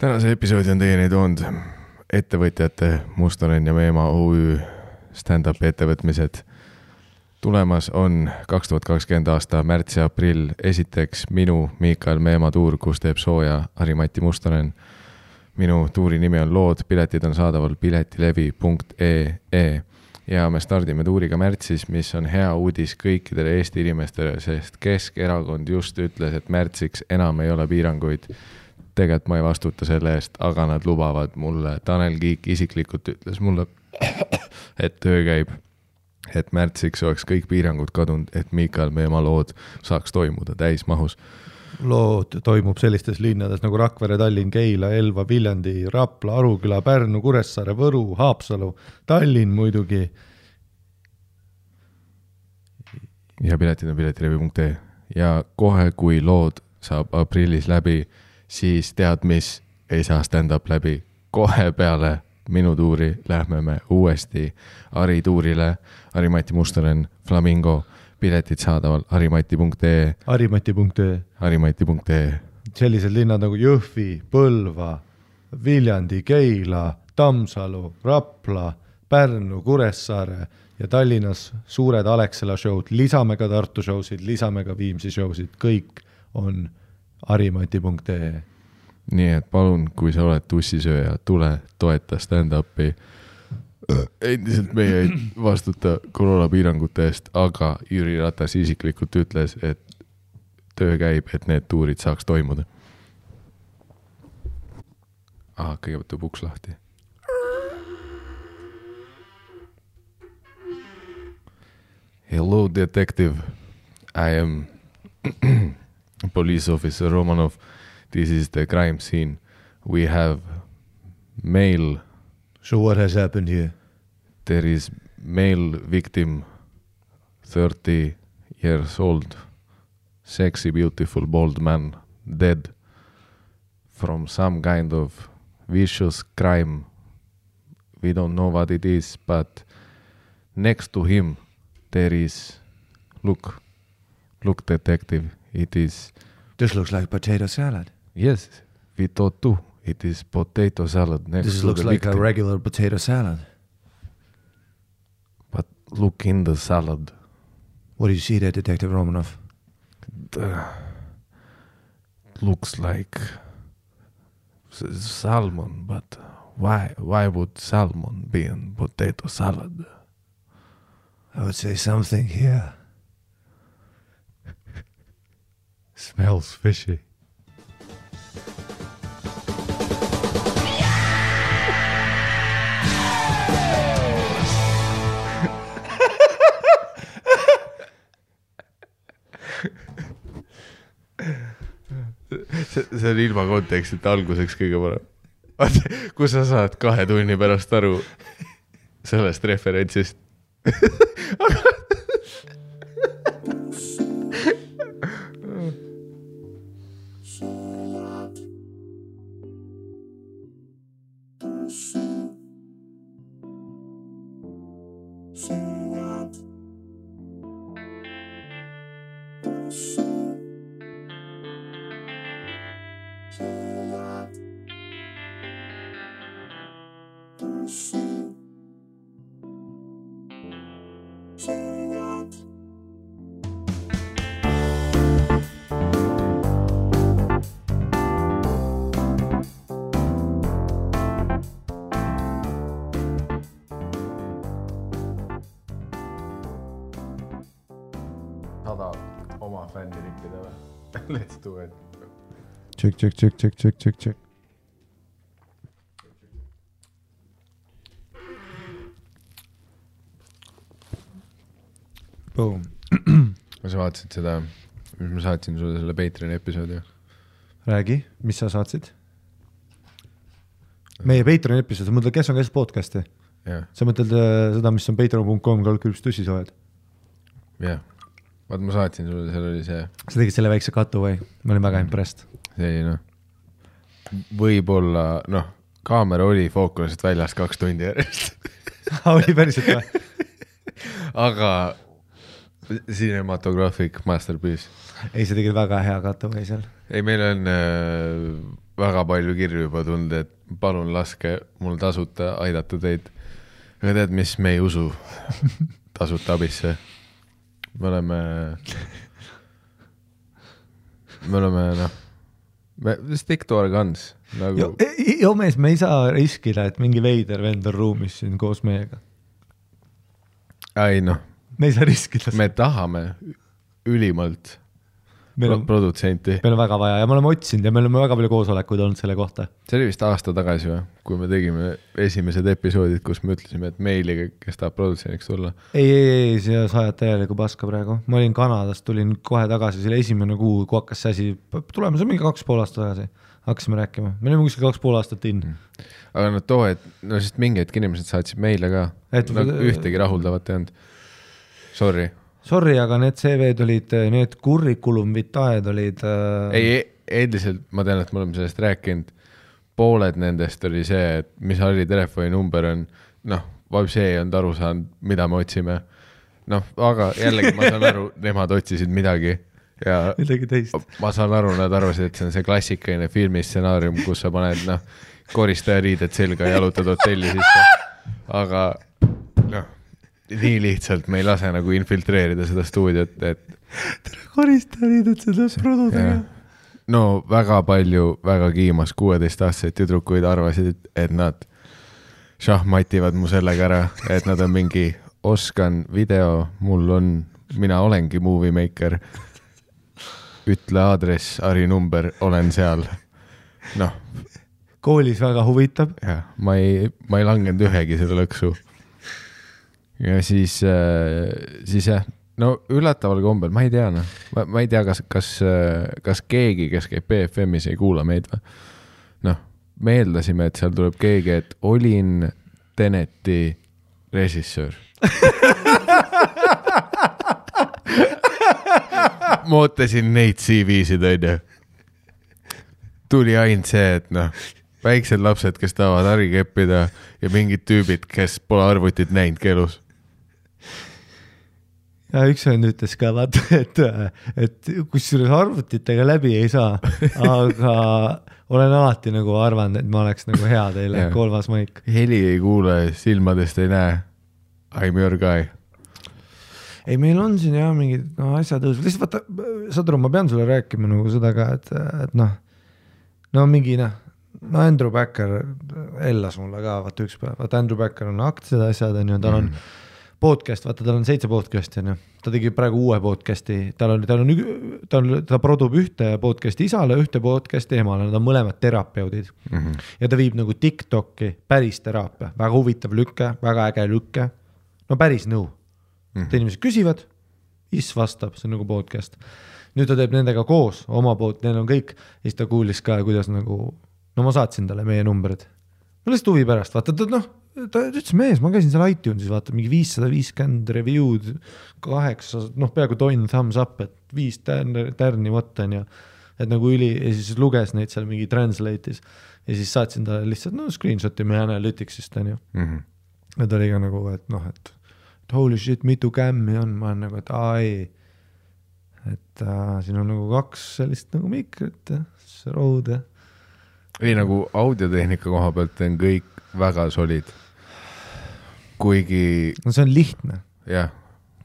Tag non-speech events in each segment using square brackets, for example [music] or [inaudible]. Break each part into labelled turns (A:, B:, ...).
A: tänase episoodi on teieni toonud ettevõtjate Mustonen ja Meemaa OÜ stand-up'i ettevõtmised. tulemas on kaks tuhat kakskümmend aasta märts ja aprill. esiteks minu Miikal Meemaa tuur, kus teeb sooja Harimati Mustonen. minu tuuri nimi on Lood, piletid on saadaval piletilevi.ee ja me stardime tuuriga märtsis, mis on hea uudis kõikidele Eesti inimestele, sest Keskerakond just ütles, et märtsiks enam ei ole piiranguid tegelikult ma ei vastuta selle eest, aga nad lubavad mulle, Tanel Kiik isiklikult ütles mulle, et töö käib. et märtsiks oleks kõik piirangud kadunud, et Miikal Meemaa lood saaks toimuda täismahus.
B: lood toimub sellistes linnades nagu Rakvere, Tallinn, Keila, Elva, Viljandi, Rapla, Aruküla, Pärnu, Kuressaare, Võru, Haapsalu, Tallinn muidugi.
A: ja piletid on piletilevi.ee ja kohe, kui lood saab aprillis läbi siis tead mis, ei saa stand-up läbi. kohe peale minu tuuri lähme me uuesti Ari tuurile, Harimati Mustonen, Flamingo, piletid saadaval harimati.ee.
B: harimati.ee.
A: harimati.ee.
B: sellised linnad nagu Jõhvi, Põlva, Viljandi, Keila, Tammsalu, Rapla, Pärnu, Kuressaare ja Tallinnas suured Alexela show'd, lisame ka Tartu show sid, lisame ka Viimsi show sid, kõik on harimati.ee.
A: nii et palun, kui sa oled tussisööja, tule toeta stand-up'i. endiselt meie ei vastuta koroonapiirangute eest, aga Jüri Ratas isiklikult ütles, et töö käib, et need tuurid saaks toimuda. ahah, kõigepealt tuleb uks lahti. Hello, detective. I am police officer Romanov, this is the crime scene. We have male.
B: So what has happened here?
A: There is male victim, thirty years old, sexy, beautiful, bald man, dead from some kind of vicious crime. We don't know what it is, but next to him there is, look, look, detective It is.
B: This looks like potato salad.
A: Yes, we thought too. It is potato salad.
B: Next this looks like a regular potato salad.
A: But look in the salad.
B: What do you see there, Detective Romanov?
A: The, looks like salmon, but why? Why would salmon be in potato salad?
B: I would say something here. Smells fishy. [laughs]
A: see, see on ilma kontekstita alguseks kõige parem. vaata, kui sa saad kahe tunni pärast aru sellest referentsist [laughs] aga
B: Check, check, check, check, check, check, check. Boom. [clears throat]
A: kas sa vaatasid seda, mis ma saatsin sulle selle Patreoni episoodi?
B: räägi, mis sa saatsid? meie Patreoni episood, sa mõtled, kes on kes podcast'i? sa mõtled äh, seda, mis on patreon.com kaldkriips tussisoojad?
A: jah yeah., vaat ma saatsin sulle, seal oli see.
B: sa tegid selle väikse cutaway, ma olin väga impressed
A: see oli noh, võib-olla noh, kaamera oli fookusest väljas kaks tundi järjest [laughs]
B: oli päriselt või? [laughs]
A: aga cinematographic masterpiece.
B: ei, sa tegid väga hea cutaway seal.
A: ei, meil on äh, väga palju kirju juba tulnud, et palun laske mul tasuta aidata teid. aga tead, mis, me ei usu [laughs] tasuta abisse. Me oleme, me oleme noh, me stick to our guns nagu,
B: joo mees, me ei saa riskida, et mingi veider vend on ruumis siin koos meiega.
A: ei noh,
B: me ei saa riskida.
A: me tahame ülimalt
B: meil on,
A: produtsenti.
B: meil on väga vaja ja me oleme otsinud ja me oleme väga palju koosolekuid olnud selle kohta.
A: see oli vist aasta tagasi või, kui me tegime esimesed episoodid, kus me ütlesime, et meiliga, kes tahab produtsendiks tulla.
B: ei, ei, ei, sa ajad täielikku paska praegu, ma olin Kanadast, tulin kohe tagasi, see oli esimene kuu, kui hakkas see asi tulema, see on mingi kaks pool aastat tagasi, hakkasime rääkima, me olime kuskil kaks pool aastat in.
A: aga no too, et no sest mingi hetk inimesed saatsid meile ka
B: Et-,
A: nagu ühtegi rahuldavat ei olnud. Sorry,
B: Sorry, aga need CV-d olid, need curriculum vitae'd olid äh,
A: ei, endiselt ma tean, et me oleme sellest rääkinud. pooled nendest oli see, et mis Harri telefoninumber on, noh, Vabsi ei olnud aru saanud, mida me otsime. noh, aga jällegi ma saan aru, [laughs] nemad otsisid midagi ja
B: midagi teist.
A: ma saan aru, nad arvasid, et see on see klassikaline filmistsenaarium, kus sa paned noh, koristajariided selga ja jalutad hotelli sisse. aga noh, nii lihtsalt me ei lase nagu infiltreerida seda stuudiot, et
B: koristajariided seda produda
A: jah. no väga palju väga kiimas kuueteistaastaseid tüdrukuid arvasid, et nad šahmativad mu sellega ära, et nad on mingi, oskan video, mul on, mina olengi movie maker. ütle aadress, Harri number, olen seal. noh,
B: koolis väga huvitab.
A: jah, ma ei, ma ei langenud ühegi selle lõksu. Ja siis, siis jah, no üllataval kombel, ma ei tea noh, ma, ei tea, kas, kas, kas keegi, kes käib BFM-is, ei kuula meid või? noh, me eeldasime, et seal tuleb keegi, et olin Teneti režissöör. ma ootasin neid CV-sid, onju. tuli ainult see, et noh, väiksed lapsed, kes tahavad hari keppida ja mingid tüübid, kes pole arvutit näinudki elus.
B: Ja üks vend ütles ka vaata, [laughs] et, et kusjuures arvutitega läbi ei saa, aga [laughs] olen alati nagu arvanud, et ma oleks nagu hea teile kolmas maik.
A: heli ei kuule, silmadest ei näe. I m your guy.
B: ei, meil on siin jah mingid no, asjad õõs, lihtsalt vaata, saad aru, ma pean sulle rääkima nagu seda ka, et, et noh, no mingi noh, no Andrew Backer ellas mulle ka vaata üks päev, vaata Andrew Backer on aktsiad, asjad on ju, tal on mm. podcast, vaata tal on seitse podcast'i on ju, ta tegi praegu uue podcast'i, tal on, tal on, ta on, ta produb ühte podcast'i isale, ühte podcast'i emale, nad on mõlemad terapeudid mm. -hmm. ja ta viib nagu Tiktoki päris teraapia, väga huvitav lüke, väga äge lüke, no päris nõu mm. -hmm. inimesed küsivad, Is vastab, see on nagu podcast. nüüd ta teeb nendega koos oma poolt, neil on kõik ja siis ta kuulis ka, kuidas nagu, no ma saatsin talle meie numbrid. no lihtsalt huvi pärast, vaata ta noh, ta ütles mees, ma käisin seal iTunesis vaata mingi viissada viiskümmend review'd, kaheksa, noh, peaaegu tonn thumbs up, et viis tärni, tärni vot on ju. et nagu üli ja siis luges neid seal mingi translate'is ja siis saatsin talle lihtsalt no screenshot'i meie Analyticsist on ju.
A: Mhm.
B: ja ta oli ka nagu, et noh, et holy shit, mitu kämmi on, ma olen nagu, et aa ei. et äh, siin on nagu kaks sellist nagu mikrit ja siis Rode ja
A: ei nagu audiotehnika koha pealt on kõik väga solid. Kuigi
B: no see on lihtne,
A: jah,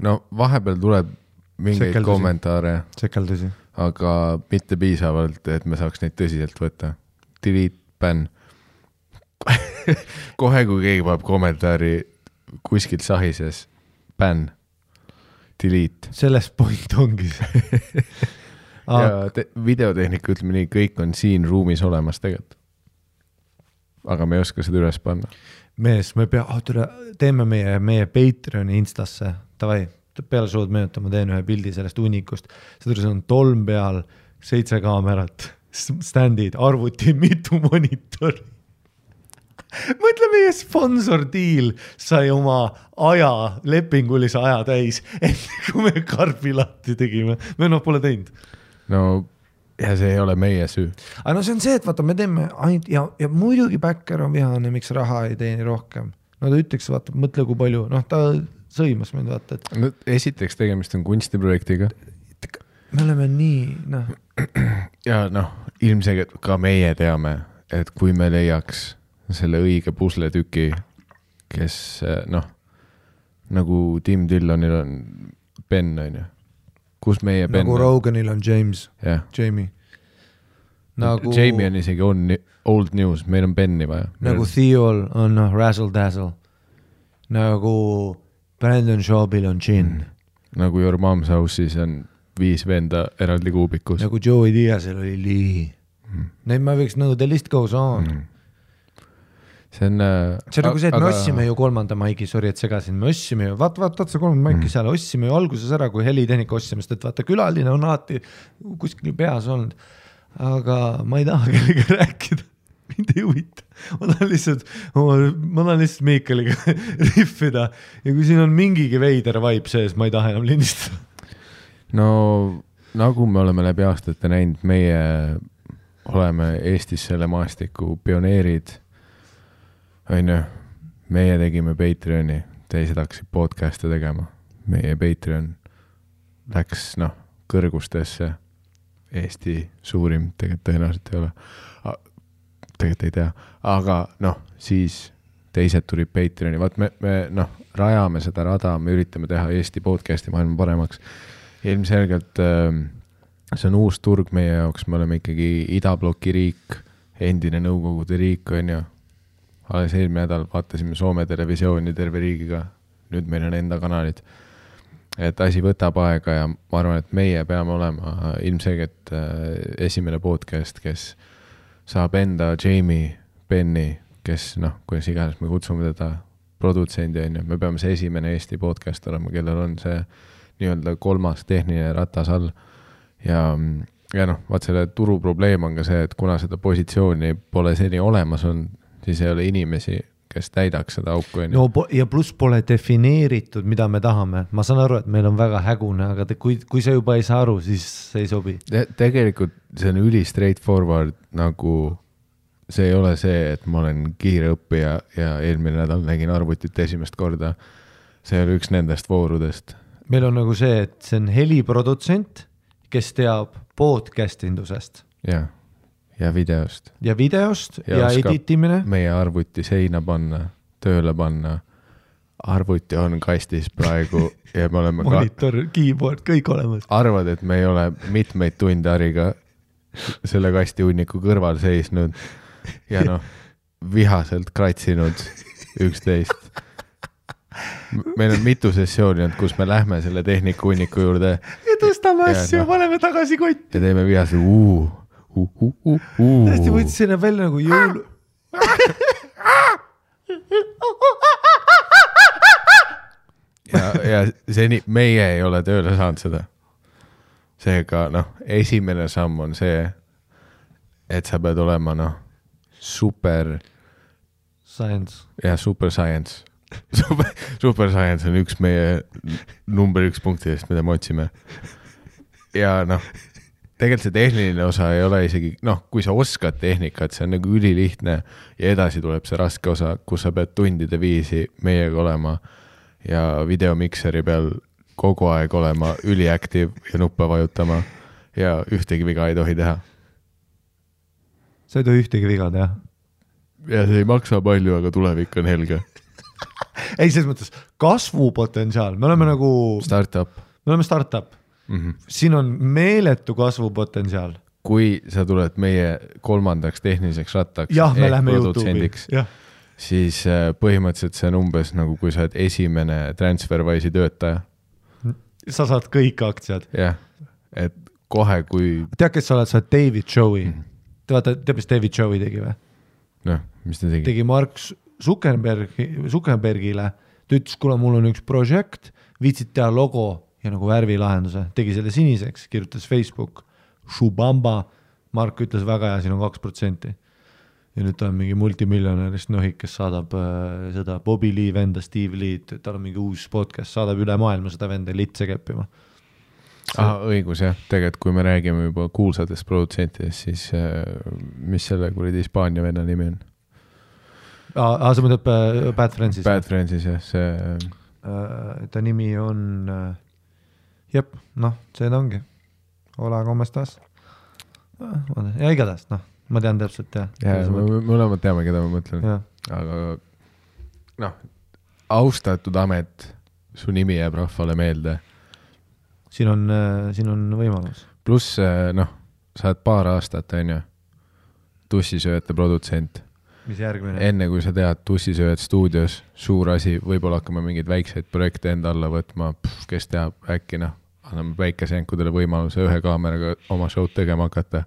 A: no vahepeal tuleb mingeid
B: Sekeldusi.
A: kommentaare,
B: sekeldusi.
A: aga mitte piisavalt, et me saaks neid tõsiselt võtta. Delete, ban. [laughs] kohe, kui keegi paneb kommentaari kuskilt sahises, ban, delete.
B: selles point ongi see. [laughs]
A: ja te, videotehnika, ütleme nii, kõik on siin ruumis olemas tegelikult. aga me ei oska seda üles panna.
B: mees, me pea- oh,, tule, teeme meie, meie Patreoni instasse, davai, peale show'd meenuta, ma teen ühe pildi sellest hunnikust. seda on tolm peal, seitse kaamerat, stand'id, arvuti, mitu monitori. mõtle, meie sponsor deal sai oma aja, lepingulise aja täis, enne kui me karbi lahti tegime, me noh, pole teinud
A: no ja see ei ole meie süü.
B: aga no see on see, et vaata, me teeme ainult ja, ja muidugi Backer on vihane, miks raha ei teeni rohkem. no ta ütleks, vaata, mõtle, kui palju, noh, ta sõimas mind, vaata, et
A: no esiteks tegemist on kunstiprojektiga.
B: me oleme nii, noh. [clears throat]
A: ja noh, ilmselgelt ka meie teame, et kui me leiaks selle õige pusletüki, kes noh, nagu Tim Dillonil on Ben, on ju. Kus meie Ben
B: nagu Roganil on James
A: yeah.,
B: Jamie.
A: nagu. Jamie on isegi on old news, meil on Benni vaja.
B: nagu Theol on noh, Razzle Dazzle. nagu Brandon Shawbil on Gin mm..
A: nagu Your Mom's House'is on viis venda eraldi kuubikus.
B: nagu Joey Diazil oli Lee mm.. Neid ma võiks nagu the list goes on mm
A: see on. Äh,
B: see on nagu see, et aga... me ostsime ju kolmanda maigi, sorry, et segasin, me ostsime ju, vaata, vaata, vaata see kolmas maik mm. seal, ostsime ju alguses ära, kui helitehnika ostsime, sest et vaata, külaline on alati kuskil peas olnud. aga ma ei taha [laughs] kellegagi rääkida, mind ei huvita, ma tahan lihtsalt, ma tahan lihtsalt Miikaliga [laughs] rihvida ja kui siin on mingigi veider vibe sees, ma ei taha enam lindistada.
A: no nagu me oleme läbi aastate näinud, meie oleme Eestis selle maastiku pioneerid on ju, meie tegime Patreoni, teised hakkasid podcast'e tegema. meie Patreon läks, noh, kõrgustesse. Eesti suurim, tegelikult tõenäoliselt ei ole. tegelikult ei tea, aga noh, siis teised tulid Patreoni, vaat me, me noh, rajame seda rada, me üritame teha Eesti podcast'i maailma paremaks. ilmselgelt äh, see on uus turg meie jaoks, me oleme ikkagi idabloki riik, endine Nõukogude riik, on ju alles eelmine nädal vaatasime Soome televisiooni terve riigiga, nüüd meil on enda kanalid. et asi võtab aega ja ma arvan, et meie peame olema ilmselgelt äh, esimene podcast, kes saab enda Jamie Benni, kes noh, kuidas iganes me kutsume teda, produtsendi on ju, me peame see esimene Eesti podcast olema, kellel on see nii-öelda kolmas tehniline ratas all. ja, ja noh, vaat selle turu probleem on ka see, et kuna seda positsiooni pole seni olemas olnud siis ei ole inimesi, kes täidaks seda auku, on
B: ju. no ja pluss pole defineeritud, mida me tahame, ma saan aru, et meil on väga hägune, aga te, kui, kui sa juba ei saa aru, siis see ei sobi
A: Te,. tegelikult see on üli straightforward nagu see ei ole see, et ma olen kiire õppija ja eelmine nädal nägin arvutit esimest korda. see oli üks nendest voorudest.
B: meil on nagu see, et see on heliprodutsent, kes teab podcast indusest.
A: jah ja videost.
B: ja videost ja, ja editimine.
A: meie arvuti seina panna, tööle panna. arvuti on kastis praegu [laughs] ja me oleme
B: monitor ka..., keyboard, kõik olemas.
A: arvad, et me ei ole mitmeid tunde Hariga selle kasti hunniku kõrval seisnud ja noh, vihaselt kratsinud üksteist. meil on mitu sessiooni olnud, kus me lähme selle tehnika hunniku juurde.
B: ja tõstame asju no,, paneme tagasi kotti.
A: ja teeme vihase uu.
B: Hästi võtsin ennast välja nagu jõul
A: ja, ja seni meie ei ole tööle saanud seda. seega noh, esimene samm on see, et sa pead olema noh, super.
B: Science.
A: jah, super science super, super science on üks meie number üks punktidest, mida me otsime. ja noh tegelikult see tehniline osa ei ole isegi, noh, kui sa oskad tehnikat, see on nagu ülilihtne ja edasi tuleb see raske osa, kus sa pead tundide viisi meiega olema ja videomikseri peal kogu aeg olema üliactive ja nuppe vajutama ja ühtegi viga ei tohi teha.
B: sa ei tohi ühtegi viga teha.
A: ja see ei maksa palju, aga tulevik on helge [laughs]
B: ei, selles mõttes kasvupotentsiaal, me oleme nagu.
A: Startup.
B: me oleme startup mm. -hmm. siin on meeletu kasvupotentsiaal.
A: kui sa tuled meie kolmandaks tehniliseks rattaks.
B: jah, me läheme Youtube'i, jah
A: siis äh, põhimõtteliselt see on umbes nagu, kui sa oled esimene Transferwise'i töötaja.
B: sa saad kõik aktsiad.
A: jah, et kohe, kui.
B: tead, kes sa oled, sa oled David Showi mm. -hmm. vaata, tead, mis David Showi tegi või?
A: noh, mis ta tegi?
B: tegi Mark Zuckerbergi, Zuckerbergile, ta ütles, kuule, mul on üks projekt, viitsid teha logo ja nagu värvilahenduse, tegi selle siniseks, kirjutas Facebook, Shubamba, Mark ütles väga hea, siin on kaks protsenti. ja nüüd ta on mingi multimiljonärist nohik, kes saadab äh, seda Bobby Lee venda, Steve Lee'd, tal on mingi uus podcast, saadab üle maailma seda venda litse keppima.
A: ah, õigus jah, tegelikult kui me räägime juba kuulsatest produtsentidest, siis äh, mis selle kuradi Hispaania venna nimi on?
B: aa, sa mõtled äh, Bad Friendsis?
A: Bad Friendsis jah, see
B: äh,. ta nimi on äh, jep, noh, see ta ongi. Hola, como estas? ja igatahes noh, ma tean täpselt jah.
A: ja, ja me mõlemad teame, keda ma mõtlen. aga noh, austatud amet, su nimi jääb rahvale meelde.
B: siin on, siin on võimalus.
A: pluss noh, sa oled paar aastat, on ju, tussisööjate produtsent
B: mis järgmine?
A: enne kui sa tead tussisööjad stuudios, suur asi, võib-olla hakkame mingeid väikseid projekte enda alla võtma, kes teab, äkki noh, anname päikesejankudele võimaluse ühe kaameraga oma show'd tegema hakata.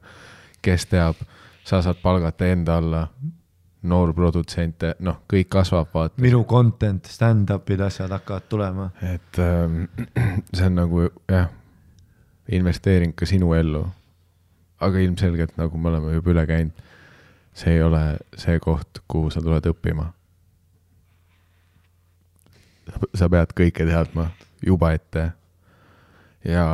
A: kes teab, sa saad palgata enda alla noorprodutsente, noh, kõik kasvab, vaata.
B: minu content, stand-up'id, asjad hakkavad tulema.
A: et ähm, [clears throat] see on nagu jah, investeering ka sinu ellu. aga ilmselgelt, nagu me oleme juba üle käinud see ei ole see koht, kuhu sa tuled õppima. sa pead kõike teadma juba ette ja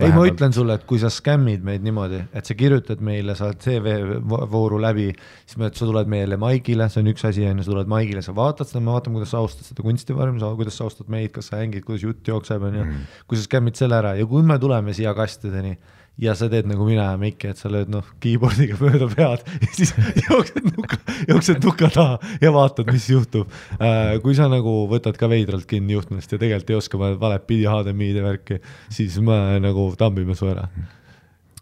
B: ei, ma ütlen sulle, et kui sa skämmid meid niimoodi, et sa kirjutad meile, sa oled CV-vooru läbi, siis me, sa tuled meile maigile, see on üks asi, on ju, sa tuled maigile, sa vaatad seda, me vaatame, kuidas sa austad seda kunstivormi, sa, kuidas sa austad meid, kas sa hängid, kuidas jutt jookseb, on ju. Mhm. kui sa skämmid selle ära ja kui me tuleme siia kastideni ja sa teed nagu mina ja Mikki, et sa lööd noh, keyboard'iga mööda pead [laughs] ja siis jooksed nuka, jooksed nuka taha ja vaatad, mis juhtub äh,. kui sa nagu võtad ka veidralt kinni juhtmest ja tegelikult ei oska valet pidi HDMI-d ja värki, siis me nagu tambime su ära.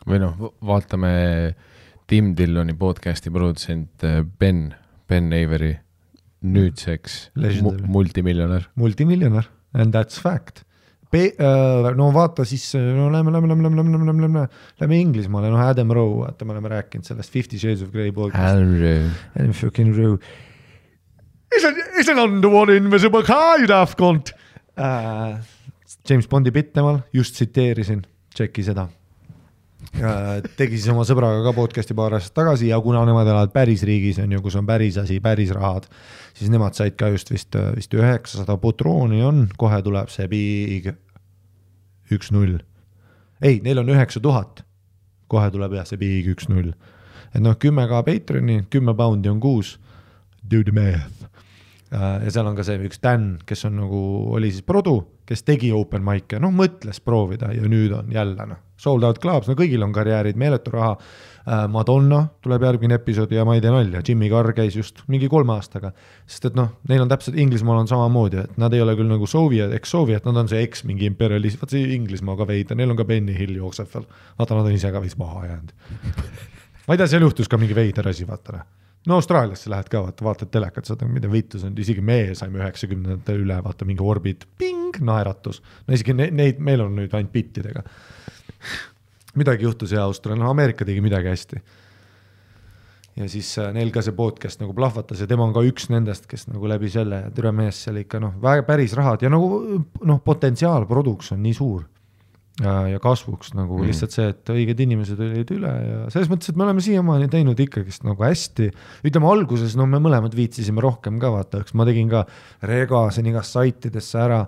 A: või noh, vaatame Tim Dilloni podcast'i produtsent äh, Ben, Ben Avery, nüüdseks mu multimiljonär.
B: multimiljonär and that's fact no vaata siis, no lähme, lähme, lähme, lähme, lähme, lähme, lähme, lähme Inglismaale, noh Adam Rowe, vaata, me oleme rääkinud sellest Fifty Shades of Grey podcast.
A: Adam
B: fucking Rowe. Isn't, isn't under one invisible kind of cunt uh,. James Bondi bitt temal, just tsiteerisin, tšeki seda. Tegi siis oma sõbraga ka podcast'i paar aastat tagasi ja kuna nemad elavad päris riigis, on ju, kus on päris asi, päris rahad siis nemad said ka just vist, vist üheksasada putrooni on, kohe tuleb see big üks-null. ei, neil on üheksa tuhat, kohe tuleb jah, see big üks-null. et noh, kümme ka Patreoni, kümme poundi on kuus, do the math. Äh, ja seal on ka see üks Dan, kes on nagu, oli siis produ, kes tegi open mic'e, noh mõtles proovida ja nüüd on jälle noh, sold out clubs, no kõigil on karjäärid, meeletu raha Äh, Madonna tuleb järgmine episood ja ma ei tee nalja, Jimmy Carr käis just mingi kolme aastaga. sest et noh, neil on täpselt, Inglismaal on samamoodi, et nad ei ole küll nagu Soviet, eks-Soviet, nad on see eks mingi imperialist, vaat see Inglismaa ka veider, neil on ka Benny Hill jookseb veel. vaata, nad on ise ka veits maha jäänud. [laughs] ma ei tea, seal juhtus ka mingi veider asi, vaata noh no Austraaliasse lähed ka, vaata, vaatad telekat, saad mida vittu see on, isegi meie saime üheksakümnendatel üle, vaata mingi orbit, ping, naeratus. no isegi neid, meil on nüüd ainult bittidega midagi juhtus ja Austraalia, noh Ameerika tegi midagi hästi. ja siis äh, neil ka see podcast nagu plahvatas ja tema on ka üks nendest, kes nagu läbi selle, türa mees seal ikka noh, väga päris rahad ja nagu noh, potentsiaal produks on nii suur. ja, ja kasvuks nagu mm. lihtsalt see, et õiged inimesed olid üle ja selles mõttes, et me oleme siiamaani teinud ikkagist nagu hästi. ütleme alguses, no me mõlemad viitsisime rohkem ka vaata, eks ma tegin ka regasin igast saitidesse ära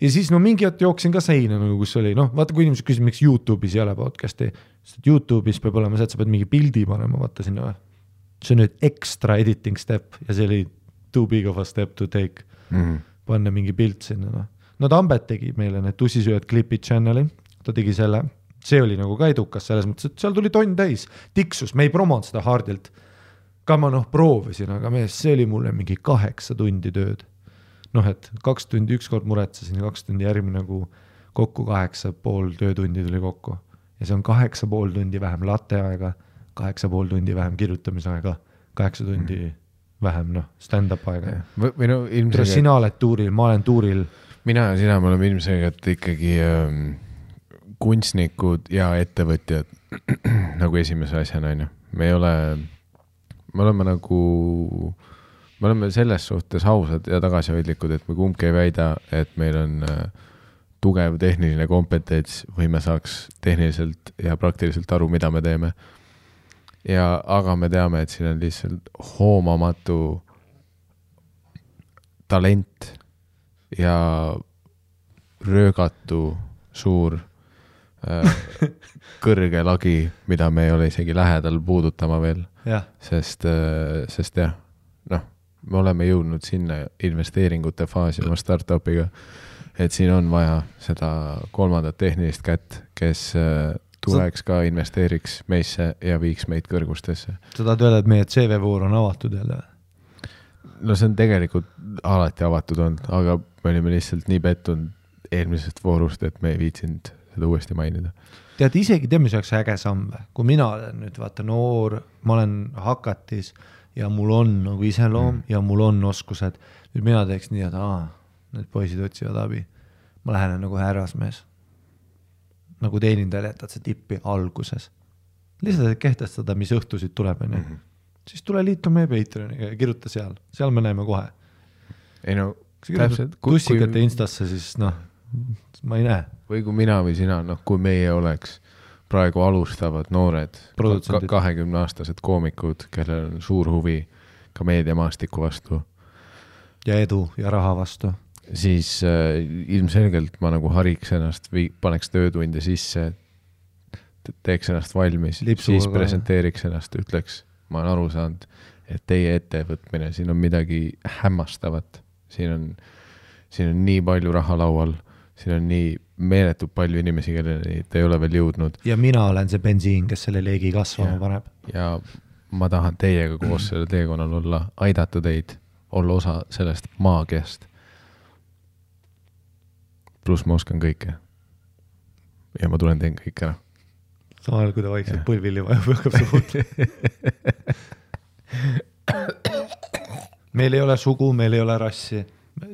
B: ja siis no mingi hetk jooksin ka seina nagu, kus oli noh, vaata, kui inimesed küsivad, miks Youtube'is ei ole podcast'i, sest Youtube'is peab olema see, et sa pead mingi pildi panema, vaata sinna. see on nüüd extra editing step ja see oli too big of a step to take mm. -hmm. panna mingi pilt sinna, noh. no Tambet tegi meile need tussisööjad klipid channel'i, ta tegi selle, see oli nagu ka edukas selles mõttes, et seal tuli tonn täis, tiksus, me ei promonud seda hardilt. ka ma noh, proovisin, aga mees, see oli mulle mingi kaheksa tundi tööd noh, et kaks tundi ükskord muretsesin ja kaks tundi järgmine kuu, kokku kaheksa pool töötundi tuli kokku. ja see on kaheksa pool tundi vähem latte aega, kaheksa pool tundi vähem kirjutamise aega, kaheksa tundi mm. vähem noh, stand-up aega.
A: või no ilmselgelt.
B: sina oled tuuril, ma olen tuuril.
A: mina ja sina, me oleme ilmselgelt ikkagi ähm, kunstnikud ja ettevõtjad [clears throat] nagu esimese asjana, on ju. me ei ole, me oleme nagu äh, me oleme selles suhtes ausad ja tagasihoidlikud, et me kumbki ei väida, et meil on äh, tugev tehniline kompetents või me saaks tehniliselt ja praktiliselt aru, mida me teeme. ja, aga me teame, et siin on lihtsalt hoomamatu talent ja röögatu suur äh, [laughs] kõrge lagi, mida me ei ole isegi lähedal puudutama veel. sest, äh, sest jah, me oleme jõudnud sinna investeeringute faasi oma startup'iga, et siin on vaja seda kolmandat tehnilist kätt, kes äh, tuleks ka investeeriks meisse ja viiks meid kõrgustesse.
B: sa tahad öelda, et meie CV-voor on avatud jälle?
A: no see on tegelikult alati avatud olnud, aga me olime lihtsalt nii pettunud eelmisest voorust, et me ei viitsinud seda uuesti mainida.
B: tead, isegi tead, mis oleks äge samm või? kui mina olen nüüd vaata noor, ma olen hakatis ja mul on nagu iseloom mm. ja mul on oskused, nüüd mina teeks nii, et aa, need poisid otsivad abi. ma lähen nagu härrasmees. nagu teenindaja jätad sa tippi alguses. lihtsalt, kehtestada, mis õhtusid tuleb, onju. siis tule liitu meie Patreoniga ja kirjuta seal, seal me näeme kohe.
A: ei no täpselt,
B: tussikate
A: kui,
B: Instasse, siis noh, ma ei näe.
A: või kui mina või sina, noh, kui meie oleks praegu alustavad noored kahekümneaastased koomikud, kellel on suur huvi ka meediamaastiku vastu,
B: ja edu ja raha vastu.
A: siis äh, ilmselgelt ma nagu hariks ennast või paneks töötunde sisse, teeks ennast valmis, siis presenteeriks ennast, ütleks, ma olen aru saanud, et teie ettevõtmine, siin on midagi hämmastavat, siin on, siin on nii palju raha laual, siin on nii meeletult palju inimesi, kelleni te ei ole veel jõudnud
B: ja mina olen see bensiin, kes selle leegi kasvama
A: Jah.
B: paneb.
A: ja ma tahan teiega koos sellel teekonnal olla, aidata teid, olla osa sellest maagiast. pluss ma oskan kõike. ja ma tulen teen kõik ära.
B: samal ajal, kui ta vaikselt põlvili vajub, hakkab see puutuma. [laughs] meil ei ole sugu, meil ei ole rassi.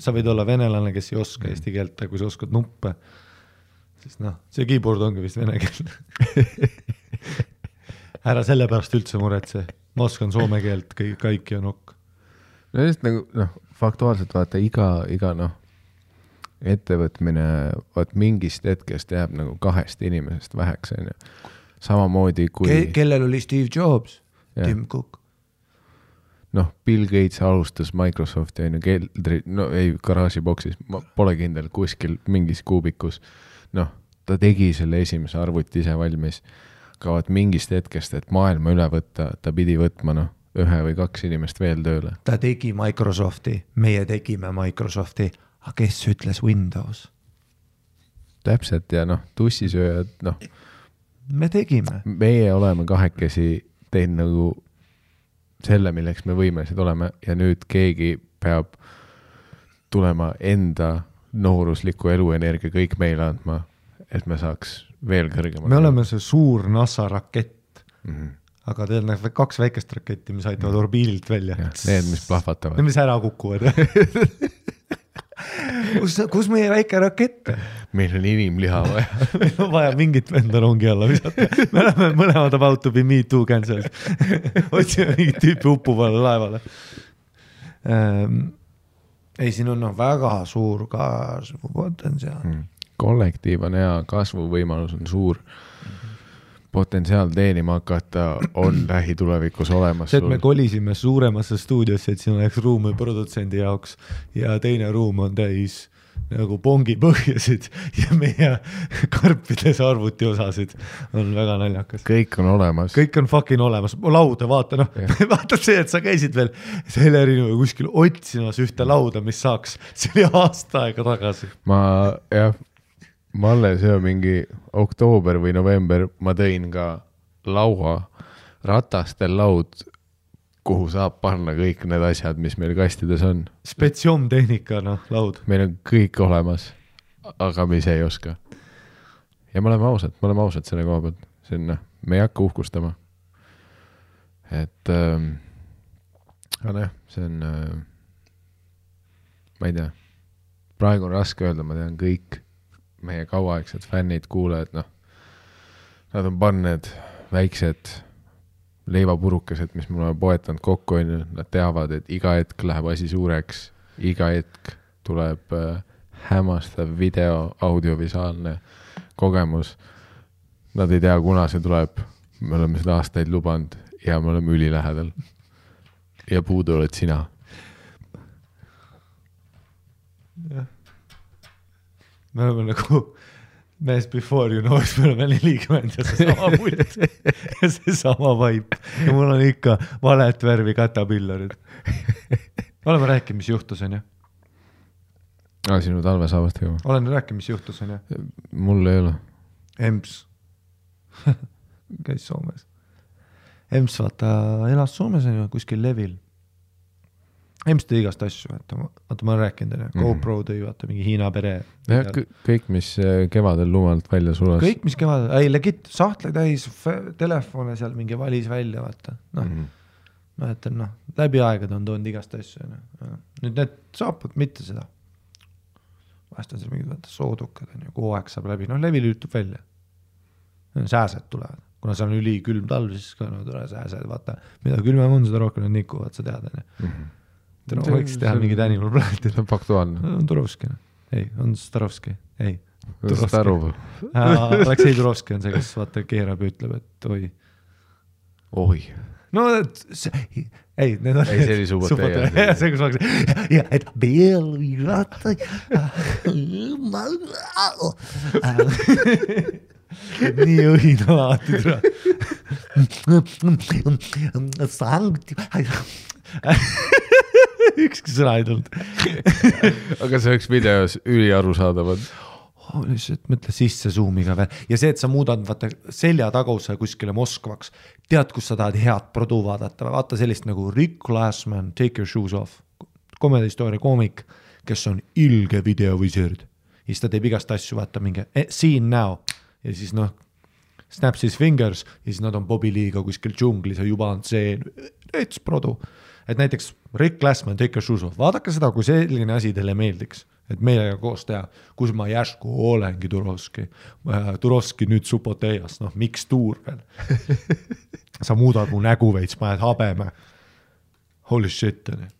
B: Sa võid olla venelane, kes ei oska eesti keelt, aga kui sa oskad nuppe, siis noh, see keyboard ongi vist vene keel. [laughs] ära selle pärast üldse muretse, ma oskan soome keelt, kõik, kõik ja nokk.
A: no just nagu noh, faktuaalselt vaata iga, iga noh, ettevõtmine, vot mingist hetkest jääb nagu kahest inimesest väheks, onju. samamoodi kui
B: Ke, kellel oli Steve Jobs? Tim Cook.
A: noh, Bill Gates alustas Microsofti onju keldri, no ei garaažiboksis, ma pole kindel, kuskil mingis kuubikus. noh, ta tegi selle esimese arvuti ise valmis. aga vot mingist hetkest, et maailma üle võtta, ta pidi võtma noh, ühe või kaks inimest veel tööle.
B: ta tegi Microsofti, meie tegime Microsofti, aga kes ütles Windows?
A: täpselt ja noh, tussisööjad, noh,
B: me tegime.
A: meie oleme kahekesi teinud nagu selle, milleks me võimelised oleme ja nüüd keegi peab tulema enda noorusliku eluenergia kõik meile andma, et me saaks veel kõrgemale.
B: me oleme see suur NASA rakett,
A: mm. -hmm.
B: aga teil on kaks väikest raketti, mis aitavad orbiidilt välja.
A: need, mis plahvatavad
B: Need, mis ära kukuvad. [laughs] kus, kus meie väike rakett
A: meil on inimliha vaja. [laughs]
B: meil on vaja mingit venda rongi alla visata. me oleme mõlemad about to be me too cancelled. [laughs] otsime mingit tüüpi uppuvale laevale ähm,. ei, siin on noh, väga suur kasvupotentsiaal mm..
A: kollektiiv on hea, kasvuvõimalus on suur. Potentsiaal teenima hakata on [clears throat] lähitulevikus olemas
B: see, et me kolisime suuremasse stuudiosse, et siin oleks ruumi produtsendi jaoks ja teine ruum on täis nagu pongipõhjasid ja meie [laughs] karpides arvutiosasid, on väga naljakas.
A: kõik on olemas.
B: kõik on fucking olemas, lauda vaata noh, [laughs] vaata see, et sa käisid veel Selerinuga kuskil otsimas ühte lauda, mis saaks, see oli aasta aega tagasi.
A: ma jah, ma alles ja mingi oktoober või november ma tõin ka laua, ratastel laud, kuhu saab panna kõik need asjad, mis meil kastides on.
B: Spetsiom tehnika noh, laud.
A: meil on kõik olemas, aga me ise ei oska. ja me oleme ausad, me oleme ausad selle koha pealt, see on noh, me ei hakka uhkustama. et ähm, aga noh, see on äh,, ma ei tea, praegu on raske öelda, ma tean kõik meie kauaaegsed fännid, kuulajad, noh, nad on pannud need väiksed leivapurukesed, mis me oleme poetanud kokku, onju, nad teavad, et iga hetk läheb asi suureks, iga hetk tuleb äh, hämmastav video, audiovisuaalne kogemus. Nad ei tea, kuna see tuleb, me oleme seda aastaid lubanud ja me oleme ülilähedal. ja puudu oled sina.
B: Me oleme nagu mees before you know, siis me oleme nelikümmend ja seesama pult ja seesama vaip ja mul on ikka valet värvi katapillarid. oleme rääkinud, mis juhtus, onju.
A: aa, sinu talvesaabastega või?
B: olen rääkinud, mis juhtus, onju.
A: mul ei ole.
B: emps, käis Soomes. Emps vaata elas Soomes on ju kuskil levil. Emps tõi igast asju, vaata, vaata ma olen rääkinud onju,
A: Mhm.
B: GoPro tõi vaata mingi Hiina pere.
A: jah, kõik, mis äh, kevadel lumalt välja sulas.
B: kõik, mis kevadel, ei legit sahtleid täis, telefone seal mingi valis välja, vaata, noh
A: Mhm.
B: mäletan, noh, läbi aegade on toonud igast asju, onju. nüüd need saapad, mitte seda. vahest on seal mingid vaata soodukad onju, kui hooaeg saab läbi, noh levi lülitub välja. sääsed tulevad, kuna seal on ülikülm talv, siis ka no tule sääsed, vaata, mida külmem on, seda rohkem nad nikuvad, sa tead onju. Võiks teha mingid animal planet'id.
A: see [laughs] on faktuaalne.
B: on Turovski, ei, on Starovski, ei.
A: saad aru või?
B: Aleksei Turovski on see, kes vaata keerab ja ütleb, et oi
A: oi,
B: no et see, ei, need on.
A: Ei, see oli Subotai, jah.
B: jah, see, [laughs] kus ma hakkasin, ja et Belvi ratta. [laughs] nii õhina alati tule. sankt. [laughs] ükski sõna ei tulnud. [laughs]
A: aga see oleks videos üliarusaadav. On.
B: holy shit, mõtle sisse suumiga veel. Ja see, et sa muudad vaata selja taguse kuskile Moskvaks, tead, kus sa tahad head produ vaadata, vaata sellist nagu Rick Glassman, Take your shoes off, komediastooria koomik, kes on ilge videovisiird ja siis ta teeb igast asju, vaata mingi eh, scene now. Ja siis noh, snaps his fingers. Ja siis nad on Bobby Lee'ga kuskil džunglis ja juba on stseen, rets produ. Et näiteks Rick Glassman, Take your shoes off, vaadake seda, kui selline asi teile meeldiks, et meiega koos teha, kus ma järsku olengi Turovski. Turovski nüüd Supoteias, noh miks tuur veel? [laughs] sa muudad mu nägu veits, paned habeme. Holy shit onju.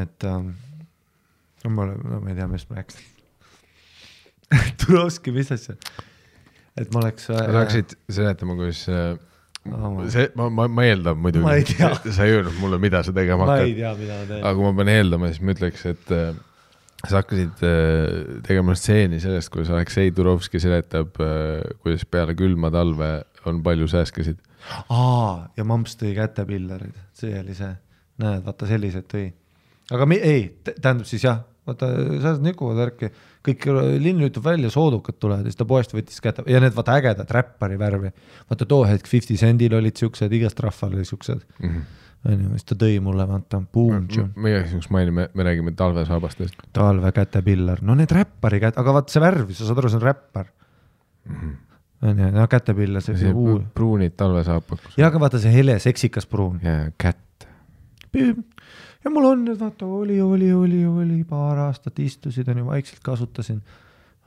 B: et ähm, no ma no ma ei tea, millest ma rääkisin. [laughs] Turovski, mis asja? et ma oleks. äh,
A: sa hakkasid seletama, kuidas äh, see, ma, ma, ma eeldan muidugi. Sa ei öelnud mulle, mida sa tegema
B: ma ei
A: hakkad.
B: tea, mida ma teen.
A: aga kui ma pean eeldama, siis ma ütleks, et äh, sa hakkasid äh, tegema stseeni sellest, kuidas Aleksei Turovski seletab äh,, kuidas peale külma talve on palju sääskesid.
B: aa, ja Mamps tõi kätepillerid, see oli see, näed, vaata sellised tõi. aga mi, ei, tähendab siis jah, vaata sääsed nikuvad värki, kõik linn lütub välja, soodukad tulevad ja siis ta poest võttis kätte ja need vaata ägedad räppari värvi. vaata too hetk Fifty Centil olid siuksed, igast rahval oli siuksed, onju, siis ta tõi mulle vaata, boom,
A: me igaks juhuks mainime, me räägime talvesaabastest.
B: talve kätepillar, no need räppari käte, aga vaata see värv, sa saad aru, see on räppar. onju, no kätepillar, see
A: see
B: uu-
A: pruunid talvesaapad.
B: ja aga vaata see hele seksikas pruun.
A: ja kätt.
B: Ja mul on need, vaata oli, oli, oli, oli paar aastat istusid, onju, vaikselt kasutasin.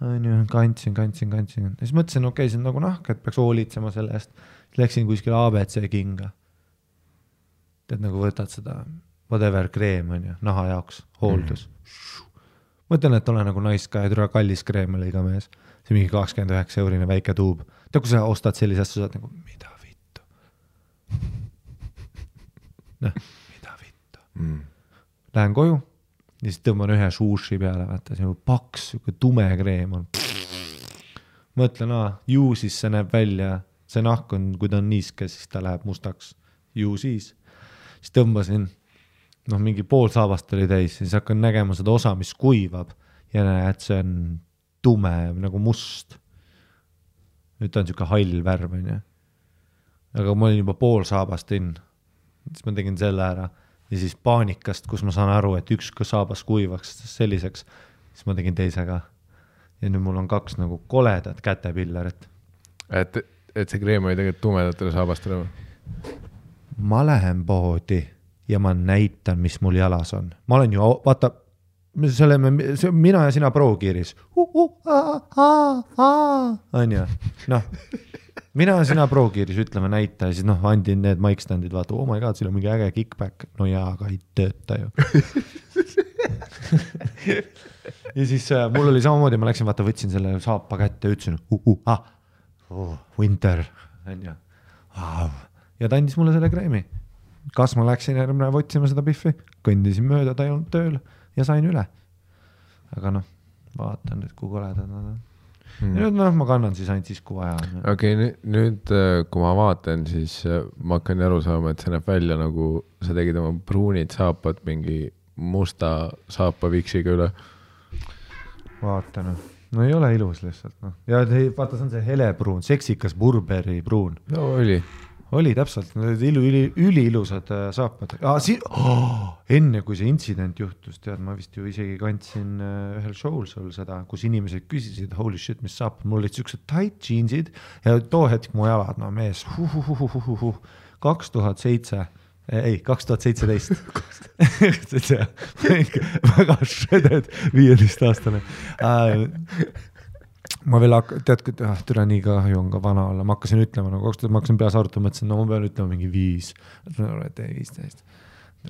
B: onju, kandsin, kandsin, kandsin ja siis mõtlesin, okei okay,, see on nagu nahk, et peaks hoolitsema selle eest. Läksin kuskile abc kinga. tead nagu võtad seda whatever kreem onju, naha jaoks, hooldus mm.. mõtlen, et ole nagu nice guy, tule kallis kreem oli ka mees. see mingi kakskümmend üheksa eurine väike tuub. tead, kui sa ostad sellise asja, sa oled nagu mida vittu. [laughs] noh.
A: Mm.
B: Lähen koju ja siis tõmban ühe sushi peale, vaata see on paks, sihuke tume kreem on. mõtlen, aa, ju siis see näeb välja, see nahk on, kui ta on niiske, siis ta läheb mustaks. ju siis. siis tõmbasin, noh, mingi pool saabast oli täis, siis hakkan nägema seda osa, mis kuivab ja näed, see on tume nagu must. nüüd ta on sihuke hall värv, onju. aga ma olin juba pool saabast in, siis ma tegin selle ära ja siis paanikast, kus ma saan aru, et üks saabas kuivaks selliseks, siis ma tegin teise ka. ja nüüd mul on kaks nagu koledat kätepillerit.
A: et, et see kreem oli tegelikult tumedatele saabastele või?
B: ma lähen poodi ja ma näitan, mis mul jalas on. ma olen ju, vaata, see oleme, see on mina ja sina Pro-Gearis. onju, noh, mina sina Pro-Gearis ütleme näita ja siis noh, andin need mic stand'id, vaata, oh my god, siin on mingi äge kick-back. no jaa, aga ei tööta ju. ja siis äh, mul oli samamoodi, ma läksin, vaata, võtsin selle saapa kätte ütlesin uh, uh, ah, oh, winter onju ja ta andis mulle selle kreemi. kas ma läksin järgmine päev otsima seda Biffi, kõndisin mööda, ta ei olnud tööl ja sain üle. aga noh, vaatan nüüd, kui koledad nad on mm.. nüüd noh, ma kannan siis ainult siis, kui vaja on.
A: okei okay,, nüüd äh, kui ma vaatan, siis äh, ma hakkan aru saama, et see näeb välja nagu sa tegid oma pruunid saapad mingi musta saapaviksiga üle.
B: vaata noh no ei ole ilus lihtsalt noh, ja vaata, see on see helepruun, seksikas Burberry pruun,
A: no oli.
B: Oli täpselt, need olid ilu, üli, üliilusad äh, saapad ah,. Si oh, [gasps] enne kui see intsident juhtus, tead, ma vist ju isegi kandsin äh, ühel show'l sul seda, kus inimesed küsisid holy shit, mis saab, mul olid siuksed tight jeansid ja too hetk mu jalad, no mees, kaks tuhat seitse ei, kaks tuhat seitseteist. [laughs] [laughs] [laughs] väga shredded viieteistaastane äh,. Ma veel hak-, tead, ah türa nii kahju on ka vana olla, ma hakkasin ütlema nagu kaks tuhat, ma hakkasin peas arutama, mõtlesin, no ma pean ütlema mingi viis. et ei viisteist,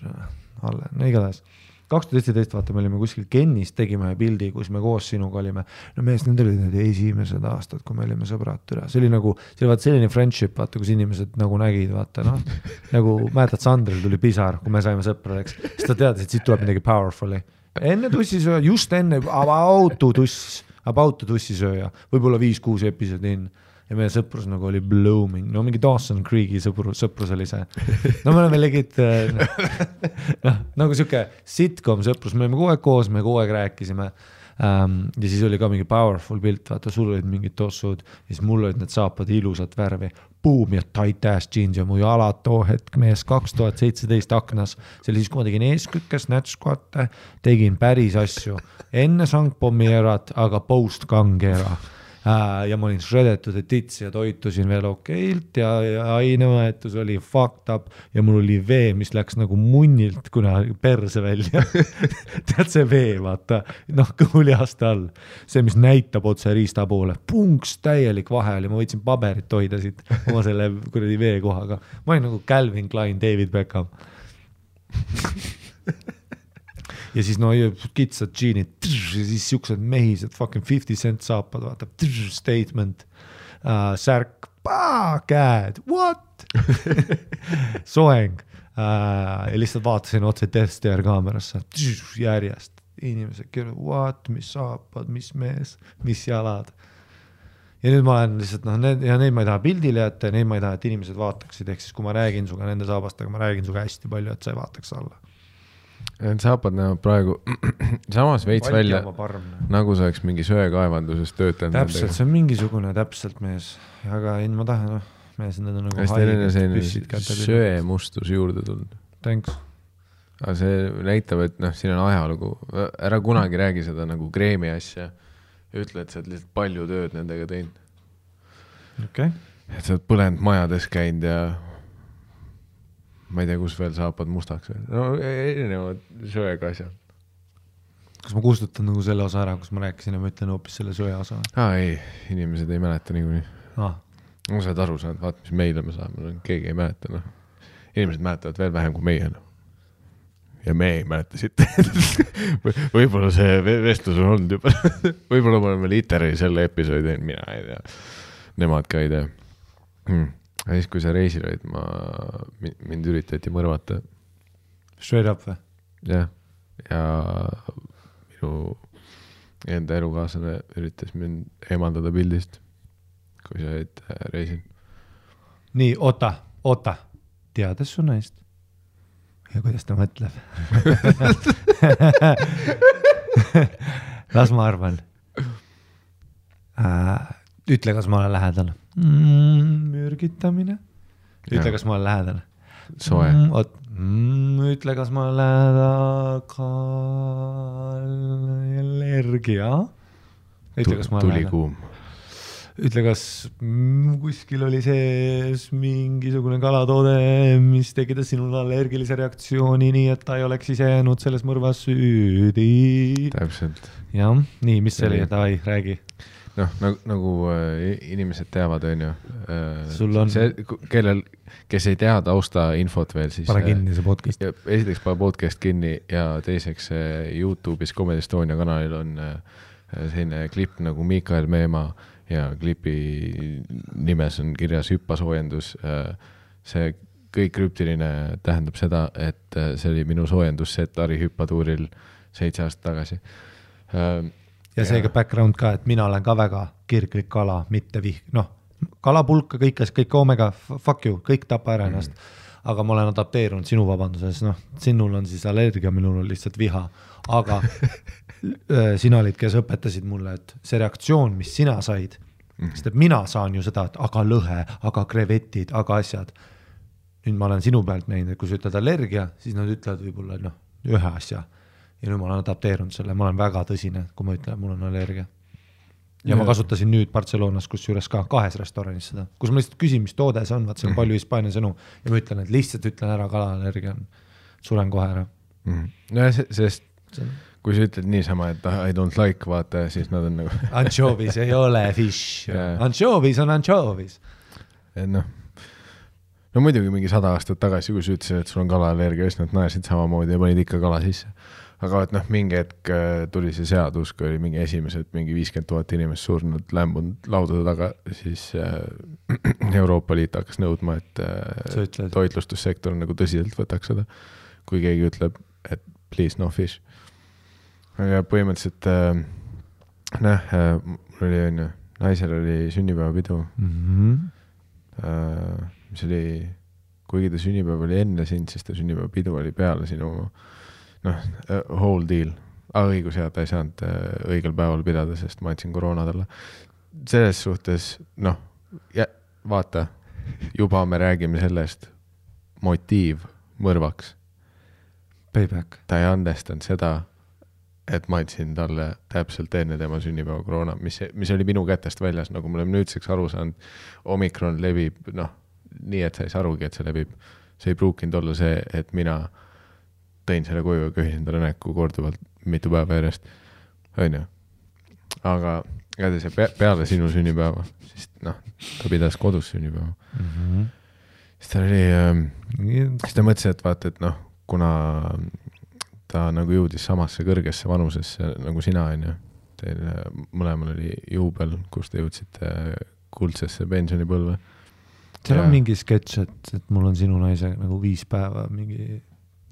B: alla, no igatahes kaks tuhat seitseteist, vaata, me olime kuskil Kennis, tegime ühe pildi, kus me koos sinuga olime. no mees, need olid need esimesed aastad, kui me olime sõbrad, türa, see oli nagu, see oli vaata selline friendship, vaata, kus inimesed nagu nägid, vaata noh. nagu mäletad, Sandril tuli pisar, kui me saime sõpradeks, siis ta teadis, et siit tuleb midagi powerful'i. enne tussisööja, just enne about to tuss, about to tussisööja, võib-olla viis-kuus episoodi in ja meie sõprus nagu oli blooming, no mingi Dawson Creek'i sõprus, sõprus oli see. no me oleme legit, noh nagu sihuke sitcom sõprus, me olime kogu aeg koos, me kogu aeg rääkisime ähm,. ja siis oli ka mingi powerful pilt, vaata, sul olid mingid tossud ja siis mul olid need saapad ilusat värvi. Boom ja tight ass jeans ja mu jalad too hetk mees kaks tuhat seitseteist aknas. see oli siis, kui ma tegin eeskükke, snatch squat'e, tegin päris asju enne sangpommi erat, aga post gang era ja ma olin shredetud tits ja toitusin veel okeilt ja, ja ainevahetus oli fucked up ja mul oli vee, mis läks nagu munnilt kuna perse välja. [laughs] tead see vee, vaata, noh kõhulihaste all, see, mis näitab otse riista poole, punks, täielik vahe oli, ma võtsin paberit hoida siit oma selle kuradi veekohaga. ma olin nagu Calvin Klein, David Beckham [laughs] ja siis no kitsad džiinid ja siis siuksed mehised fucking fifty cent saapad, vaata, statement. Uh,, särk, käed, what? [laughs] Soeng. Uh, ja lihtsalt vaatasin otse Death Stare kaamerasse järjest, inimesed kirjutavad, what, mis saapad, mis mees, mis jalad. ja nüüd ma olen lihtsalt noh, need ja neid ma ei taha pildile jätta ja neid ma ei taha, et inimesed vaataksid, ehk siis kui ma räägin sinuga nende saabastega, ma räägin sinuga hästi palju, et sa ei vaataks alla.
A: Need saapad näevad praegu [clears throat] samas veits välja, nagu sa oleks mingi söekaevanduses töötanud.
B: täpselt, see on mingisugune täpselt mees, aga ei, ma tahan, noh, mees, need on nagu
A: hästi
B: püssid
A: selline söemustus juurde tulnud.
B: Thanks.
A: aga see näitab, et noh, siin on ajalugu, ära kunagi räägi seda nagu kreemi asja. ütle, et sa oled lihtsalt palju tööd nendega teinud,
B: okei okay.,
A: et sa oled põlenud majades käinud ja ma ei tea, kus veel saapad mustaks veel, no erinevad söega asjad.
B: kas ma kustutan nagu selle osa ära, kus ma rääkisin ja ma ütlen hoopis selle söe osa
A: aa ei, inimesed ei mäleta niikuinii.
B: ah,?
A: no sa oled aru saanud, vaata, mis meile me saame, keegi ei mäleta, noh. inimesed mäletavad veel vähem kui meie, noh. ja me ei mäleta siit [laughs] võib-olla see ve- vestlus on olnud juba, [laughs] võib-olla me oleme literi selle episoodi teinud, mina ei tea. Nemad ka ei tea hmm.. Aga siis, kui sa reisil olid, ma, mind üritati mõrvata,
B: Straight up või?
A: jah, ja minu enda elukaaslane üritas mind eemaldada pildist, kui sa olid äh, reisil.
B: nii, oota, oota, teades su naist ja kuidas ta mõtleb [laughs] [laughs] las ma arvan äh,. ütle, kas ma olen lähedal mm,. mürgitamine. ütle, kas ma olen lähedal
A: soe
B: mm,. oot mm,, ütle, kas ma olen lähedal. allergia. ütle, kas ma olen lähedal. ütle, kas mm, kuskil oli sees mingisugune kalatoode, mis tekitas sinul allergilise reaktsiooni, nii et ta ei oleks ise jäänud selles mõrvas süüdi.
A: täpselt,
B: jah, nii, mis see oli
A: Oli.,
B: davai, räägi.
A: Noh nagu, nagu äh, inimesed teavad, onju.
B: Sul on-
A: see, kellel, kes ei tea taustainfot veel, siis.
B: pane kinni see podcast.
A: esiteks pane podcast kinni ja teiseks äh, Youtube'is Comedy Estonia kanalil on äh, selline klipp nagu Miikael Meemaa ja klipi nimes on kirjas hüppasoojendus. see kõik krüptiline tähendab seda, et äh, see oli minu soojendusset Ari hüppatuuril seitse aastat tagasi.
B: Ja seega background ka, et mina olen ka väga kirglik kala, mitte vih-, noh, kalapulka, kõike, kõik omega, fuck you, kõik tapa ära ennast mm.. aga ma olen adapteerunud sinu vabanduses, noh, sinul on siis allergia, minul on lihtsalt viha, aga [laughs] äh, sina olid, kes õpetasid mulle, et see reaktsioon, mis sina said mm, -hmm. sest et mina saan ju seda, et aga lõhe, aga krevetid, aga asjad. nüüd ma olen sinu pealt näinud, et kui sa ütled allergia, siis nad ütlevad võib-olla noh, ühe asja. Ja nüüd ma olen adapteerunud selle, ma olen väga tõsine, kui ma ütlen, mul on allergia. Ja ma kasutasin nüüd Barcelonas kusjuures ka kahes restoranis seda, kus ma lihtsalt küsin, mis toode see on, vaat seal on -hmm. palju Hispaania sõnu ja ma ütlen, et lihtsalt ütlen ära, kalaallergia on, suren kohe ära.
A: Mm. nojah, sest kui sa ütled niisama, et I don't like, vaata, siis nad on nagu [laughs]
B: Anchovies ei ole fish. Yeah., anchovies on anchovies.
A: et noh, no muidugi mingi sada aastat tagasi, kui sa ütlesid, et sul on kalaallergia, siis nad naersid samamoodi ja panid ikka kala sisse aga et noh, mingi hetk äh, tuli see seadus, kui oli mingi esimesed mingi viiskümmend tuhat inimest surnud, lämbunud laudade taga, siis äh, [clears throat] Euroopa Liit hakkas nõudma, et äh, toitlustussektor nagu tõsiselt võtaks seda. kui keegi ütleb, et please no fish. aga põhimõtteliselt äh, noh äh,, mul oli onju, naisel oli sünnipäevapidu mm. -hmm. Äh, mis oli, kuigi ta sünnipäev oli enne sind, siis ta sünnipäevapidu oli peale sinu äh, noh, äh, whole deal. aa, ah, õigus jah, ta ei saanud äh, õigel päeval pidada, sest ma andsin koroona talle. selles suhtes, noh, vaata, juba me räägime sellest, motiiv mõrvaks.
B: Payback.
A: ta ei andestanud seda, et ma andsin talle täpselt enne tema sünnipäeva koroona, mis, mis oli minu kätest väljas, nagu me oleme nüüdseks aru saanud. omikron levib, noh, nii et sa ei saa arugi, et see levib. see ei pruukinud olla see, et mina äh, tõin selle koju ja köhisin talle näkku korduvalt mitu päeva järjest, onju. aga igatahes see peale sinu sünnipäeva, siis noh, ta pidas kodus sünnipäeva mm. -hmm. siis ta oli äh,, siis ta mõtles, et vaata, et noh, kuna ta nagu jõudis samasse kõrgesse vanusesse nagu sina, onju. Teil äh, mõlemal oli juubel, kus te jõudsite kuldsesse pensionipõlve.
B: seal ja... on mingi sketš, et, et mul on sinu naisega nagu viis päeva mingi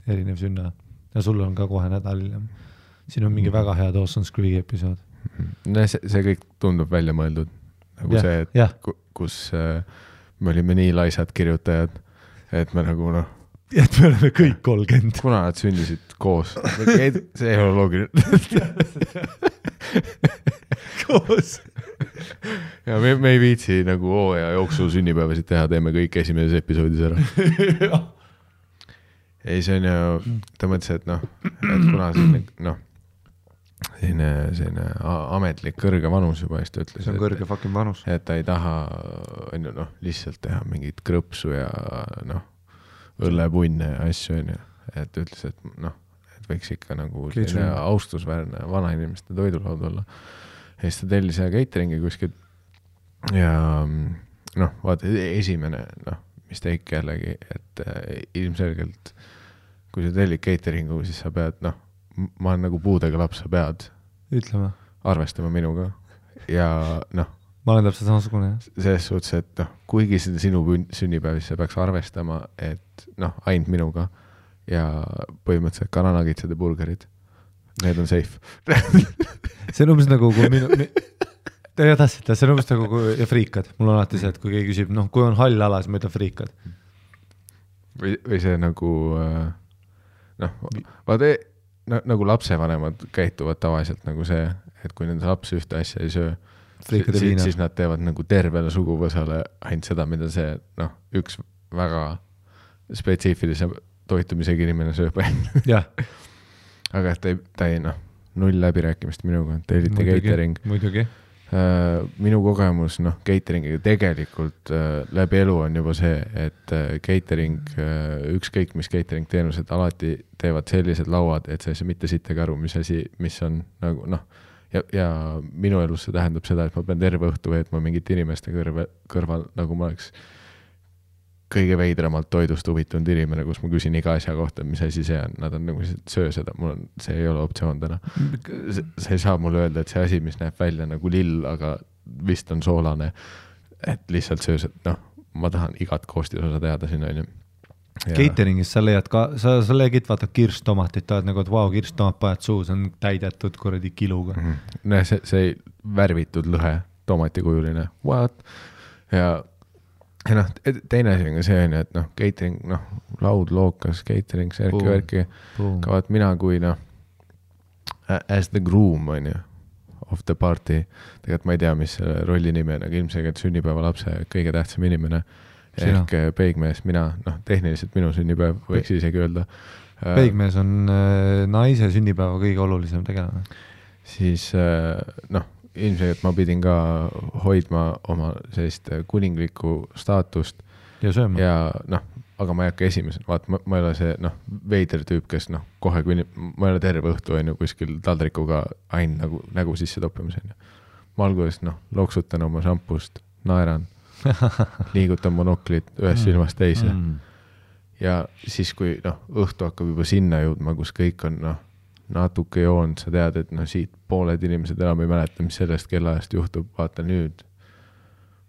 B: erinev sünna ja sul on ka kohe nädal hiljem. siin on mingi mhm. väga hea Dawson's Creek'i episood.
A: no see, see kõik tundub välja mõeldud. nagu ja, see, et ja. kus äh, me olime nii laisad kirjutajad, et me nagu noh. [laughs]
B: et me oleme kõik kolmkümmend.
A: kuna nad sündisid koos, see ei ole loogiline [laughs]
B: koos [laughs]
A: ja me, me ei viitsi nagu hooaja jooksul sünnipäevasid teha, teeme kõik esimeses episoodis ära ei, see on ju, ta mõtles, et noh, et kuna selline noh, selline, selline ametlik kõrge vanus juba, siis ta ütles.
B: see on kõrge fucking vanus.
A: et ta ei taha, on ju noh, lihtsalt teha mingit krõpsu ja noh, õllepunne ja asju, on ju. et ütles, et noh, et võiks ikka nagu selline austusväärne vanainimeste toidulaud olla. ja siis ta tellis ühe catering'i kuskilt ja noh, vaata esimene noh, mistake jällegi, et äh, ilmselgelt kui sa tellid catering'u, siis sa pead, noh, ma olen nagu puudega laps, sa pead
B: ütlema,
A: arvestama minuga ja noh.
B: ma olen täpselt samasugune, jah.
A: selles suhtes, et noh, kuigi see on sinu sünnipäev, siis sa peaks arvestama, et noh, ainult minuga ja põhimõtteliselt kananagitsad ja burgerid, need on safe
B: see on umbes nagu, kui minu mi... Te tahtsite, see on umbes nagu kui, ja friikad, mul on alati see, et kui keegi küsib, noh, kui on hall ala, siis ma ütlen friikad.
A: või, või see nagu äh, noh, vaata no, nagu lapsevanemad käituvad tavaliselt nagu see, et kui nende laps ühte asja ei söö, siis, siis nad teevad nagu tervele suguvõsale ainult seda, mida see noh, üks väga spetsiifilise toitumisega inimene sööb
B: jah.
A: aga et ta ei, ta ei noh, null läbirääkimist minuga, tellite catering.
B: muidugi
A: minu kogemus noh, catering'iga tegelikult äh, läbi elu on juba see, et äh, catering, ükskõik mis catering teenused alati teevad sellised lauad, et sa ei saa mitte sittagi aru, mis asi, mis on nagu noh, ja, ja minu elus see tähendab seda, et ma pean terve õhtu veetma mingite inimeste kõrve, kõrval, nagu ma oleks kõige veidramalt toidust huvitunud inimene, kus ma küsin iga asja kohta, mis asi see on, nad on nagu, söö seda, mul on, see ei ole optsioon täna. sa ei saa mulle öelda, et see asi, mis näeb välja nagu lill, aga vist on soolane, et lihtsalt söö seda, noh, ma tahan igat koostisosa teada siin, on ju.
B: Catering'is sa leiad ka, sa, sa legid vaatad kirstomatit, oled nagu, et vau wow,, kirstomat paned suhu, see on täidetud kuradi kiluga mm.
A: -hmm. nojah, see, see värvitud lõhe, tomatikujuline, what? ja ja noh, teine asi on ka see on ju, et noh, catering, noh, laud, lookas, catering,
B: Boom.
A: särki-värki, ka vaat mina kui noh, as the groom on ju, of the party, tegelikult ma ei tea, mis selle rolli nimi on, aga ilmselgelt sünnipäevalapse kõige tähtsam inimene ehk eh, peigmees, mina, noh, tehniliselt minu sünnipäev, võiks isegi öelda.
B: peigmees on äh, naise sünnipäeva kõige olulisem tegelane.
A: siis äh, noh, ilmselgelt ma pidin ka hoidma oma sellist kuninglikku staatust
B: ja sööma.
A: ja noh, aga ma ei hakka esimesena, vaata, ma, ei ole see noh, veider tüüp, kes noh, kohe kui ma ei ole terve õhtu on ju kuskil taldrikuga ain nagu nägu sisse toppimas on ju. ma alguses noh, loksutan oma šampust, naeran, [laughs] liigutan monoklit ühest silmast teise mm. ja siis, kui noh, õhtu hakkab juba sinna jõudma, kus kõik on noh, natuke joonud, sa tead, et noh, siit pooled inimesed enam ei mäleta, mis sellest kellaajast juhtub, vaata nüüd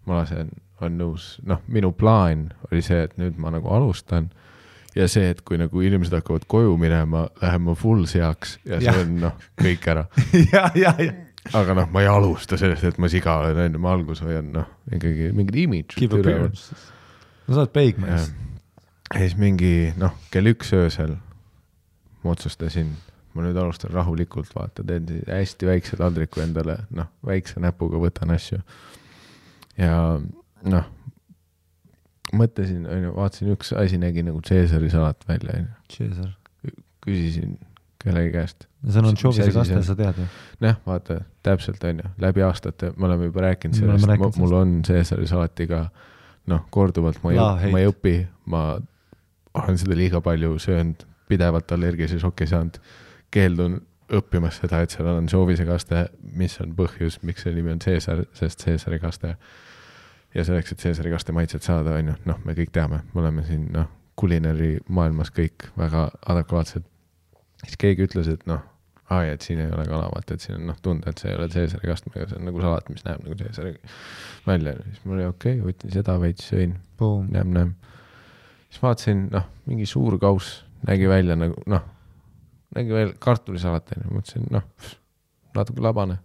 A: ma lasen, on nõus, noh, minu plaan oli see, et nüüd ma nagu alustan ja see, et kui nagu inimesed hakkavad koju minema, lähen ma full seaks ja see
B: Jah.
A: on noh, kõik ära. [laughs]
B: ja, ja, ja.
A: aga noh, ma ei alusta sellest, et ma siga olen, on ju, ma alguses hoian noh, ikkagi mingid imidžid
B: appearance. no sa oled peigmees.
A: ja siis mingi noh, kell üks öösel ma otsustasin, ma nüüd alustan rahulikult, vaata, teen hästi väikse taldriku endale, noh, väikse näpuga võtan asju. ja noh, mõtlesin, onju, vaatasin, üks asi nägi nagu Caesari salat välja, onju.
B: Caesar.
A: küsisin kellegi käest.
B: see on anšoovise kaste sa tead ju.
A: noh, vaata, täpselt onju, läbi aastate me oleme juba rääkinud sellest, mul on Caesari salatiga noh, korduvalt ma ei ma ei õpi, ma olen seda liiga palju söönud, pidevalt allergilise šoki saanud, keeldun õppimas seda, et seal on anšoovise kaste, mis on põhjus, miks selle nimi on Caesar, sest Caesari kaste. ja selleks, et Caesari kaste maitset saada, on ju, noh, me kõik teame, me oleme siin noh, kulinari maailmas kõik väga adekvaatsed. siis keegi ütles, et noh, ai, et siin ei ole kala, vaata, et siin on noh, tunda, et see ei ole Caesari kastmega, see on nagu salat, mis näeb nagu Caesari välja. siis mul oli okei okay,, võtsin seda veits, sõin, nämm-nämm. siis vaatasin, noh, mingi suur kauss nägi välja nagu noh, nägi välja kartulisalat onju, mõtlesin noh, natuke labane,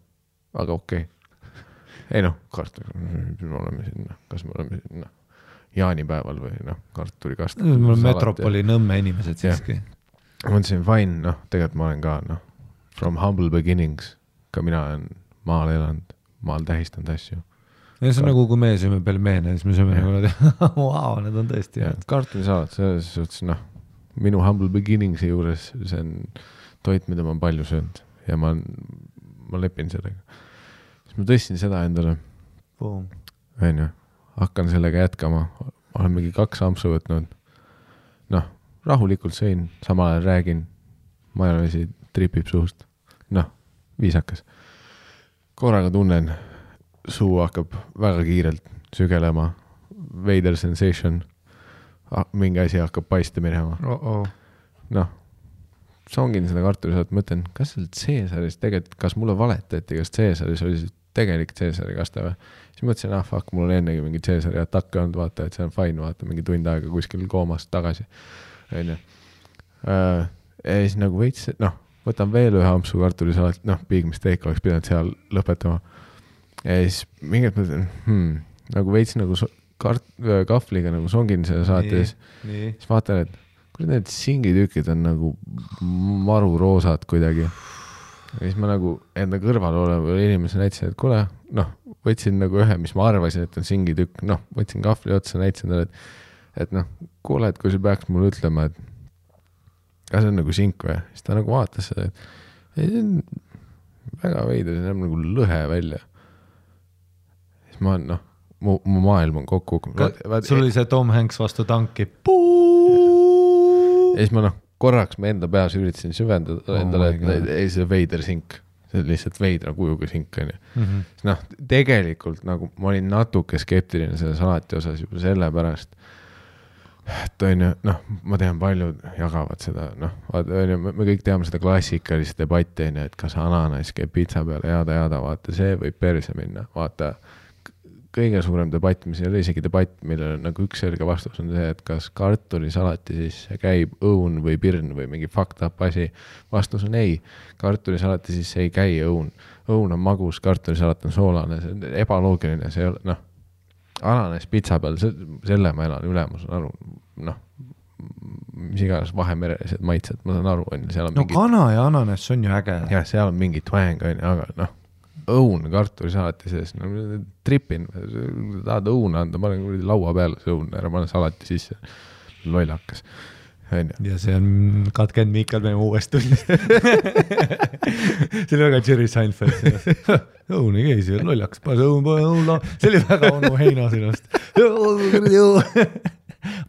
A: aga okei okay.. ei noh, kartul, me oleme siin noh, kas me oleme siin noh, jaanipäeval või noh, kartulikast.
B: me oleme metropoli Nõmme inimesed siiski.
A: mõtlesin fine, noh, tegelikult ma olen ka noh, from humble beginnings, ka mina olen maal elanud, maal tähistanud asju.
B: ja see on nagu, kui me sööme pelmeene, siis me sööme nagu, [laughs] vau, need on tõesti head.
A: kartulisalat selles suhtes noh, minu humble beginnings'i juures see on toit, mida ma palju söönud ja ma, ma lepin sellega. siis ma tõstsin seda endale, onju, hakkan sellega jätkama, olen mingi kaks ampsu võtnud. noh, rahulikult sõin, samal ajal räägin, majavesi tripib suust, noh, viisakas. korraga tunnen, suu hakkab väga kiirelt sügelema, veider sensation, mingi asi hakkab paista minema,
B: oh-oh.
A: noh, songin seda kartulisalat, mõtlen, kas seal Caesaris tegelikult, kas mulle valetati, kas Caesaris oli tegelik Caesari kaste või? siis mõtlesin, ah fuck, mul on ennegi mingi Caesari atake olnud, vaata, et see on fine, vaata mingi tund aega kuskil koomas tagasi, onju. ja siis nagu veits, noh, võtan veel ühe ampsu kartulisalat, noh, big mistake oleks pidanud seal lõpetama. ja siis mingi hetk mõtlen hmm,, nagu veits nagu kart-, kahvliga nagu songin selle saate ja siis vaatan, et kuule need singitükid on nagu maruroosad kuidagi. ja siis ma nagu enda kõrval olevale inimesele näitasin, et kuule, noh, võtsin nagu ühe, mis ma arvasin, et on singitükk, noh, võtsin kahvli otsa, näitasin talle, et et noh, kuule, et kui sa peaks mulle ütlema, et kas see on nagu sink või, siis ta nagu vaatas seda, et ei, see on väga veider, see näeb nagu lõhe välja. siis ma noh, mu, mu maailm on kokku kukkunud.
B: sul oli see Tom Hanks vastu tanki.
A: ja siis ma noh, korraks ma enda peas üritasin süvendada
B: Oh
A: endale, et ei see veider sink, see on lihtsalt veidra kujuga sink onju.
B: Mhm.
A: siis noh, tegelikult nagu ma olin natuke skeptiline selle salati osas juba sellepärast, et onju, noh, ma tean, paljud jagavad seda, noh, onju, me kõik teame seda klassikalist debatti onju, et kas ananass käib pitsa peale, jada-jada, vaata, see võib perse minna, vaata kõige suurem debatt, mis ei ole isegi debatt, millel on nagu üks selge vastus on see, et kas kartulisalati sisse käib õun või pirn või mingi fucked up asi. vastus on ei, kartulisalati sisse ei käi õun. õun on magus, kartulisalat on soolane, see on ebaloogiline, see ei ole noh. ananasspitsa peal, selle ma elan üle, ma saan aru, noh, mis iganes Vahemerelised maitsed, ma saan aru, on ju, seal on
B: no
A: mingi,
B: kana ja ananass on ju äge.
A: jah, seal on mingi twang, on ju, aga noh, õun kartulisalati sees, no tripin, tahad õuna anda, pane kuradi laua peale see õun, ära pane salati sisse, lollakas, on ju.
B: ja see on katkenud Miikal meie uuest tunnist. [laughs] see oli väga Jerry Seinfeld sellest. [laughs] õun ei käi siia lollakas, pane see õun, pane õun, see oli väga onu Heino sinust. [laughs]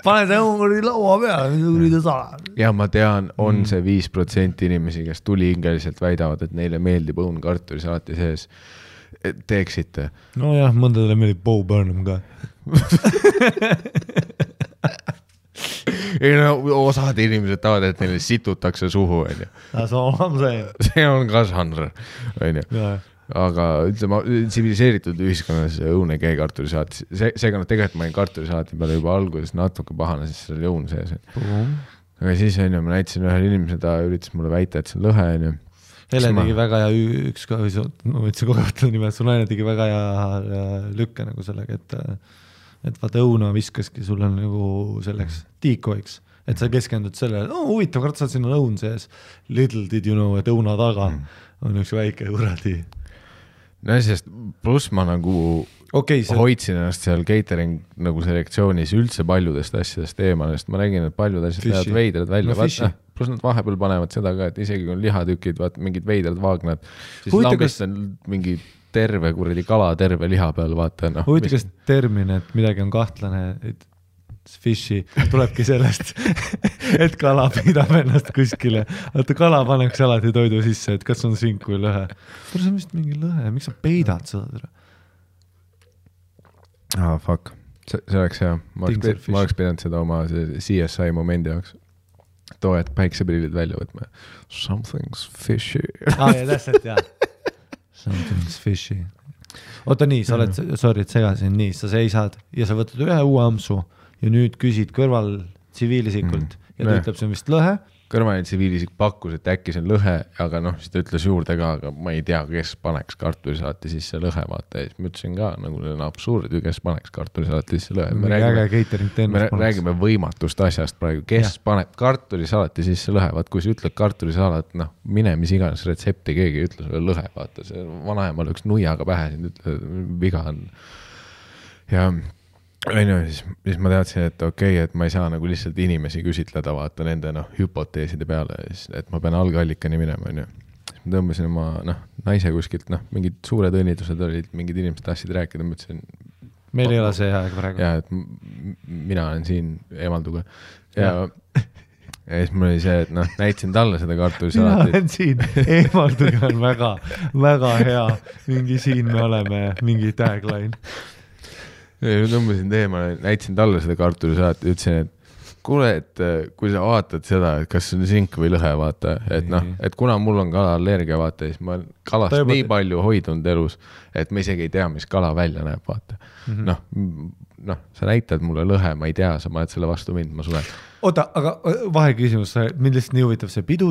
B: pane see õun kuradi laua peale, kuradi salad.
A: ja ma tean, on
B: Mm.
A: see viis protsenti inimesi, kes tulihingeliselt väidavad, et neile meeldib õun kartulisalati sees. teeksite,
B: nojah, mõndadele meeldib Bo Burnham ka. [laughs]
A: ei no osad inimesed tahavad, et neile situtakse suhu, on ju.
B: That's all I m saying.
A: see on ka žanr, on ju. Aga ütleme, tsiviliseeritud ühiskonnas õun ei käi kartulisalati, see, seega noh, tegelikult ma olin kartulisalati peale juba alguses natuke pahane, sest seal oli õun sees. aga siis on ju, ma näitasin ühele inimesele, ta üritas mulle väita, et see on lõhe, on ju.
B: Helen
A: ma-
B: tegi väga hea, üks ma võtsin aeg talle nime, su naine tegi väga hea lükke nagu sellega, et et vaata õuna viskaski sulle nagu selleks tiikoiks, et sa keskendud sellele, oo huvitav, kurat, siin on õun sees. Little did you know, et õuna taga on üks väike kuradi,
A: no sest pluss ma nagu
B: okay,, see,
A: hoidsin ennast seal catering nagu selektsioonis üldse paljudest asjadest eemale, sest ma nägin, et paljud asjad
B: Fishi.
A: näevad veidrad välja
B: No
A: vaata, pluss nad vahepeal panevad seda ka, et isegi kui on lihatükid, vaata mingid veidrad vaagnad, siis
B: Huvitav,
A: lambist on mingi terve kuradi kala terve liha peal, vaata noh.
B: huvitav, kas termin, et midagi on kahtlane, et fishy tulebki sellest, [laughs] et kala pidab ennast kuskile, vaata kala pannakse alati toidu sisse, et kas on sink või lõhe. kuule, see on vist mingi lõhe, miks sa peidad seda?
A: aa ah,, fuck, see, see oleks hea, ma oleks ma oleks pidanud seda oma CSI momendi jaoks, too hetk päikseprillid välja võtma. Something's fishy.
B: aa ah,, ja täpselt jaa. Something's fishy. oota nii, sa oled, sorry, et segasin, nii, sa seisad ja sa võtad ühe uue ampsu ja nüüd küsid kõrval tsiviilisikult mm. ja ta
A: Nee.
B: ütleb, see on vist lõhe
A: kõrvaline tsiviilisik pakkus, et äkki see on lõhe, aga noh, siis ta ütles juurde ka, aga ma ei tea, kes paneks kartulisalati sisse lõhe, vaata ja siis ma ütlesin ka nagu see on absurd ju, kes paneks kartulisalati sisse lõhe. me räägime, me räägime võimatust asjast praegu, kes ja. paneb kartulisalati sisse lõhe, vaat kui sa ütled kartulisalat, noh, mine mis iganes retsepti, keegi ei ütle sulle lõhe, vaata see vanaema lööks nuiaga pähe sind, ütle viga on. ja onju, siis, siis ma teadsin, et okei okay,, et ma ei saa nagu lihtsalt inimesi küsitleda, vaata nende noh, hüpoteeside peale ja siis, et ma pean algallikani minema, onju. siis ma tõmbasin oma noh, naise kuskilt noh, mingid suured õnnitlused olid, mingid inimesed tahtsid rääkida, ma ütlesin
B: meil ei ole see aeg praegu.
A: ja et mina olen siin, eemalduge. ja, ja siis mul oli see, et noh, näitasin talle seda
B: mina
A: kartulisalatit.
B: olen siin, eemalduge on väga, väga hea, mingi siin me oleme, mingi tagline.
A: Tõmbasin ta eemale, näitasin talle seda kartulisalatit ja ütlesin, et kuule, et äh, kui sa vaatad seda, et kas on sink või lõhe, vaata, et noh et kuna mul on kalaallergia, vaata, siis ma olen kalast
B: juba-
A: nii palju hoidunud elus, et ma isegi ei tea, mis kala välja näeb, vaata mm -hmm.. noh, noh, sa näitad mulle lõhe, ma ei tea, sa paned selle vastu mind, ma suren.
B: oota, aga vaheküsimus, mind lihtsalt nii huvitab see pidu,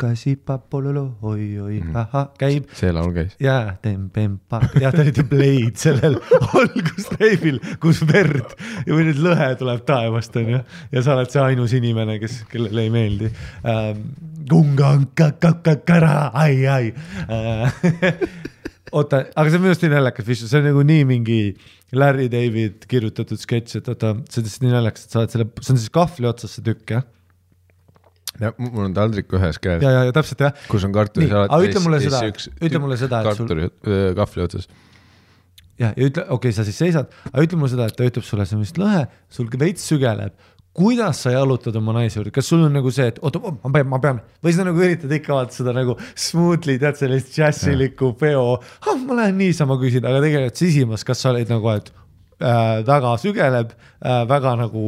B: kasi-papololo, oi-oi, ahah, käib
A: see laul käis.
B: ja tempempa, ja te olite Blade sellel [laughs] algustreifil, kus verd või nüüd lõhe tuleb taevast onju ja sa oled see ainus inimene, kes, kellele ei meeldi ähm,. kunga-kara, ai, ai äh. [laughs] oota, aga see on minu arust nii naljakas, see on nagu nii mingi Larry David kirjutatud sketš, et oota, see on lihtsalt nii naljakas, et sa oled selle, see on siis kahvli otsas see tükk jah?
A: ja mul on taldrik ühes käes
B: ja, ja, ja täpselt jah
A: kus on kartulisalat
B: aga ütle mulle seda, ütle mulle seda, et sul-
A: kartuli, kahvli otsas.
B: jah, ja ütle, okei okay,, sa siis seisad, aga ütle mulle seda, et ta ütleb sulle, see on vist lõhe, sul veits sügeleb. Kuidas sa jalutad oma naise juurde, kas sul on nagu see, et oota, ma pean, ma pean või sa nagu üritad ikka vaata seda nagu smoothly, tead sellist džässilikku peo, ah ma lähen niisama küsin, aga tegelikult sisimas, kas sa olid nagu, et äh, väga sügeleb äh,, väga nagu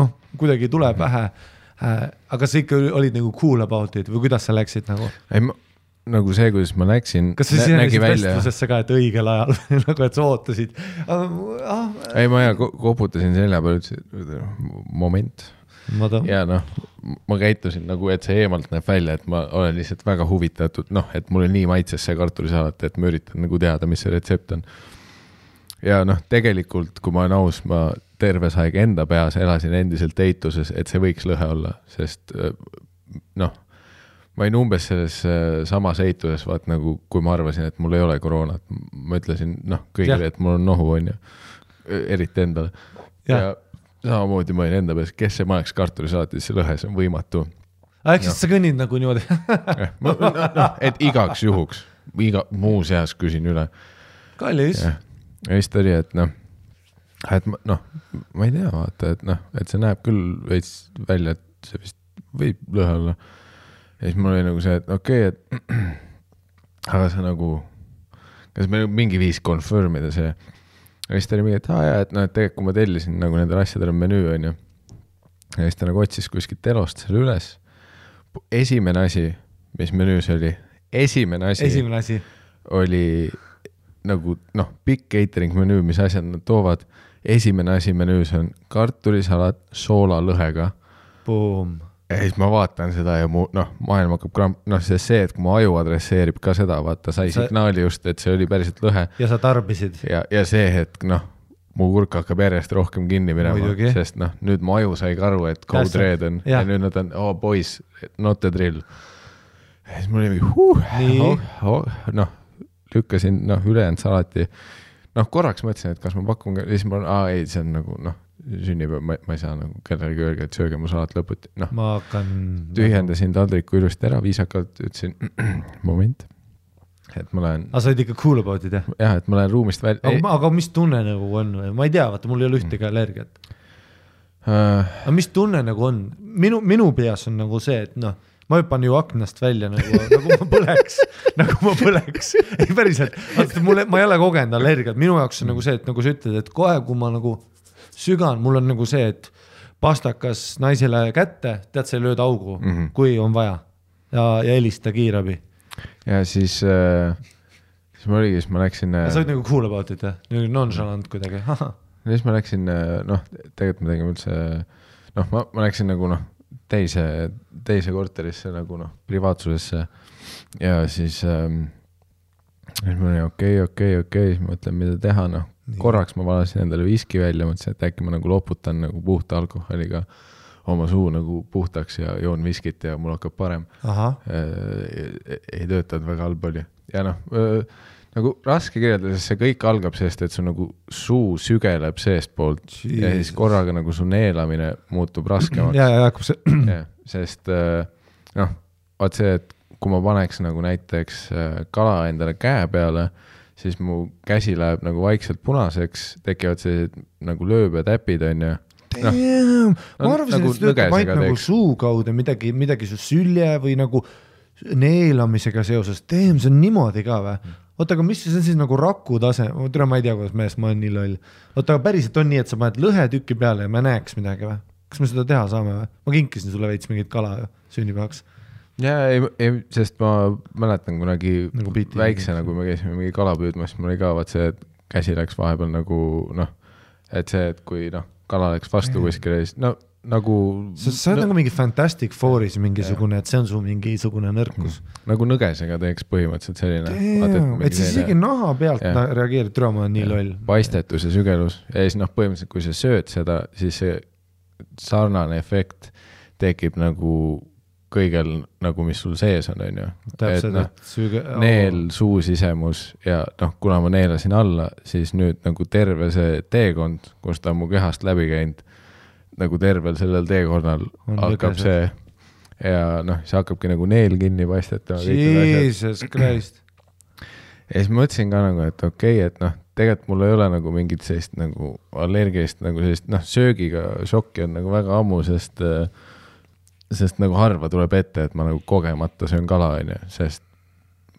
B: noh, kuidagi tuleb vähe äh,. aga sa ikka olid nagu cool about it või kuidas sa läksid nagu?
A: ei, nagu see, kuidas ma läksin,
B: kas sa sisenesid vestlusesse ka, et õigel ajal [laughs] nagu, et sa ootasid ah,?
A: ei ma ja ko- koputasin selja peale, ütlesin moment
B: ma ta-,
A: ja noh, ma käitusin nagu, et see eemalt näeb välja, et ma olen lihtsalt väga huvitatud, noh, et mulle nii maitses see kartulisalat, et ma üritan nagu teada, mis see retsept on. ja noh, tegelikult, kui ma olen aus, ma terve see aeg enda peas elasin endiselt eituses, et see võiks lõhe olla, sest äh, noh, ma olin umbes selles äh, samas eituses, vaat nagu, kui ma arvasin, et mul ei ole koroonat, ma ütlesin noh, kõigile, et mul on nohu, onju, eriti endale.
B: Jah.
A: ja samamoodi ma olin enda peas, kes see paneks kartulisalatisse lõhe, see on võimatu.
B: ehk siis sa kõnnid nagu niimoodi? [laughs]
A: Noh, et igaks juhuks, iga, muuseas küsin üle.
B: Kallis,
A: ja siis ta oli, et noh, et noh, ma ei tea, vaata, et noh, et see näeb küll veits välja, et see vist võib lõhe olla. Ja siis mul oli nagu see, et okei okay,, et [clears throat] aga see nagu, kas on mingi viis confirm ida see. ja siis ta oli mingi, et aa jaa, et noh, et tegelikult kui ma tellisin nagu nendel asjadel on menüü, onju. ja siis ta nagu otsis kuskilt elost selle üles. esimene asi, mis menüüs oli, esimene asi
B: esimene asi,
A: oli nagu noh, pikk catering menüü, mis asjad nad toovad. esimene asi menüüs on kartulisalat soolalõhega
B: boom,
A: ja siis ma vaatan seda ja mu noh, maailm hakkab kramp, noh, see see, et kui mu aju adresseerib ka seda, vaata sai
B: Sa-
A: signaali just, et see oli päriselt lõhe.
B: Ja sa tarbisid,
A: ja, ja see hetk noh, mu kurk hakkab järjest rohkem kinni minema sest noh, nüüd mu aju sai ka aru, et code
B: Täpselt.
A: red on. Ja. Ja nüüd nad on, oh boys, not the drill. ja siis mul oli huh, oh, oh, noh, lükkasin noh, ülejäänud salati, noh korraks mõtlesin, et kas ma pakun, siis ma, aa ei, see on nagu noh, sünnipäev, ma, ma ei saa nagu kellelegi öelda, et sööge mu salat lõputi, noh.
B: ma hakkan.
A: tühjendasin taldriku ilusti ära, viisakalt ütlesin [clears throat] moment, et ma lähen,
B: aga sa olid ikka cool about it jah?
A: jah, et ma lähen ruumist välja
B: aga, aga mis tunne nagu on ma ei tea, vaata mul ei ole ühtegi allergiat.
A: äh,
B: aga mis tunne nagu on, minu, minu peas on nagu see, et noh, ma hüppan ju aknast välja nagu, [laughs] nagu ma põleks, nagu ma põleks, ei päriselt, vaata mulle, ma ei ole kogenud allergiat, minu jaoks on nagu see, et nagu sa ütled, et kohe, kui ma nagu sügan, mul on nagu see, et pastakas naisele kätte, tead, sa lööd augu mm. -hmm. kui on vaja ja, ja helista kiirabi.
A: ja siis äh,, siis mul oligi, siis ma läksin äh,
B: sa olid nagu cool about it jah, nagu nonchalant kuidagi,
A: ja siis ma läksin äh, noh, tegelikult me tegime üldse noh, ma, ma läksin nagu noh, teise, teise korterisse nagu noh, privaatsusesse ja siis ähm, siis mul oli okei, okei, okei, siis ma mõtlen, mida teha, noh, korraks ma valasin endale viski välja, mõtlesin, et äkki ma nagu loputan nagu puhta alkoholiga oma suu nagu puhtaks ja joon viskit ja mul hakkab parem.
B: ahah,
A: ei töötanud, väga halb oli. Ja noh, nagu raske kirjeldada, sest see kõik algab sellest, et su nagu suu sügeleb seestpoolt ja siis korraga nagu su neelamine muutub raskemaks. [clears throat]
B: ja, ja hakkab see, [clears throat]
A: sest äh, noh, vaat see, et kui ma paneks nagu näiteks äh, kala endale käe peale, siis mu käsi läheb nagu vaikselt punaseks, tekivad sellised nagu lööbetäpid, onju. Noh,
B: ma arvasin
A: nagu
B: et see töötab ainult nagu suu kaudu midagi, midagi su sülje või nagu neelamisega seoses, damn, see on niimoodi ka või? oota, aga mis see on siis nagu raku tase, tere, ma ei tea, kuidas mees, ma olen nii loll. oota, aga päriselt on nii, et sa paned lõhetüki peale ja me näeks midagi või? kas me seda teha saame või? ma kinkisin sulle veits mingit kala sünnipäevaks.
A: Ja ei, ei, sest ma mäletan kunagi
B: Nagu
A: väiksena, kui me käisime mingi kala püüdmas, mul oli ka vaat see, et käsi läks vahepeal nagu noh, et see, et kui noh, kala läks vastu kuskile, siis no nagu.
B: sa, sa oled nagu mingi Fantastic Fouris mingisugune, et see on su mingisugune nõrkus.
A: nagu nõgesega teeks põhimõtteliselt selline.
B: et siis isegi naha pealt na- reageerid, tere, ma olen nii loll.
A: paistetus ja sügelus ja siis noh, põhimõtteliselt kui sa sööd seda, siis see sarnane efekt tekib nagu kõigel nagu, mis sul sees on,
B: täpselt,
A: noh,
B: et süge-.
A: neel, suu sisemus ja noh, kuna ma neelasin alla, siis nüüd nagu terve see teekond, kus ta on mu kehast läbi käinud, nagu tervel sellel teekonnal
B: On
A: hakkab
B: lõgesed.
A: see ja noh, siis hakkabki nagu neel kinni paistetama. ja
B: Jesus Christ.
A: siis ma mõtlesin ka nagu, et okei okay,, et noh, tegelikult mul ei ole nagu mingit sellist nagu allergilist nagu sellist noh, söögiga šokki on nagu väga ammu, sest äh, sest nagu harva tuleb ette, et ma nagu kogemata söön kala, onju, sest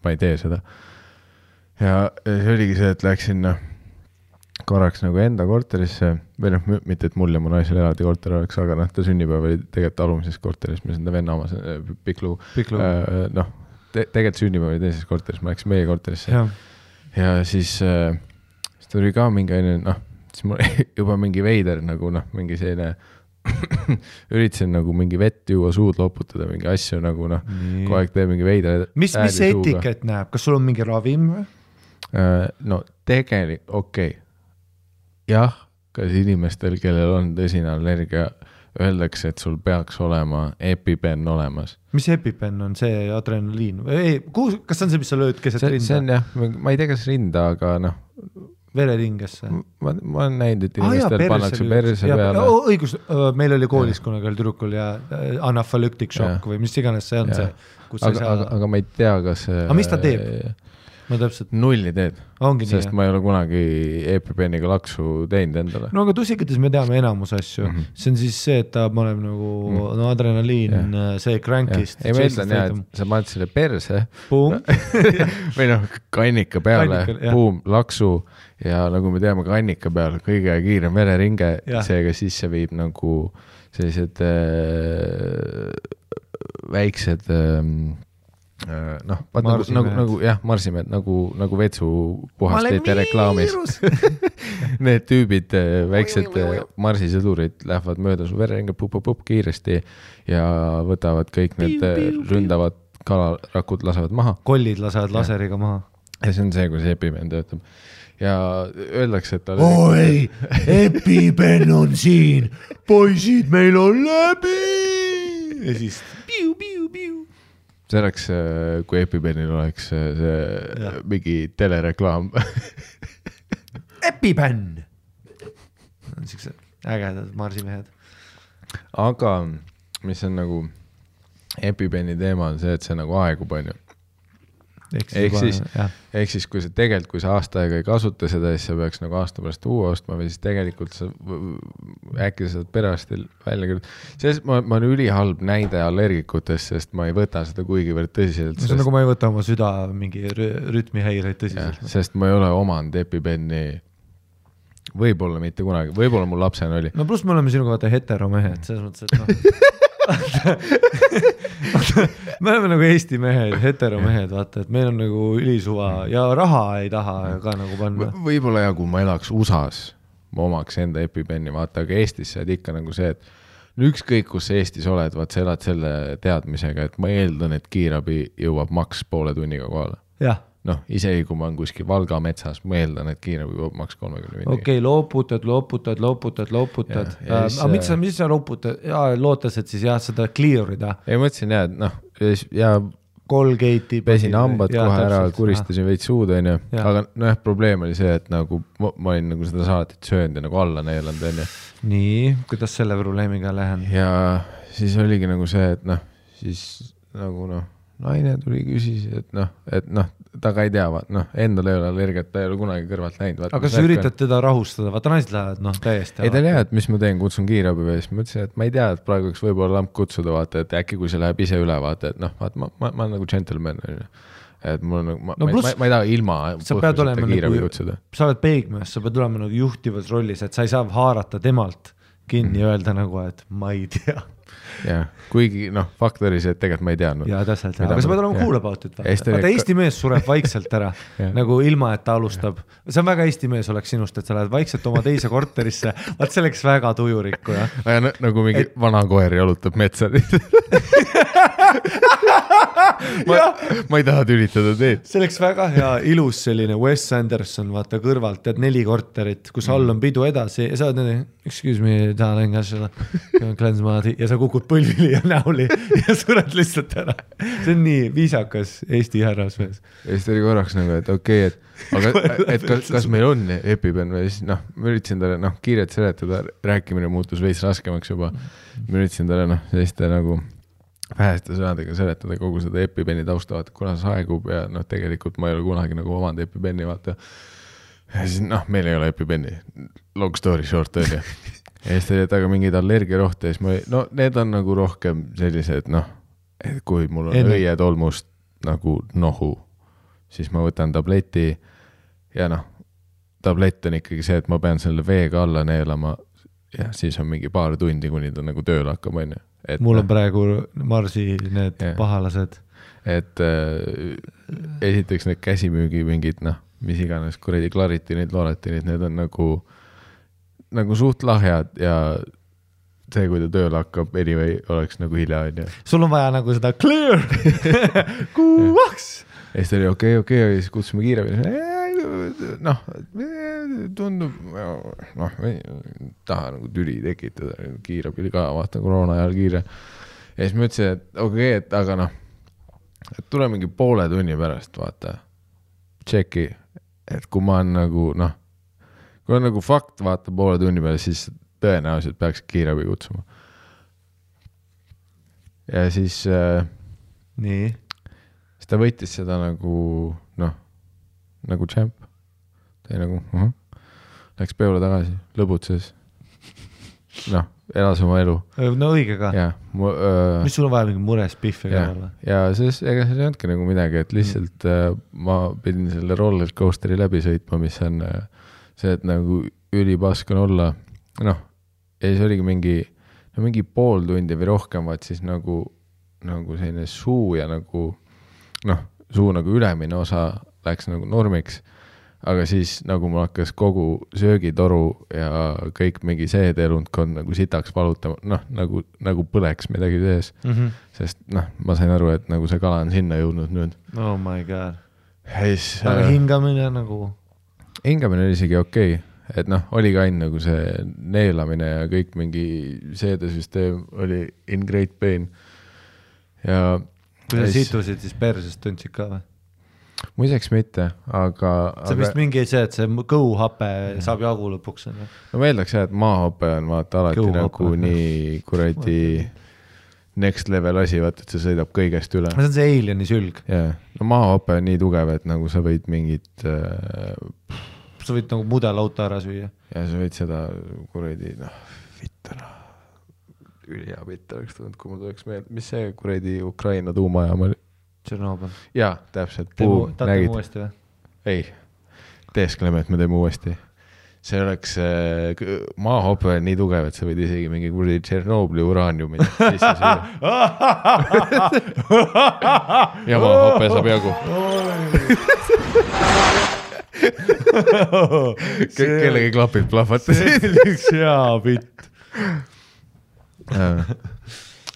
A: ma ei tee seda. ja ja siis oligi see, et läksin noh, korraks nagu enda korterisse või noh, mitte et mul ja mu naisel eraldi korter oleks, aga noh, ta sünnipäev oli tegelikult alumises korteris, mis on ta venna omas, pikk lugu.
B: pikk lugu.
A: Äh, noh, tegelikult sünnipäev oli teises korteris, ma läksin meie korterisse
B: jah,
A: ja siis äh,, siis tuli ka mingi onju, noh, siis mul [laughs] juba mingi veider nagu noh, mingi selline [coughs] üritasin nagu mingi vett juua, suud loputada, mingi asju nagu noh, kogu aeg teeb mingi veider.
B: mis, mis see etikett näeb, kas sul on mingi ravim või?
A: Äh, no tegelikult, okei okay., jah, kas inimestel, kellel on tõsine allergia, öeldakse, et sul peaks olema EpiPen olemas.
B: mis EpiPen on see adrenaliin, ei, kuhu, kas see on see, mis sa lööd keset
A: see, see on
B: rinda,
A: jah, ma ei tea, kas rinda, aga noh,
B: vereringesse?
A: ma, ma olen näinud, et
B: Ah,
A: inimestel
B: perse
A: pannakse perse peale.
B: õigus, meil oli koolis kunagi ühel tüdrukul ja äh, anafalüktik šokk või mis iganes see on
A: Jaa.
B: see, kus sa ei
A: aga, aga,
B: saa,
A: aga ma ei tea, kas.
B: Aga mis ta teeb? Ma täpselt,
A: nulli teed,
B: ongi nii
A: sest. ma ei ole kunagi EpiPeniga laksu teinud endale.
B: no aga tussikates me teame enamus asju mm. -hmm. see on siis see, et ta paneb nagu mm. no adrenaliin
A: Jah.,
B: see crank'ist.
A: ei, ma ütlen jah, et sa paned selle perse [laughs] või noh, kannika peale buum, laksu ja nagu me teame, kannika peal kõige kiirem vereringe seega sisse viib nagu sellised äh, väiksed äh, noh, vaat nagu, nagu, nagu jah, marsimehed nagu, nagu vetsupuhastite reklaamis. [laughs] Need tüübid, väiksed äh, marsisõdurid lähevad mööda su vereringe pup-pup-pup kiiresti ja võtavad kõik need äh, ründavad kalarakud, lasevad maha
B: kollid lasevad laseriga maha.
A: ja see on see, kuidas EpiPen töötab. ja öeldakse, et ta
B: oi, EpiPen on siin, poisid, meil on läbi. ja siis piu-piu-piu.
A: See oleks, kui EpiPenil oleks äh, see
B: Jah.
A: mingi telereklaam. [laughs]
B: EpiPen. siuksed ägedad marsimehed.
A: aga mis on nagu EpiPeni teema on see, et see nagu aegub, onju. Ehk siis-
B: jah,
A: ehk siis, kui sa tegelikult, kui sa aasta aega ei kasuta seda, siis sa peaks nagu aasta pärast uue ostma või siis tegelikult sa äkki sa saad perearstil välja kirjutada. sellest ma, ma olen ülihalb näide allergikutest, sest ma ei võta seda kuigivõrd tõsiselt.
B: see on nagu ma ei võta oma süda mingi rü- rütmihäireid tõsiselt.
A: sest ma ei ole omanud EpiPeni, võib-olla mitte kunagi, võib-olla mul lapsena oli.
B: no pluss me oleme sinuga vaata heteromehed, selles mõttes, et noh. [laughs] [laughs] me oleme nagu Eesti mehed, heteromehed, vaata, et meil on nagu ülisuva ja raha ei taha ka nagu panna.
A: võib-olla ja kui ma elaks USA-s, ma omaks enda EpiPeni, vaata, aga Eestis sa oled ikka nagu see, et ükskõik, kus sa Eestis oled, vaat sa elad selle teadmisega, et ma eeldan, et kiirabi jõuab maks poole tunniga kohale.
B: jah,
A: noh, isegi kui ma olen kuskil Valga metsas, ma eeldan, et kiirabi jõuab maks kolmekümne minutiga
B: okei okay,, loputad, loputad.
A: Ja- ja siis,
B: aga mis sa,
A: äh,
B: mis sa loputad, lootes, et siis jah, seda clear ida,
A: ei, mõtlesin jah, et noh, ja
B: Colgate'i.
A: pesin hambad kohe ära, kuristasin veits suud, onju, aga nojah, probleem oli see, et nagu ma, ma olin nagu seda salatit söönud ja nagu alla neelanud, onju.
B: nii, kuidas selle probleemiga lähen?
A: ja siis oligi nagu see, et noh, siis nagu noh, naine tuli, küsis, et noh, et noh, ta ka ei tea, vaat noh, endal ei ole allergiat, ta ei ole kunagi kõrvalt näinud.
B: aga sa üritad teda rahustada, vaata naised lähevad noh, täiesti.
A: ei, ta ei tea, et mis ma teen, kutsun kiirabi või siis ma ütlesin, et ma ei tea, et praegu võiks võib-olla lamp kutsuda, vaata, et äkki kui see läheb ise üle, vaata, et noh, vaata ma, ma, ma olen nagu džentelmen, onju. et mul on nagu, ma
B: No
A: ma, ma, ma ei taha ilma
B: sa pead olema
A: kiirabi
B: nagu-
A: kutsuda.
B: sa oled peigmees, sa pead olema nagu juhtivas rollis, et sa ei saa haarata temalt kinni ja öelda nagu, et ma ei tea.
A: jah, kuigi noh, fakt oli see, et tegelikult ma ei teadnud.
B: ja täpselt, aga sa pead olema
A: jah.
B: cool about it, vaata, vaata Eesti mees sureb vaikselt ära [laughs]
A: Jah.
B: nagu ilma, et ta alustab. see on väga Eesti mees oleks sinust, et sa lähed vaikselt oma teise korterisse, vaat see oleks väga tujurikkuja.
A: aga nagu mingi et... vana koer jalutab metsa [laughs] [laughs] ma, ma ei taha tülitada teed.
B: see oleks väga hea, ilus selline Wes Anderson, vaata kõrvalt, tead neli korterit, kus all on pidu edasi ja sa oled niimoodi, excuse me, darling, ja sa kukud põlvili ja näoli ja sured lihtsalt ära. see on nii viisakas Eesti härrasmees.
A: ja siis ta oli korraks nagu, et okei okay,, et aga, [laughs] et kas, kas meil on EpiPen või siis noh, ma üritasin talle noh, kiirelt seletada, rääkimine muutus veits raskemaks juba. ma üritasin talle noh, selliste nagu väheste sõnadega seletada kogu seda EpiPeni tausta, vaata kuna see aegub ja noh, tegelikult ma ei ole kunagi nagu omanud EpiPeni, vaata. ja siis noh, meil ei ole EpiPeni, long story short on ju. ja siis ta oli, et aga mingeid allergiarohte ja siis ma, no need on nagu rohkem sellised noh, et kui mul on õietolmust nagu nohu, siis ma võtan tableti ja noh, tablett on ikkagi see, et ma pean selle veega alla neelama ja siis on mingi paar tundi, kuni ta nagu tööle hakkab, onju. et
B: mul on
A: noh,
B: praegu Marsi need
A: Jah.
B: pahalased.
A: et äh, esiteks need käsimüügi mingid noh, mis iganes kuradi Claritinid, Loretinid, need on nagu, nagu suht lahjad ja see, kui ta tööle hakkab, anyway, oleks nagu hilja, onju.
B: sul on vaja nagu seda clear [laughs] kuuaks.
A: ja siis ta oli okei, okei, siis kutsume kiirabi, noh, tundub, noh, ei taha nagu tüli tekitada, kiirabil ka, vaata koroona ajal kiire. ja siis ma ütlesin, et okei okay,, et aga noh, et tule mingi poole tunni pärast, vaata, tšeki, et kui ma olen nagu noh, kui on nagu fakt, vaata poole tunni peale, siis tõenäoliselt peaks kiirabi kutsuma. ja siis äh,
B: nii,
A: siis ta võttis seda nagu noh, nagu tšämp. Oli nagu -huh. läks peole tagasi, lõbutses. noh, elas oma elu
B: no õige ka.
A: ja öö,
B: mis sul on vaja mingi mures
A: ja
B: ka olla?,
A: ja siis ega seal ei olnudki nagu midagi, et lihtsalt mm. ma pidin selle roller coaster'i läbi sõitma, mis on äh, see, et nagu ülipask on olla, noh, ja siis oligi mingi, no mingi pool tundi või rohkem, vaat siis nagu, nagu selline suu ja nagu noh, suu nagu ülemine osa läks nagu normiks, aga siis nagu mul hakkas kogu söögitoru ja kõik mingi seedeelundkond nagu sitaks valutama, noh, nagu, nagu põleks midagi sees
B: mm. -hmm.
A: sest noh, ma sain aru, et nagu see kala on sinna jõudnud nüüd.
B: oh my god.
A: siis
B: aga
A: äh,
B: hingamine nagu,
A: hingamine oli isegi okei okay., et noh, oli ka ainult nagu see neelamine ja kõik mingi seedesüsteem oli in great pain. ja
B: kui sa
A: siis-
B: situsid, siis persest tundsid ka või?
A: Muideks mitte, aga,
B: see on vist
A: aga
B: mingi see, et see kõhuhape saab jagu lõpuks onju.
A: no ma eeldaks jah, et maahope on vaata alati
B: Kõhuhape.
A: nagu nii kuradi next level asi, vaata, et see sõidab kõigest üle.
B: see on see Alieni sülg,
A: jaa, no maahope on nii tugev, et nagu sa võid mingit äh,
B: sa võid nagu mudelauto ära süüa.
A: ja sa võid seda kuradi noh, vitt ära, ülihea vitt oleks tulnud, kui mul tuleks meelde, mis see kuradi Ukraina tuumajaam oli?
B: Tšernobõl.
A: jaa, täpselt,
B: tahate
A: nägid,
B: uuesti või?
A: ei, teeskleme, et me teeme uuesti. see oleks äh,, maahope on nii tugev, et sa võid isegi mingi kuradi Tšernobõli uraaniumi sisse süüa [laughs] ja maahope saab jagu. [laughs] kellegi klapid plahvatasid.
B: see oli üks hea bitt.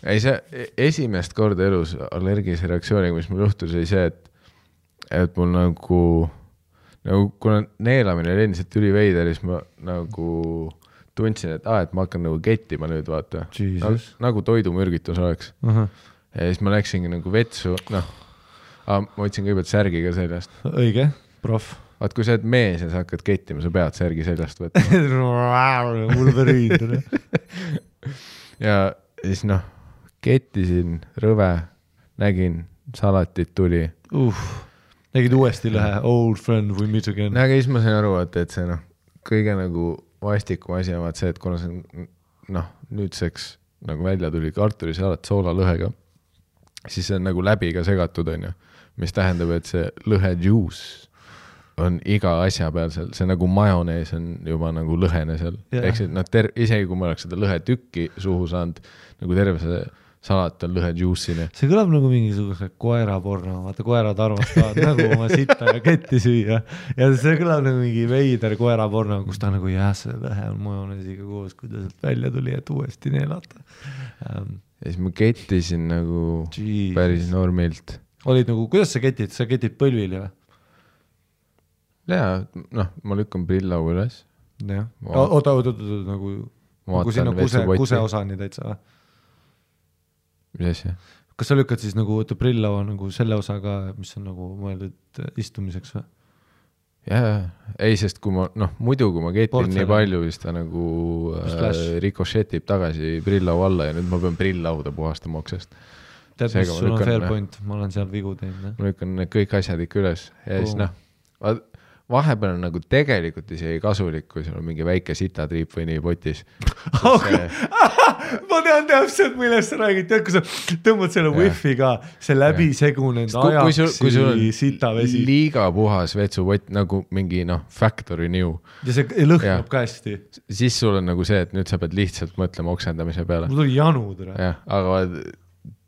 A: Ei, see esimest korda elus allergilise reaktsiooniga, mis mul juhtus, oli see, et, et mul nagu, nagu kuna neelamine oli endiselt üliveider, siis ma nagu tundsin, et aa, et ma hakkan nagu kettima nüüd, vaata.
B: Jesus.
A: nagu toidumürgitus oleks. ja siis ma läksingi nagu vetsu, noh, ma võtsin kõigepealt särgi ka seljast.
B: õige, proff.
A: vaat kui sa oled mees ja sa hakkad kettima, sa pead särgi seljast võtma.
B: Wolverine.
A: ja siis noh, kettisin rõve, nägin, salatit tuli.
B: uh, nägid uuesti lõhe Old friend we meet again
A: no. aga siis ma sain aru, vaata, et see noh, kõige nagu vastikum asi on vaat see, et kuna see on noh, nüüdseks nagu välja tuli kartulisalat soolalõhega, siis see on nagu läbi ka segatud, onju. mis tähendab, et see lõhe juice on iga asja peal seal, see nagu majonees on juba nagu lõhene seal yeah., ehk siis noh, ter-, isegi kui ma oleks seda lõhetükki suhu saanud, nagu terve see salat on lõhe juice'ine.
B: see kõlab nagu mingisuguse koeraporno, vaata koerad armastavad nagu oma sitta ja ketti süüa ja see kõlab nagu mingi veider koeraporno, kus ta nagu jah, see lõhe on majoneesiga koos, kui ta sealt välja tuli, et uuesti neelata um,.
A: ja siis ma kettisin nagu päris normilt.
B: olid nagu, kuidas sa ketid, sa ketid põlvili või?
A: ja noh, ma lükkan prillaua üles,
B: jah, oota, oota, oota, nagu, nagu sinna kuse, kuse osani täitsa või?
A: Mis asja?
B: kas sa lükkad siis nagu, oota, prillaua nagu selle osa ka, mis on nagu mõeldud äh, istumiseks või?
A: jaa, ei, sest kui ma noh, muidu kui ma
B: Portfell.
A: nii palju, siis ta nagu äh, rikošetib tagasi prillaua alla ja nüüd ma pean prilllauda puhastama oksest.
B: tead, mis sul on fair
A: jah.
B: point, ma olen seal vigu teinud,
A: ma lükkan need kõik asjad ikka üles ja siis
B: Boom.
A: noh, vahepeal on nagu tegelikult isegi kasulik, kui sul on mingi väike sitatriip või nii potis. [laughs] [laughs]
B: ma tean täpselt, millest sa räägid, tead, kui sa tõmbad selle wifi ka, see läbisegunenud
A: kui, kui sul, kui sul on
B: ajaksi sitavesi
A: liiga puhas vetsupott nagu mingi noh, factory new,
B: ja see lõhnab ka hästi.
A: siis sul on nagu see, et nüüd sa pead lihtsalt mõtlema oksendamise peale.
B: mul tuli janu tere.
A: jah, aga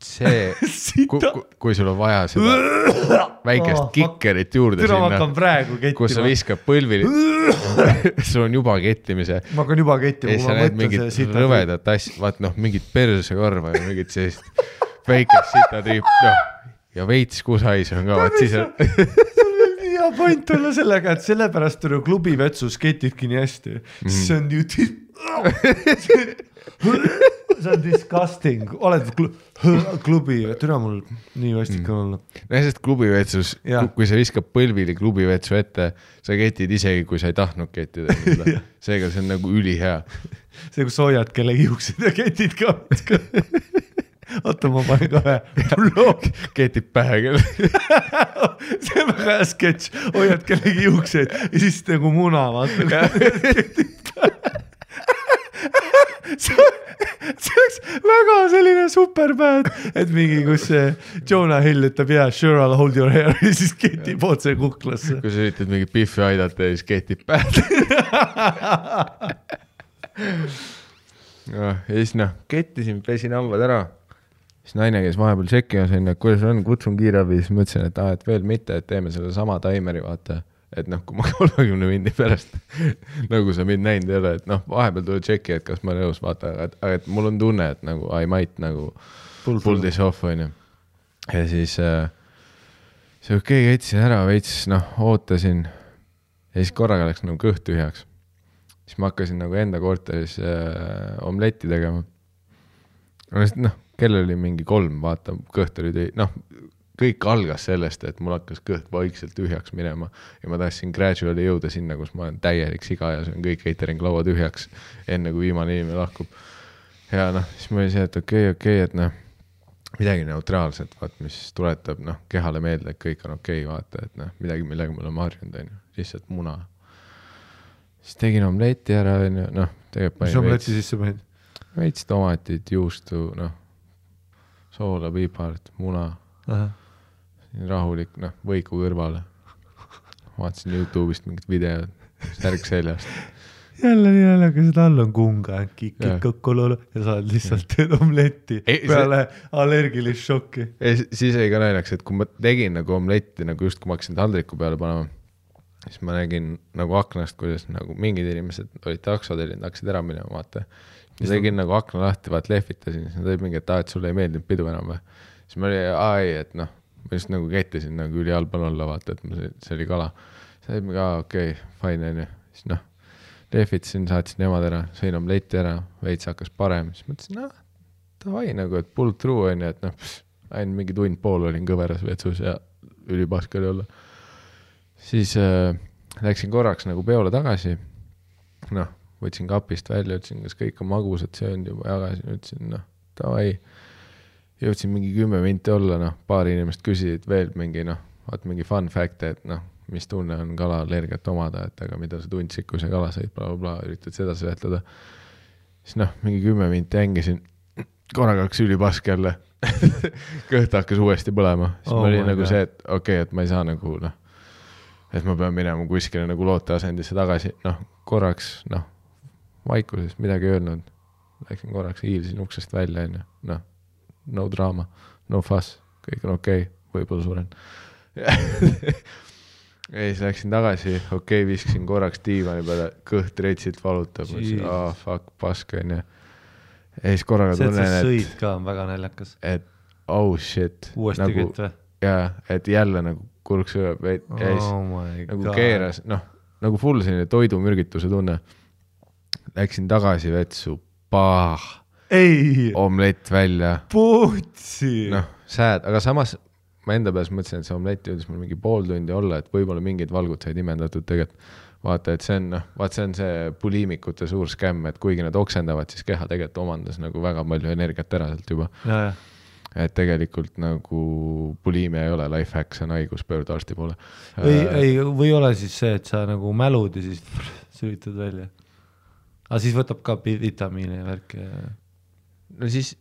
A: see, [laughs] kui,
B: sita,
A: kui, sul on vaja seda [laughs] väikest
B: Oh,
A: kikkerit juurde
B: tere, ma
A: sinna kus sa viskad põlvili, [laughs] sul on juba kettimise.
B: Ma hakkan juba kettima,
A: siis
B: kui ma mõtlen sita.
A: rõvedat asja, vaat noh, mingit persekarva ja mingit sellist väikest sitatriip, noh. Ja veits kusahis on ka, vaat siis on,
B: hea point olla sellega, et sellepärast on ju klubivetsus ketidki nii hästi. Mm., see on ju see on disgusting, oled klu- klubi, türa mul nii vastik on olla.
A: no sest klubivetsus kui sa viskad põlvili klubivetsu ette, sa ketid isegi, kui sa ei tahtnud kettida. [laughs] seega see on nagu ülihea.
B: see, kus sa hoiad kellegi juuksed ja ketid ka. [laughs] oota, ma panen ka ühe blog, [laughs]
A: ketid pähe küll.
B: see on väga hea sketš, hoiad kellegi juukseid ja siis nagu muna vaata. see see oleks väga selline super bad, et mingi, kus see Jonah Hill ütleb yeah sure I will hold your hair [laughs] ja siis ketib otse kuklasse.
A: kui sa üritad mingit Biffi aidata ja siis ketid pähe. [laughs] ja siis noh, kettisin, pesin hambad ära. siis naine käis vahepeal tšekkimas onju, et kuidas on, kutsun kiirabi, siis mõtlesin, et aa, et veel mitte, et teeme sellesama taimeri, vaata. Et noh, kui ma [laughs] kolmekümne mindi pärast nagu sa mind näinud ei ole, et noh, vahepeal tule tšeki, et kas ma olen elus, vaata, aga, aga et mul on tunne, et nagu I might nagu
B: Pull
A: pull this off onju. ja siis äh, see okei okay,, jätsin ära veits, noh, ootasin ja siis korraga läks nagu kõht tühjaks. siis ma hakkasin nagu enda korteris äh, omletti tegema. noh, kell oli mingi kolm, vaata, kõht oli tühi, noh, kõik algas sellest, et mul hakkas kõht vaikselt tühjaks minema ja ma tahtsin gradually jõuda sinna, kus ma olen täielik siga ja söön kõik catering laua tühjaks, enne kui viimane inimene lahkub. ja noh, siis ma olin see, et okei okay,, okei okay,, et noh, midagi neutraalset, vaat mis tuletab noh, kehale meelde, et kõik on okei okay,, vaata, et noh, midagi, millega me oleme harjunud, onju, lihtsalt muna. siis tegin omleti ära, onju, noh, tegelikult
B: mis
A: panin
B: omletti
A: veits,
B: sisse panid?
A: veits tomatit, juustu, noh, soola, piipart, muna, rahulik, noh, võiku kõrvale. vaatasin Youtube'ist mingit videot, särk seljas.
B: jälle nii naljakas, et all on kunga,
A: Jah.
B: kikikõkkololo ja sa oled lihtsalt [laughs] teed omletti
A: Ei, see-
B: peale allergilist šokki.
A: ja si- siis jäi ka naljaks, et kui ma tegin nagu omletti nagu just, kui ma hakkasin taldriku peale panema, siis ma nägin nagu aknast, kuidas nagu mingid inimesed olid takso tellinud, hakkasid ära minema, vaata. siis tegin nagu akna lahti, vaat lehvitasin, siis nad olid mingi, et aa, et sulle ei meeldinud pidu enam või. siis ma olin, aa ei, et noh, ma just nagu kettisin nagu ülihalb olla, vaata, et ma, see oli kala. siis mingi, aa okei okay,, fine onju, siis noh, lehvitasin, saatsin nemad ära, sõin omleti ära, veits hakkas parem, siis mõtlesin, noh, davai nagu, et pull through onju, et noh, ainult mingi tund-pool olin kõveras vetsus ja ülipask oli olla. siis äh, läksin korraks nagu peole tagasi. noh, võtsin kapist välja, ütlesin, kas kõik on magusad söönud juba, jagasin, ütlesin noh, davai. Jõudsin mingi kümme minti olla, noh, paar inimest küsisid veel mingi noh, vaat mingi fun fact, et noh, mis tunne on kalaallergiat omada, et aga mida sa tundsid, kui sa kala sõid bla,, blablabla, üritad seda seletada. siis noh, mingi kümme minti hängisin, korraga hakkas ülipask jälle [laughs] kõht hakkas uuesti põlema, siis
B: Oh
A: oh oli
B: my
A: nagu
B: God.
A: see, et okei okay,, et ma ei saa nagu noh, et ma pean minema kuskile nagu looteasendisse tagasi, noh, korraks noh, vaikuses midagi ei öelnud. Läksin korraks, hiilsin uksest välja, onju, noh, no draama, no fuss, kõik on okei okay,, võib-olla suren. [laughs] ja siis läksin tagasi, okei okay,, viskasin korraks diivani peale, kõht retsilt valutab, mõtlesin, aa fuck, pask onju. ja siis korraga
B: see,
A: tunnen, et
B: sõid ka on väga naljakas.
A: et oh shit.
B: uuesti
A: nagu,
B: kütt või?
A: jaa, et jälle nagu kurk sööb ja siis
B: oh
A: nagu
B: god.
A: keeras, noh, nagu full selline toidumürgituse tunne. Läksin tagasi vetsu, paah,
B: ei,
A: omlett välja,
B: putsi.
A: noh, sad, aga samas ma enda peas mõtlesin, et see omlett jõudis mul mingi pool tundi olla, et võib-olla mingid valgud said imendatud tegelikult. vaata, et see on noh, vaat see on see puliimikute suur skämm, et kuigi nad oksendavad, siis keha tegelikult omandas nagu väga palju energiat ära sealt juba. et tegelikult nagu puliimia ei ole life hack, see on haigus, pöördu arsti poole.
B: ei, ei, või ole siis see, et sa nagu mälud ja siis [laughs] sülitad välja. aga siis võtab ka vitamiine ja värki ja.
A: No siis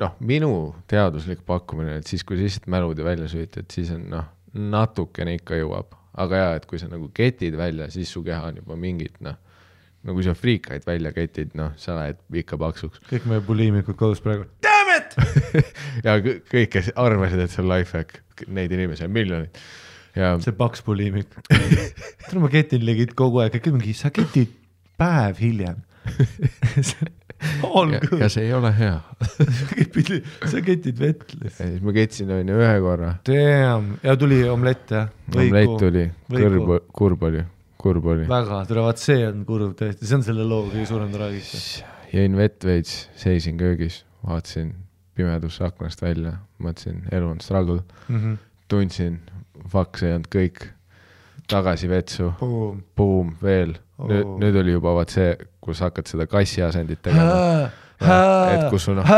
A: noh, minu teaduslik pakkumine, et siis, kui sa lihtsalt mälud ja välja süütad, siis on noh, natukene ikka jõuab, aga jaa, et kui sa nagu ketid välja, siis su keha on juba mingit noh, no kui sa friikaid välja ketid, noh, sa lähed ikka paksuks.
B: kõik meie puliimikud kodus praegu. [laughs]
A: ja kõ- kõik, kes arvasid, et see on life hack, neid inimesi on miljoneid. ja
B: see paks puliimik. [laughs] tead, ma ketin legit kogu aeg, kõik mingi, sa ketid päev hiljem. [laughs] [laughs]
A: ja,
B: good
A: ja. see ei ole hea. [laughs]
B: sa ketid vett lihtsalt.
A: siis ma ketsin onju ühe korra,
B: Damn, ja tuli omlett jah?
A: omlett tuli, kõrb, kurb oli, kurb oli.
B: väga, tule vaat see on kurb tõesti, see on selle loo kõige suurem traagika.
A: jõin vett veits, seisin köögis, vaatasin pimedusse aknast välja, mõtlesin, elu on struggle,
B: Mhm.
A: tundsin, fuck, see ei olnud kõik, tagasi vetsu,
B: Boom.
A: buum, veel, nüüd
B: Oo.,
A: nüüd oli juba vaat see, kus hakkad seda kassi asendit tegema, et kus sul noh,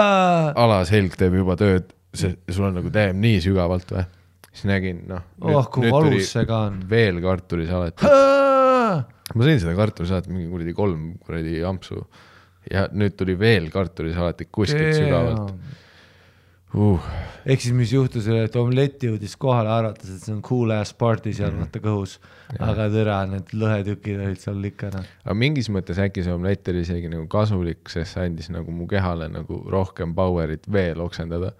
A: alaselg teeb juba tööd, see, sul on nagu teeb nii sügavalt või, siis nägin noh,
B: oh, kui valus see ka on.
A: veel kartulisalat, ma sõin seda kartulisalat mingi kuradi kolm kuradi ampsu ja nüüd tuli veel kartulisalatit kuskilt sügavalt. Uh,.
B: Ehk siis, mis juhtus, et omlett jõudis kohale, arvates, et see on cool ass party seal vaata kõhus, aga tere, need lõhetükid olid seal ikka noh.
A: aga mingis mõttes äkki see omlett oli isegi nagu kasulik, sest see andis nagu mu kehale nagu rohkem power'it veel oksendada,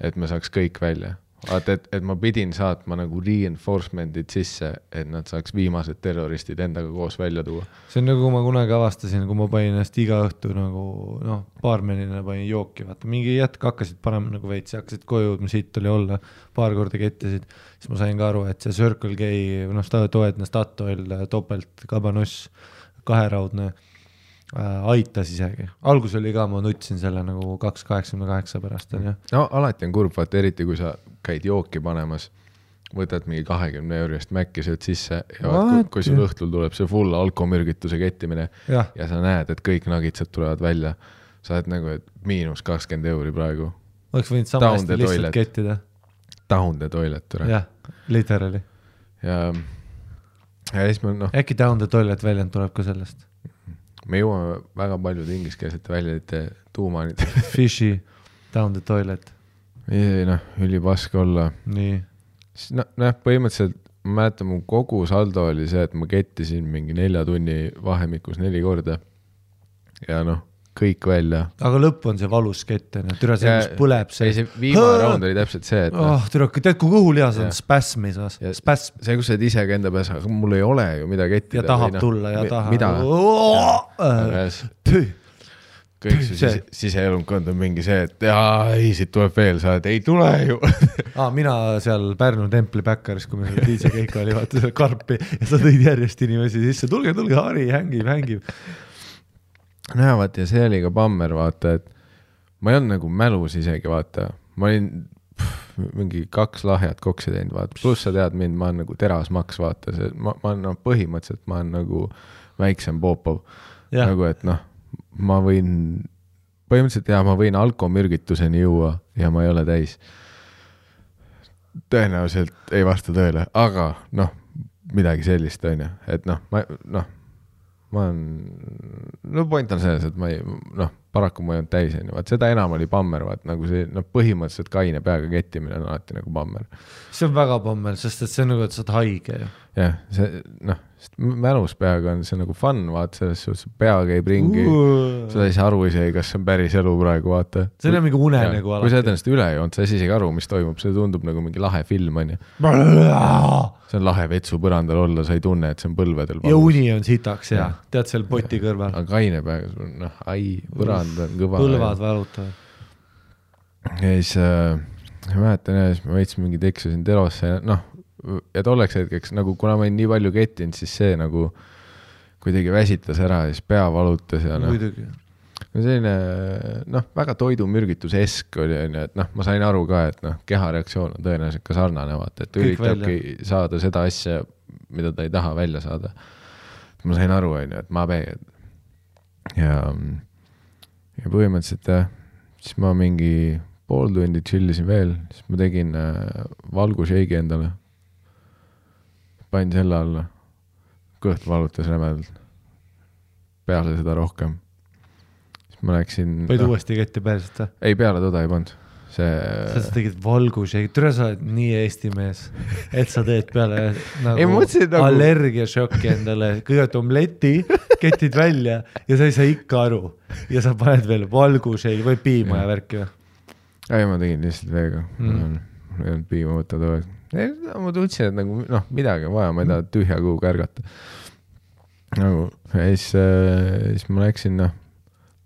A: et me saaks kõik välja. vaata, et, et ma pidin saatma nagu reinforcement'id sisse, et nad saaks viimased terroristid endaga koos välja tuua.
B: see on nagu ma kunagi avastasin, kui ma panin ennast iga õhtu nagu noh, baarmenina panin jooki, vaata mingi hetk hakkasid panema nagu veits, hakkasid koju jõudma, siit oli olla, paar korda kettisid, siis ma sain ka aru, et see Circle K noh, toetne Statoil topelt kabanoss, kaheraudne aitas isegi, algus oli ka, ma nutsin selle nagu kaks kaheksakümne kaheksa pärast onju.
A: no alati on kurb, vaata eriti kui sa käid jooki panemas, võtad mingi kahekümne euro eest mäkki, sööd sisse ja vaat, kui, kui sul õhtul tuleb see full alkomürgituse kettimine
B: jah,
A: ja sa näed, et kõik nagitsad tulevad välja, sa oled nagu, et miinus kakskümmend euri praegu.
B: oleks võinud sama hästi lihtsalt
A: toilet.
B: kettida,
A: Down the toilet, tore.
B: jah, literally.
A: ja, ja siis ma noh,
B: äkki down the toilet väljend tuleb ka sellest?
A: Me jõuame väga paljude ingliskeelsete väljendite tuumani. [laughs]
B: Fishy, down the toilet,
A: ei noh, ülipask olla.
B: nii
A: siis noh, noh, põhimõtteliselt ma mäletan, mu kogu saldo oli see, et ma kettisin mingi nelja tunni vahemikus neli korda. ja noh, kõik välja.
B: aga lõpp on see valus kett onju, türa see, kus põleb
A: ei,
B: see.
A: see viimane raund oli täpselt see, et
B: oh, türa, tead kui kõhulihas on
A: Ja-
B: spasm
A: see, kus sa oled ise ka enda peas, aga mul ei ole ju mida kettida.
B: ja tahab tulla ja tahab.
A: mida?
B: mida?
A: kõik su
B: See-
A: sise, siseelundkond on mingi see, et jaa, ei siit tuleb veel, sa oled, ei tule ju. [laughs]
B: aa, mina seal Pärnu templi Backeris, kui meil DJ Keiko oli, vaata seal karpi ja sa tõid järjest inimesi sisse, tulge, tulge, Harri hängib, hängib.
A: Näevad ja see oli ka bammer, vaata, et ma ei olnud nagu mälus isegi, vaata, ma olin pff, mingi kaks lahjat koksi teinud, vaata, pluss sa tead mind, ma olen nagu terasmaks, vaata. See, ma, ma olen no, põhimõtteliselt, ma olen nagu väiksem Popov. nagu, et noh, ma võin, põhimõtteliselt jaa, ma võin alkomürgituseni juua ja ma ei ole täis. tõenäoliselt ei vasta tõele, aga noh, midagi sellist, on ju, et noh, ma noh, ma olen, no point on selles, et ma ei noh, paraku ma ei olnud täis, on ju, vaat seda enam oli bammer, vaat nagu see noh, põhimõtteliselt kaine peaga kettimine on alati nagu bammer.
B: see on väga pommel, sest et see on nagu, et sa oled haige ju.
A: jah, see noh, mälus peaga on see nagu fun, vaata selles suhtes, pea käib ringi sa ei saa aru isegi, kas see on päris elu praegu, vaata.
B: see on mingi unenägu
A: kui sa
B: alati
A: oled. ennast üle joonud, sa ei saa isegi aru, mis toimub, see tundub nagu mingi lahe film, onju. see on lahe vetsu põrandal olla, sa ei tunne, et see on põlvedel.
B: ja uni on sitaks ja
A: Jah.
B: tead seal poti kõrval,
A: aga kaine peaga, on noh, ai, põrand on kõva.
B: põlvad valutavad.
A: ja siis äh, ma mäletan siis ma veits mingi tekkisin terosse ja noh, ja tolleks hetkeks nagu, kuna ma olin nii palju kettinud, siis see nagu kuidagi väsitas ära ja siis pea valutas ja noh, no selline noh, väga toidumürgituse esk oli onju, et noh, ma sain aru ka, et noh, kehareaktsioon on tõenäoliselt ka sarnane, vaata, et üritabki saada seda asja, mida ta ei taha välja saada. ma sain aru, onju, et ma peen. ja, ja põhimõtteliselt jah, siis ma mingi pool tundi chill isin veel, siis ma tegin äh, valgusheigi endale. Panin selle alla, kõht valutas rämedalt. peale seda rohkem. siis ma läksin.
B: panid uuesti ketti päriselt või?
A: ei, peale toda ei pannud, see
B: sa tegid valgusheigi, tere, sa oled nii Eesti mees, et sa teed peale [laughs]
A: Ei,
B: nagu,
A: ma mõtlesin nagu-
B: allergiašoki endale, kõigepealt omleti, ketid välja ja sa ei saa ikka aru ja sa paned veel valgusheigi või piima ja, ja värki või?
A: ei, ma tegin lihtsalt veega
B: Mm.
A: ma ei olnud piima võtta toog. ei, ma tundsin, et nagu noh, midagi on vaja, ma ei taha tühja kuhuga ärgata. nagu ja siis, siis ma läksin noh,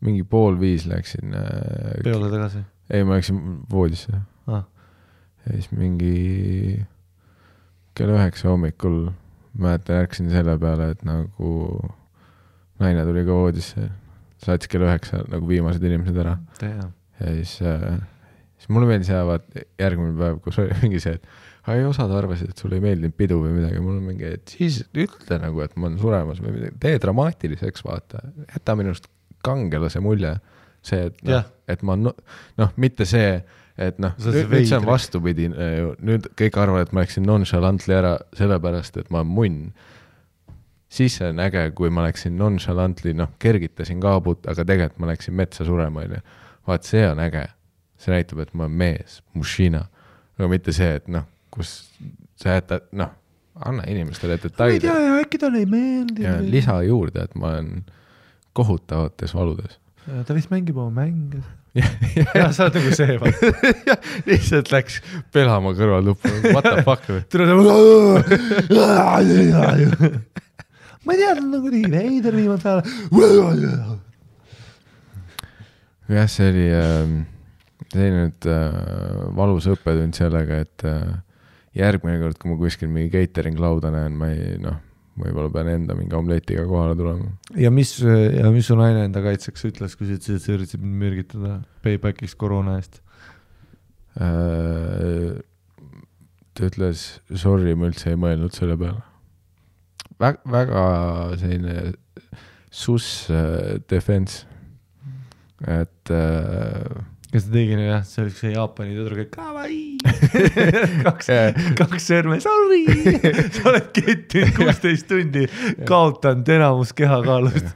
A: mingi pool viis läksin äh,,
B: peole tagasi
A: ei ma läksin voodisse
B: ah..
A: ja siis mingi kell üheksa hommikul mäletan, ärkasin selle peale, et nagu naine tuli ka voodisse, saatis kell üheksa nagu viimased inimesed ära ja siis äh,, siis mulle meeldis ja vaat järgmine päev, kus oli [laughs] mingi see, et aga ei osad arvasid, et sulle ei meeldinud pidu või midagi, mul on mingi, et siis ütle nagu, et ma olen suremas või midagi, tee dramaatiliseks, vaata, jäta minust kangelase mulje. see, et noh et ma no- noh, mitte see, et noh, nüüd, nüüd see on
B: veidrik.
A: vastupidi, nüüd kõik arvavad, et ma läksin nonchalantly ära sellepärast, et ma olen munn. siis see on äge, kui ma läksin nonchalantly, noh, kergitasin kaabut, aga tegelikult ma läksin metsa surema, onju. vaat see on äge. see näitab, et ma olen mees, mušina. aga mitte see, et noh, kus sa jätad, noh, anna inimestele
B: ma ei
A: detaile
B: tea ja äkki talle ei meeldi
A: ja. lisa juurde, et ma olen kohutavates valudes.
B: ta vist mängib oma mänge.
A: jah,
B: jah, sa oled nagu see, vaata. [laughs]
A: lihtsalt läks pelama kõrvaltuppa, what the fuck või. [laughs]
B: tule nagu. [laughs] ma ei tea, ta on nagu nii veider viimasel ajal.
A: jah, see oli äh,, see oli nüüd äh, valus õppetund sellega, et äh, järgmine kord, kui ma kuskil mingi catering lauda näen, ma ei noh, võib-olla pean enda mingi omletiga kohale tulema.
B: ja mis, ja mis su naine enda kaitseks ütles, kui sa ütlesid, et sa üritasid mind mürgitada payback'iks koroona eest?
A: Äh, ta ütles sorry, ma üldse ei mõelnud selle peale. väga, väga selline sus äh, defense, et äh,
B: kas ta tegi jah, see oli see Jaapani tüdruk, et kawaii. [laughs] kaks, kaks sõrme, sorry. [laughs] sa oled kettinud [laughs] kuusteist tundi, kaotanud enamus kehakaalust.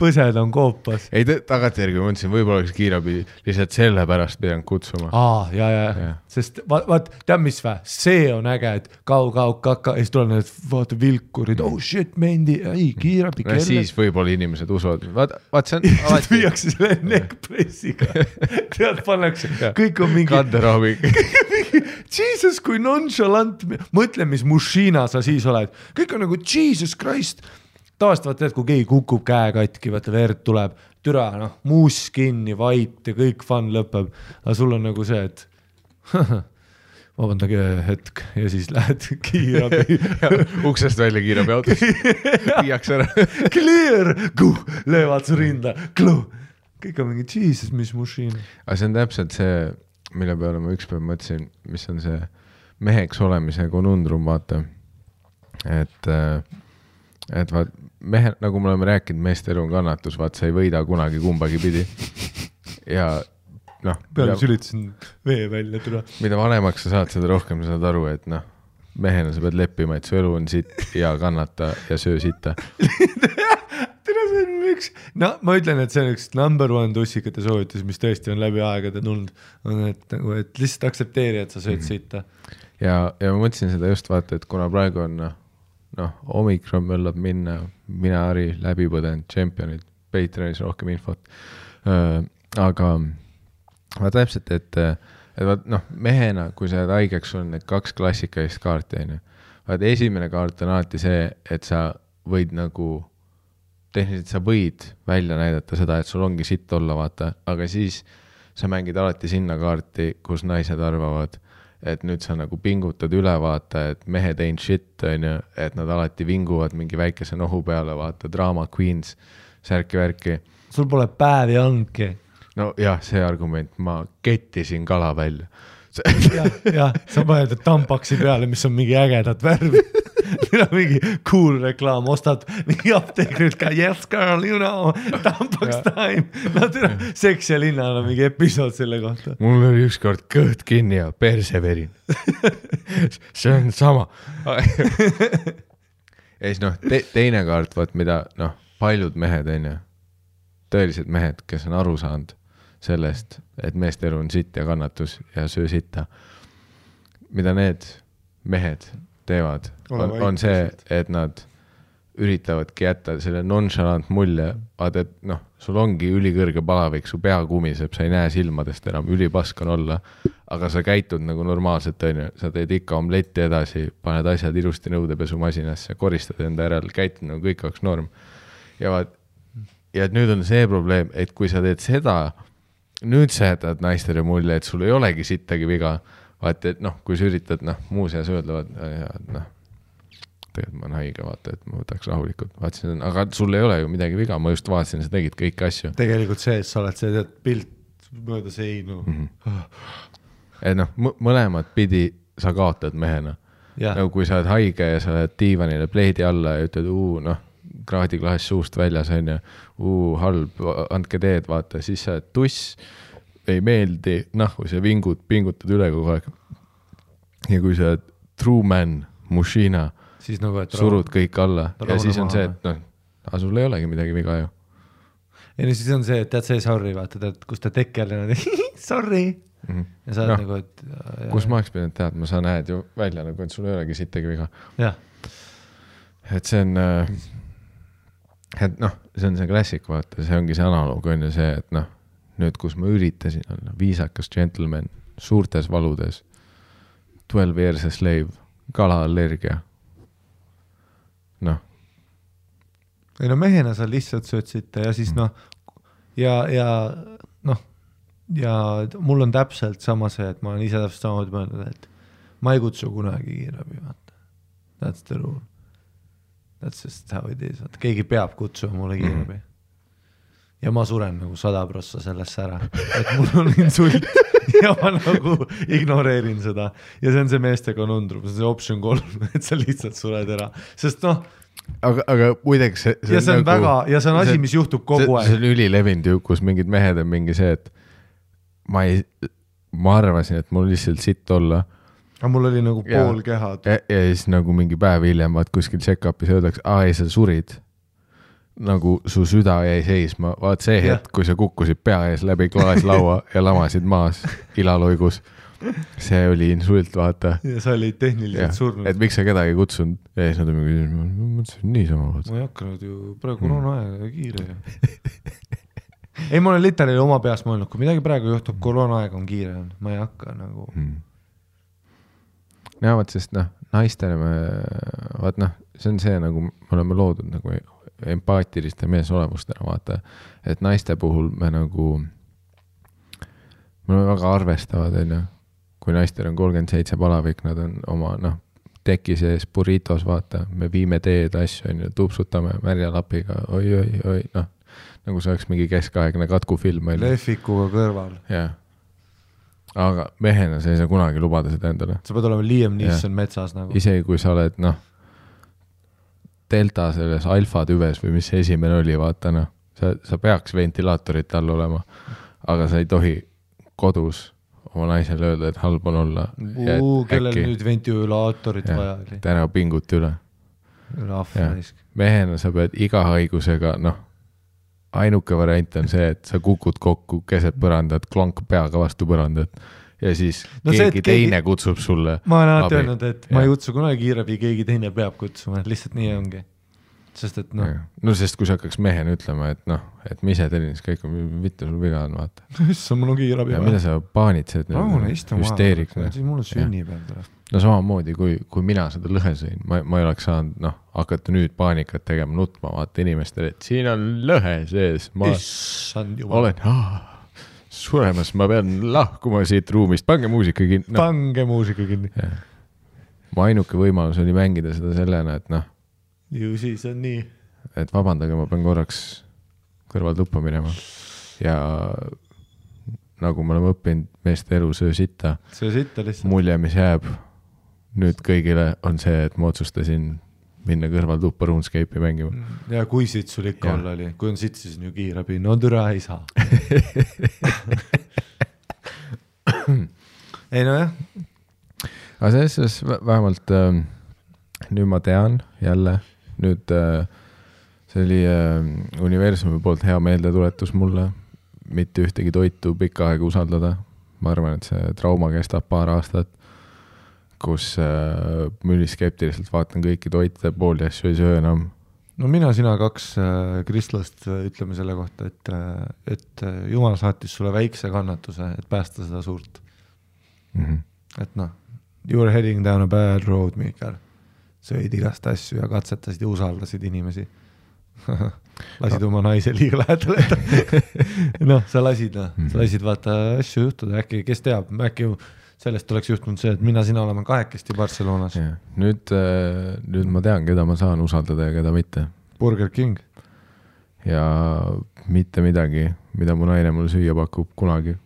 B: Põsed on koopas.
A: ei, tagantjärgi ma mõtlesin, võib-olla oleks kiirabi lihtsalt sellepärast pidanud kutsuma.
B: aa, ja, ja, ja, sest vaat, vaat, tead mis vä, see on äge, et kau-kau kaka ja siis tulevad need, vaata vilkurid, oh shit, mendi, ei kiirabi,
A: no siis võib-olla inimesed usuvad, vaata, vaat see on [laughs] alati
B: viiakse selle neckpressiga, [laughs] tead, pannakse, kõik on mingi,
A: kanderooming. [laughs]
B: Jesus, kui nonchalant, mõtle, mis mušina sa siis oled, kõik on nagu Jesus Christ. Tavaliselt vaata, et kui keegi kukub käe katki, vaata verd tuleb, türa noh, muss kinni, vait ja kõik fun lõpeb, aga sul on nagu see, et [laughs] vabandage hetk ja siis lähed [laughs] kiirabi [laughs]
A: uksest välja kiirabiautos, viiakse ära.
B: clear, löövad su rinda, kõik on mingi Jesus, mis mušina.
A: aga see on täpselt see, mille peale ma ükspäev mõtlesin, mis on see meheks olemise konundrum, vaata. et, et vaat mehe, nagu me oleme rääkinud, meeste elu on kannatus, vaat sa ei võida kunagi kumbagi pidi. ja noh,
B: peale sülitasin vee välja, tule.
A: mida vanemaks sa saad, seda rohkem sa saad aru, et noh, mehena sa pead leppima, et su elu on sitt ja kannata ja söö sitta. [laughs]
B: tere, see on üks, no ma ütlen, et see on üks number one tussikate soovitus, mis tõesti on läbi aegade tulnud, on, et nagu, et lihtsalt aktsepteeri, et sa sööd sitta.
A: ja, ja ma mõtlesin seda just vaata, et kuna praegu on noh, noh, omikron möllab minna, mina Harri läbi põdenud tšempionid, Patreonis rohkem infot aga vaata täpselt, et, et vaat noh, mehena, kui sa jääd haigeks, sul on need kaks klassikalist kaarti onju. vaata esimene kaart on alati see, et sa võid nagu tehniliselt sa võid välja näidata seda, et sul ongi sitt olla, vaata, aga siis sa mängid alati sinna kaarti, kus naised arvavad, et nüüd sa nagu pingutad üle, vaata, et mehed ain't shit, onju, et nad alati vinguvad mingi väikese nohu peale, vaata, drama queens, särki-värki.
B: sul pole päevi olnudki.
A: nojah, see argument, ma kettisin kala välja. [laughs]
B: jah, jah, sa paned tampaksi peale, mis on mingi ägedat värvi. meil on mingi cool reklaam, ostad mingi apteekrilt ka yes girl, you know, tampaks time. no tere, Seks ja linnal on mingi episood selle kohta.
A: mul oli ükskord kõht kinni ja perse verin. [laughs] see on sama. ja siis noh te,, teine kaart, vot mida noh, paljud mehed onju, tõelised mehed, kes on aru saanud sellest, et meeste elu on sitt ja kannatus ja söö sitta. mida need mehed teevad, on, on see et nad üritavadki jätta selle nonchalant mulje, vaata, et noh, sul ongi ülikõrge palavik, su pea kumiseb, sa ei näe silmadest enam, ülipask on olla, aga sa käitud nagu normaalselt, onju, sa teed ikka omletti edasi, paned asjad ilusti nõudepesumasinasse, koristad enda järel, käitud nagu kõik oleks norm. ja vaat ja nüüd on see probleem, et kui sa teed seda, nüüd sa jätad naistele mulje, et sul ei olegi sittagi viga. vaata, et noh, kui sa üritad noh, muuseas öelda, et noh, tegelikult ma olen haige, vaata, et ma võtaks rahulikult, vaatasin, aga sul ei ole ju midagi viga, ma just vaatasin, sa tegid kõiki asju.
B: tegelikult see, et sa oled see tead pilt mööda seinu mm. -hmm.
A: et noh, mõlemat pidi sa kaotad mehena.
B: jah,
A: nagu kui sa oled haige ja sa lähed diivanile pleidi alla ja ütled, noh, kraadiklaas suust väljas onju, uu halb, andke teed, vaata, siis sa oled tuss, ei meeldi, nahku sa vingud, pingutad üle kogu aeg. ja kui sa oled true man, mušina,
B: siis nagu, et
A: surud kõik alla ja
B: rahune
A: siis on see, et noh, aga sul ei olegi midagi viga ju
B: ei no siis on see, et tead see sorry, vaata, tead, kus ta all niimoodi [laughs] sorry
A: mm. -hmm.
B: ja sa oled
A: Noh,
B: nagu, et.
A: kus ma oleks pidanud teadma, sa näed ju välja nagu, et sul ei olegi sittagi viga. et see on, et noh, see on see klassik, vaata, see ongi see analoog on ju see, et noh, nüüd, kus ma üritasin olla viisakas džentelmen suurtes valudes, twelve years a slave, kalaallergia. noh,
B: ei no mehena sa lihtsalt sööd sitta ja
A: Mm.
B: siis noh, ja, ja noh, ja mul on täpselt sama see, et ma olen ise täpselt samamoodi mõelnud, et ma ei kutsu kunagi kiirabi, vaata. That's the rule. That's just how it is, vaata keegi peab kutsuma mulle kiirabi mm. -hmm. ja ma suren nagu sada prossa sellesse ära, et mul on insult [laughs] ja ma nagu ignoreerin seda ja see on see meeste konundrum, see on see optsioon kolm, [laughs] et sa lihtsalt sured ära, sest noh,
A: aga, aga muideks see,
B: ja see on nagu, väga, ja see on asi, mis juhtub kogu
A: see,
B: aeg
A: see. on ülilevinud ju, kus mingid mehed on mingi see, et ma ei, ma arvasin, et mul lihtsalt sitt olla
B: aga mul oli nagu
A: Ja-
B: pool keha.
A: ja, ja siis nagu mingi päev hiljem vaat kuskil check-up'is öeldakse, aa ei, sa surid. nagu su süda jäi seisma, vaat see hetk, kui sa kukkusid pea ees läbi klaaslaua [laughs] ja lamasid maas ilaloigus. see oli insult, vaata.
B: ja sa olid tehniliselt surnud
A: et. miks sa kedagi ei kutsunud ja siis nad on mingi, ma mõtlesin niisama,
B: ma ei hakanud ju, praegu koroonaaeg, kiire ju. [laughs] ei, ma olen literaali oma peas mõelnud, kui midagi praegu juhtub, koroonaaeg on kiire, ma ei hakka nagu.
A: mm.. vot, sest noh, naistele me, vaat noh, see on see nagu me oleme loodud nagu empaatiliste meesolevustena, vaata. et naiste puhul me nagu, me oleme väga arvestavad, onju. kui naistel on kolmkümmend seitse palavik, nad on oma noh, teki sees burritos, vaata, me viime teed, asju onju, tupsutame märja lapiga oi,, oi-oi-oi, noh. nagu see oleks mingi keskaegne katkufilm
B: lehvikuga kõrval,
A: jah. Aga mehena sa ei saa kunagi lubada seda endale.
B: sa pead olema Liam. Neeson metsas nagu.
A: isegi kui sa oled noh, delta selles alfa tüves või mis see esimene oli, vaata noh, sa, sa peaks ventilaatorite all olema, aga sa ei tohi kodus oma naisele öelda, et halb on olla.
B: kellel nüüd ventilaatorit vaja oli,
A: et ära pinguta üle.
B: rahva raisk.
A: mehena sa pead iga haigusega, noh, ainuke variant on see, et sa kukud kokku keset põrandat, klonk peaga vastu põrandat ja siis
B: No
A: no
B: see,
A: keegi
B: keegi-
A: teine kutsub sulle
B: ma olen alati öelnud, et ma ei kutsu kunagi kiirabi, keegi teine peab kutsuma, lihtsalt nii ongi. sest et noh,
A: no sest kui sa hakkaks mehena ütlema, et noh, et ma ise tellin, siis kõik on, vittu sul viga on, vaata. [laughs]
B: issand, mul on kiirabi
A: ja mida
B: vaja.
A: sa paanitsed,
B: rahune, istu
A: hüsteerik,
B: maha, siis mul on sünnipäev tuleb.
A: no samamoodi, kui, kui mina seda lõhe sõin, ma, ma ei oleks saanud, noh, hakata nüüd paanikat tegema, nutma, vaata inimestele, et siin on lõhe sees, ma
B: issand
A: olen ah, suremas, ma pean lahkuma siit ruumist, pange muusika kinni no,.
B: pange muusika kinni.
A: mu ainuke võimalus oli mängida seda sellena, et noh,
B: ju siis on nii.
A: et vabandage, ma pean korraks kõrvaltuppa minema ja nagu me oleme õppinud meeste elus öö sitta,
B: see sitta lihtsalt.
A: mulje, mis jääb nüüd kõigile, on see, et ma otsustasin minna kõrvaltuppa RuneScape'i mängima.
B: ja kui sitt sul ikka olla oli, kui on sitt, siis on ju kiirabi, no türa ei saa. [laughs] ei nojah,
A: aga selles suhtes vä- vähemalt äh, nüüd ma tean jälle, nüüd äh, see oli äh, universumi poolt hea meeldetuletus mulle, mitte ühtegi toitu pikka aega usaldada. ma arvan, et see trauma kestab paar aastat, kus äh, ma üliskeptiliselt vaatan kõiki toite, pooli asju ei söö enam.
B: no mina, sina kaks äh, kristlast äh, ütleme selle kohta, et, et äh, jumal saatis sulle väikse kannatuse, et päästa seda suurt.
A: Mm -hmm.
B: et noh, you are heading down a bad road, Miikal. sõid igast asju ja katsetasid ja usaldasid inimesi. [laughs] lasid oma naise liiga lähedale [laughs] noh, sa lasid noh, sa lasid vaata asju juhtuda, äkki, kes teab, äkki sellest oleks juhtunud see, et mina-sina oleme kahekesti Barcelonas,
A: nüüd, nüüd ma tean, keda ma saan usaldada ja keda mitte.
B: Burger King.
A: ja mitte midagi, mida mu naine mulle süüa pakub kunagi.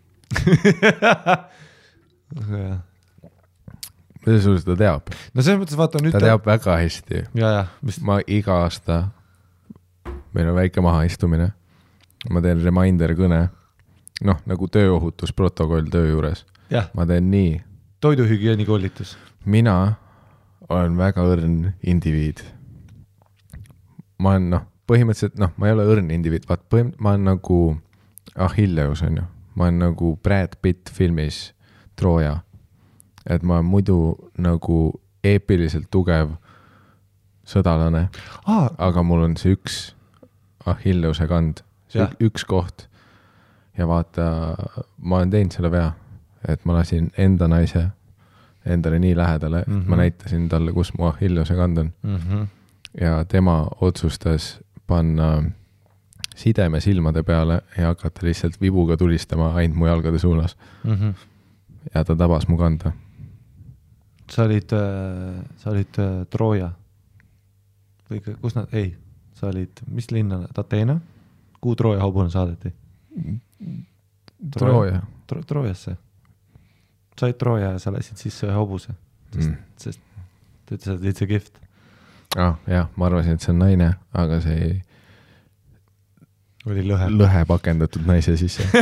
A: selles suhtes ta teab,
B: no selles mõttes vaata nüüd
A: ta teab väga hästi,
B: mis,
A: ma iga aasta, meil on väike mahaistumine, ma teen reminder kõne, noh nagu tööohutusprotokoll töö juures, ma teen nii,
B: toiduhügieeni koolitus.
A: mina olen väga õrn indiviid. ma olen noh, põhimõtteliselt noh, ma ei ole õrn indiviid, vaat põhim-, ma olen nagu Achilleus on ju, ma olen nagu Brad Pitt filmis Trooja. et ma olen muidu nagu eepiliselt tugev sõdalane,
B: aa,
A: aga mul on see üks Achilleuse kand, see ük- üks koht. ja vaata, ma olen teinud selle vea, et ma lasin enda naise endale nii lähedale mm, -hmm. et ma
B: Mhm.
A: näitasin talle, kus mu Achilleuse kand on
B: Mhm.
A: ja tema otsustas panna sideme silmade peale ja hakata lihtsalt vibuga tulistama ainult mu jalgade suunas
B: Mhm.
A: ja ta tabas mu kanda.
B: sa olid, sa olid äh, Trooja või kus nad, ei, sa olid, mis linna Ateena? kuhu Trooja hobune saadeti
A: Trooja
B: Tro,? Troojasse. Sa olid Trooja ja sa lasid sisse ühe hobuse,
A: mm..
B: sest ta ütles, et it's a gift.
A: ah,. jah, ma arvasin, et see on naine, aga see ei
B: oli lõhe.
A: lõhe pakendatud naise sisse. [laughs]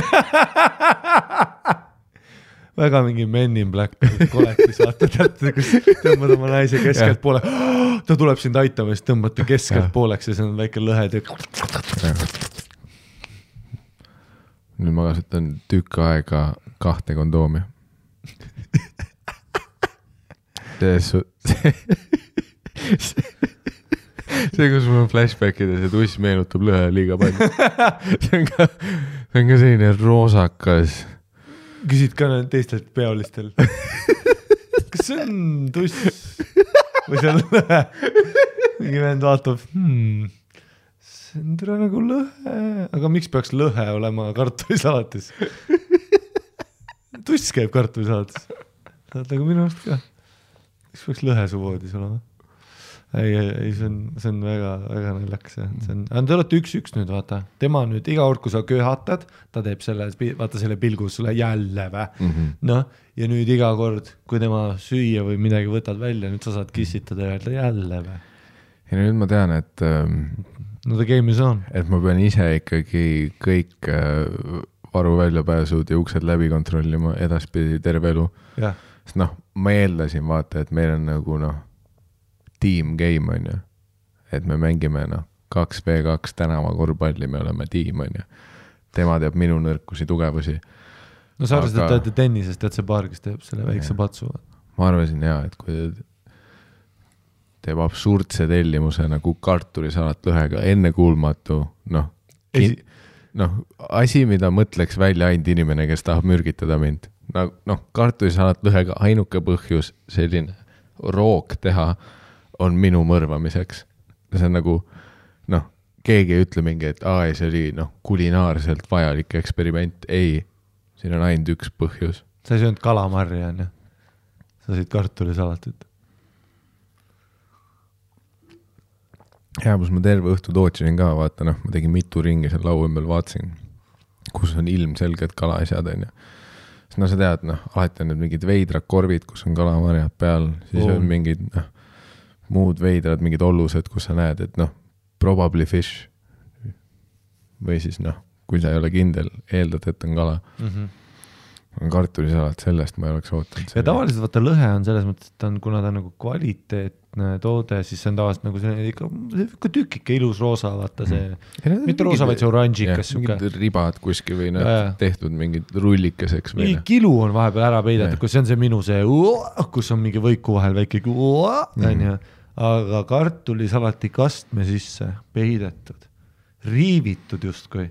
B: väga mingi Men in Black koletis, vaata teate, kus tõmbad oma naise keskelt poole, [gasps] ta tuleb sind aitama, siis tõmbad ta keskelt
A: Jah.
B: pooleks ja see on väike lõhe tükk.
A: nüüd ma kasutan tükk aega kahte kondoomi. see, kus mul on flashbackid ja see tuss meenutab lõhe liiga palju. see on ka, see on ka selline roosakas.
B: küsid ka teistelt peolistel. kas see on tuss või see on lõhe? mingi vend vaatab hmm,, see on tore nagu lõhe, aga miks peaks lõhe olema kartulisalatis? Tuss käib kartulisalatis. aga minu arust ka. miks peaks lõhe su voodis olema? ei, ei, ei, see on, see on väga-väga naljakas jah, see on, aga te olete üks-üks nüüd vaata, tema nüüd iga kord, kui sa köhatad, ta teeb selle, vaata selle pilgu sulle jälle vä
A: Mhm.
B: noh, ja nüüd iga kord, kui tema süüa või midagi võtad välja, nüüd sa saad kissitada ja öelda jälle või?
A: ja nüüd ma tean, et,
B: no the game is on.
A: et ma pean ise ikkagi kõik äh, varu väljapääsud ja uksed läbi kontrollima edaspidi terve elu. sest noh, ma eeldasin vaata, et meil on nagu noh, tiim game on ju. et me mängime noh, kaks V kaks tänavakorvpalli, me oleme tiim on ju. tema teab minu nõrkusi, tugevusi.
B: no sa arvasid, et
A: Aga-
B: te olete tennises, tead see paar, kes teeb selle väikse patsu.
A: ma arvasin jaa, et kui teeb absurdse tellimuse nagu kartulisalat lõhega, ennekuulmatu, noh.
B: Esi-
A: noh, asi, mida mõtleks välja ainult inimene, kes tahab mürgitada mind. nagu noh, kartulisalat lõhega ainuke põhjus selline rook teha on minu mõrvamiseks. see on nagu noh, keegi ei ütle mingi, et aa ei, see oli noh, kulinaarselt vajalik eksperiment, ei. siin on ainult üks põhjus.
B: sa ei söönud kalamarja onju, sa sõid kartulisalatit.
A: Ja kus ma terve õhtu tootsin ka, vaata noh, ma tegin mitu ringi seal laua ümber, vaatasin, kus on ilmselged kalaasjad, onju. sest no sa tead, noh, alati on need mingid veidrad korvid, kus on kalamarjad peal, siis
B: Oo.
A: on mingid noh, muud veidrad mingid ollused, kus sa näed, et noh, probably fish. või siis noh, kui sa ei ole kindel, eeldad, et on kala. on kartulisalat, sellest ma ei oleks ootanud.
B: ja tavaliselt vaata lõhe on selles mõttes, et ta on, kuna ta on nagu kvaliteetne toode, siis see on tavaliselt nagu selline ikka, ikka tükike ilus roosa, vaata see, mitte roosa, vaid see oranžikas sihuke.
A: ribad kuskil või noh tehtud mingid rullikeseks
B: mingi
A: noh.
B: kilu on vahepeal ära peidetud, kus see on see minu see, kus on mingi võiku vahel väike
A: Mhm.
B: onju, aga kartulisalati kastme sisse peidetud, riivitud justkui.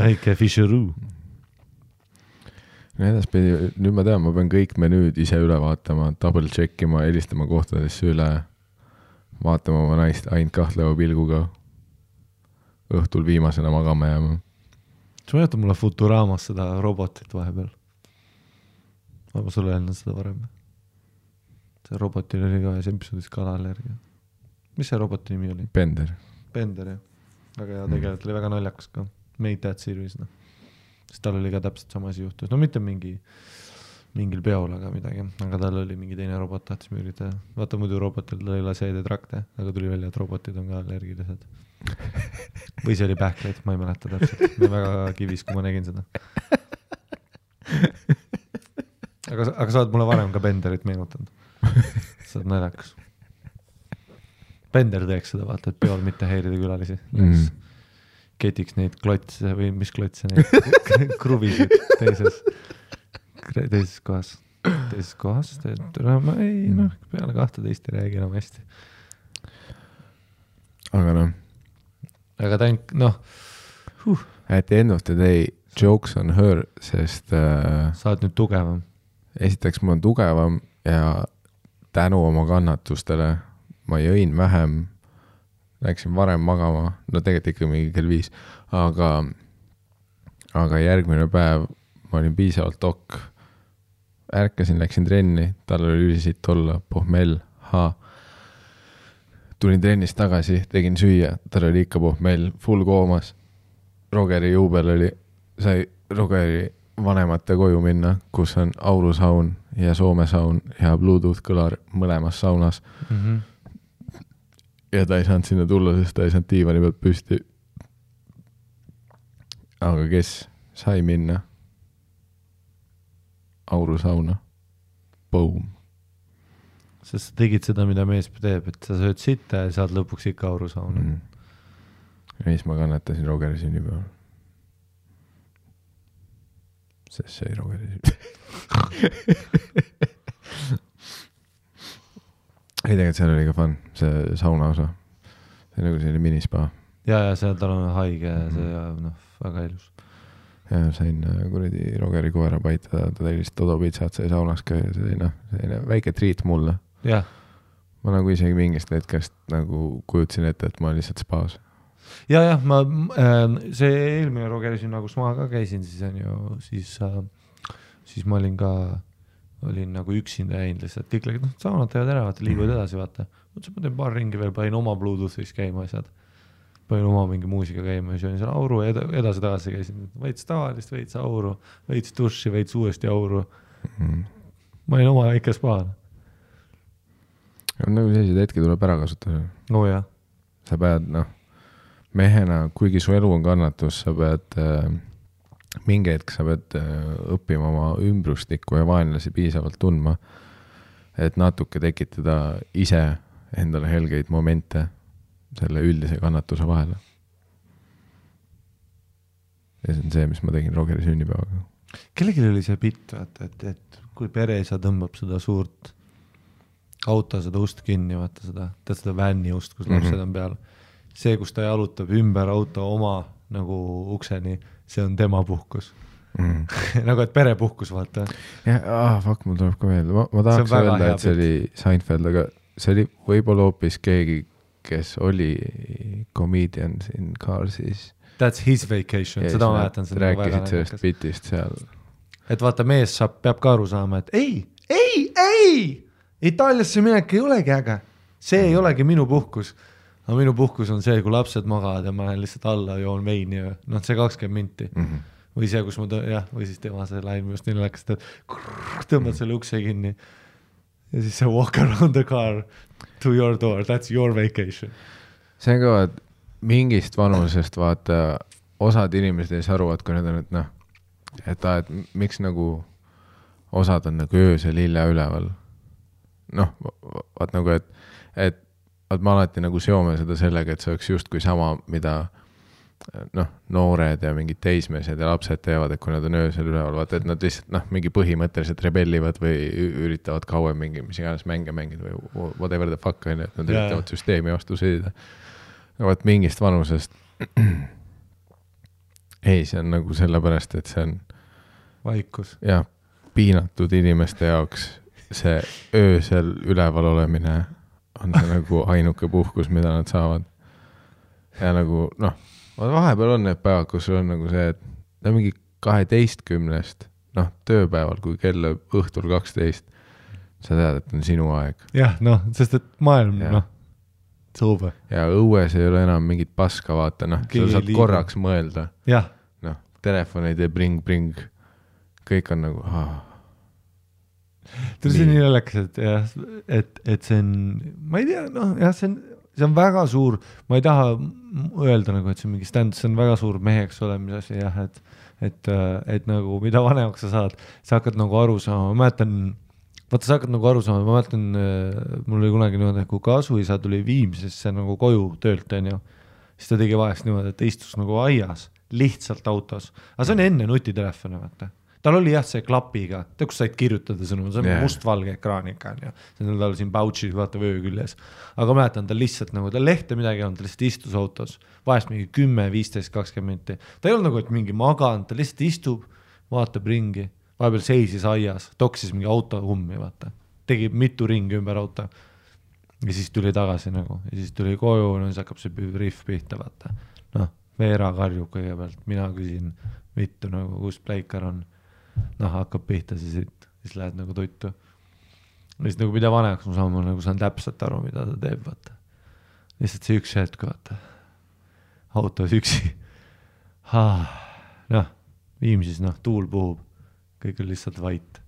B: Väike fisheroo.
A: no edaspidi, nüüd ma tean, ma pean kõik menüüd ise üle vaatama, double check ima, helistama kohtadesse üle. vaatama oma naist ainult kahtleva pilguga õhtul viimasena magama jääma.
B: sa mäletad mulle Futuraamas seda robotit vahepeal? ma sulle öelnud seda varem. see robotil oli ka ühes episoodis kalaallergia. mis see roboti nimi oli?
A: Bender.
B: Bender jah, väga hea tegelane, ta oli väga naljakas ka, Made That Series noh. sest tal oli ka täpselt sama asi juhtus, no mitte mingi, mingil peol, aga midagi, aga tal oli mingi teine robot, tahtis müüritada, vaata muidu robotil ta ei lase trakte, aga tuli välja, et robotid on ka allergilised. [laughs] või see oli Backlight, ma ei mäleta täpselt, ma olin väga kivis, kui ma nägin seda. [laughs] aga, aga sa oled mulle varem ka Benderit meenutanud. sa oled naljakas. Bender teeks seda, vaata, et peol mitte häirida külalisi
A: Mm.
B: ketiks neid klotse või mis klotse neid [laughs] kruvisid teises, teises kohas, teises kohas, ma ei noh, peale kahteteist ei räägi enam hästi.
A: aga noh,
B: aga on noh,
A: at the end of the day jokes on her, sest äh,
B: sa oled nüüd tugevam.
A: esiteks ma olen tugevam ja tänu oma kannatustele ma jõin vähem, läksin varem magama, no tegelikult ikka mingi kell viis, aga, aga järgmine päev ma olin piisavalt dokk. ärkasin, läksin trenni, tal oli ülisitt olla, pohmell, ha. tulin trennist tagasi, tegin süüa, tal oli ikka pohmell, full koomas. Rogeri juubel oli, sai Rogeri vanemate koju minna, kus on aurusaun ja Soome saun ja Bluetooth kõlar mõlemas saunas ja ta ei saanud sinna tulla, sest ta ei saanud diivani pealt püsti. aga kes sai minna aurusauna? Boom.
B: sest sa tegid seda, mida mees teeb, et sa sööd sitta ja saad lõpuks ikka aurusauna mm..
A: ja siis ma kannatasin Rogeri sünnipäeval. sest see oli Rogeri sünnipäev. [laughs] ei tegelikult seal oli ka fun, see sauna osa. see nagu selline minispa
B: ja, ja seal tal on haige ja see ja noh, väga ilus.
A: ja sain äh, kuradi Rogeri koera paitada, ta tellis Dodo pitsat, sai saunas käia, see oli noh, selline väike treat mulle. ma nagu isegi mingist hetkest nagu kujutasin ette, et ma olen lihtsalt spaas.
B: ja, jah, ma äh,, see eelmine Rogeri sinna, kus ma ka käisin, siis on ju, siis äh,, siis ma olin ka, olin nagu üksinda jäin lihtsalt, kõik läksid, noh, saunad teevad ära, vaata, liiguvad edasi, vaata. mõtlesin, ma teen paar ringi veel, panin oma Bluetoothis käima asjad. panin oma mingi muusika käima siis olin seal auru ed edasi-tagasi käisin, veits tavalist, veits auru, veits duši, veits uuesti auru.
A: Mm.
B: ma olin oma väike spaan.
A: nagu selliseid hetki tuleb ära kasutada.
B: oo jah,
A: sa pead noh, mehena, kuigi su elu on kannatus, sa pead äh,, mingi hetk sa pead äh, õppima oma ümbrustikku ja vaenlasi piisavalt tundma, et natuke tekitada ise endale helgeid momente selle üldise kannatuse vahele. ja see on see, mis ma tegin Rogeri sünnipäevaga.
B: kellelgi oli see bitt, vaata, et, et kui pereisa tõmbab seda suurt auto seda ust kinni, vaata seda, tead seda vänni ust, kus lapsed
A: Mhm.
B: on peal. see, kus ta jalutab ümber auto oma nagu ukseni, see on tema puhkus
A: Mm. [laughs]
B: nagu, et perepuhkus, vaata.
A: jah, ah fuck, mul tuleb ka meelde, ma, ma tahaks öelda, et see oli Seinfeld, aga see oli võib-olla hoopis keegi, kes oli comedian siin Carsis.
B: That's his vacation, seda ma mäletan, nagu
A: rääkisid sellest bitist seal.
B: et vaata, mees saab, peab ka aru saama, et ei, ei, ei, Itaaliasse minek ei olegi äge, see ei olegi minu puhkus. Aga minu puhkus on see, kui lapsed magavad ja ma lähen lihtsalt alla, joon veini ja noh, see kakskümmend minti
A: Mhm.
B: või see, kus ma tõ- jah, või siis tema see lain arust nii naljakas, et tõmbad selle ukse kinni ja siis sa walk around the car to your door, that's your vacation.
A: see on ka, et mingist vanusest vaata, osad inimesed ei saa aru, et kui nad on, et noh, et aa, et miks nagu osad on nagu öösel hilja üleval. noh, vaat nagu, et, et vaat me alati nagu seome seda sellega, et see oleks justkui sama, mida noh, noored ja mingid teismelised ja lapsed teevad, et kui nad on öösel üleval, vaata, et nad lihtsalt noh, mingi põhimõtteliselt rebellivad või üritavad kauem mingi mis iganes mänge mängida või whatever the fuck on ju, et nad
B: Jaa,
A: üritavad süsteemi vastu sõdida. aga vot mingist vanusest. [clears throat] ei, see on nagu sellepärast, et see on
B: vaikus.
A: jah, piinatud inimeste jaoks see öösel üleval olemine on see nagu ainuke puhkus, mida nad saavad. ja nagu noh, vahepeal on need päevad, kus sul on nagu see, et no mingi kaheteistkümnest, noh, tööpäeval, kui kell õhtul kaksteist, sa tead, et on sinu aeg.
B: Jah, noh, sest et maailm, noh, suube,
A: ja õues ei ole enam mingit paska, vaata noh, sa saad
B: ei liigu.
A: korraks mõelda, noh, telefon ei tee bring-bring, kõik on nagu ah,,
B: tead, see on
A: Nii.
B: naljakas, et jah, et, et see on, ma ei tea, noh jah, see on, see on väga suur, ma ei taha öelda nagu, et see on mingi stand, see on väga suur meheks olemise asi jah, et et, et nagu mida vanemaks sa saad, sa hakkad nagu aru saama, ma mäletan, vaata, sa hakkad nagu aru saama, ma mäletan, mul oli kunagi niimoodi, et kui kasuisa tuli Viimsisse nagu koju töölt, onju, siis ta tegi vahest niimoodi, et ta istus nagu aias, lihtsalt autos, aga see on enne nutitelefone, vaata tal oli jah, see klapiga, tead, kus said kirjutada sõnu, see on yeah. mustvalge ekraan ikka onju, see on tal siin pouch'is vaata vöö küljes. aga mäletan, ta lihtsalt nagu, tal lehte midagi ei olnud, ta lihtsalt istus autos, vahest mingi kümme, viisteist, kakskümmend minti. ta ei olnud nagu, et mingi maganud, ta lihtsalt istub, vaatab ringi, vahepeal seisis aias, toksis mingi auto ummi, vaata, tegi mitu ringi ümber auto. ja siis tuli tagasi nagu ja siis tuli koju, no siis hakkab see rihv pihta, vaata. noh, Veera karjub kõigepealt, mina küsin vittu nagu, kus Pleikar on noh, hakkab pihta siis, siis lähed nagu tuttu. ja siis nagu mida vanemaks ma saan, ma nagu saan täpselt aru, mida ta teeb, vaata. lihtsalt see üks hetk, vaata. autos üksi. noh, Viimsis noh, tuul puhub, kõik on lihtsalt vait.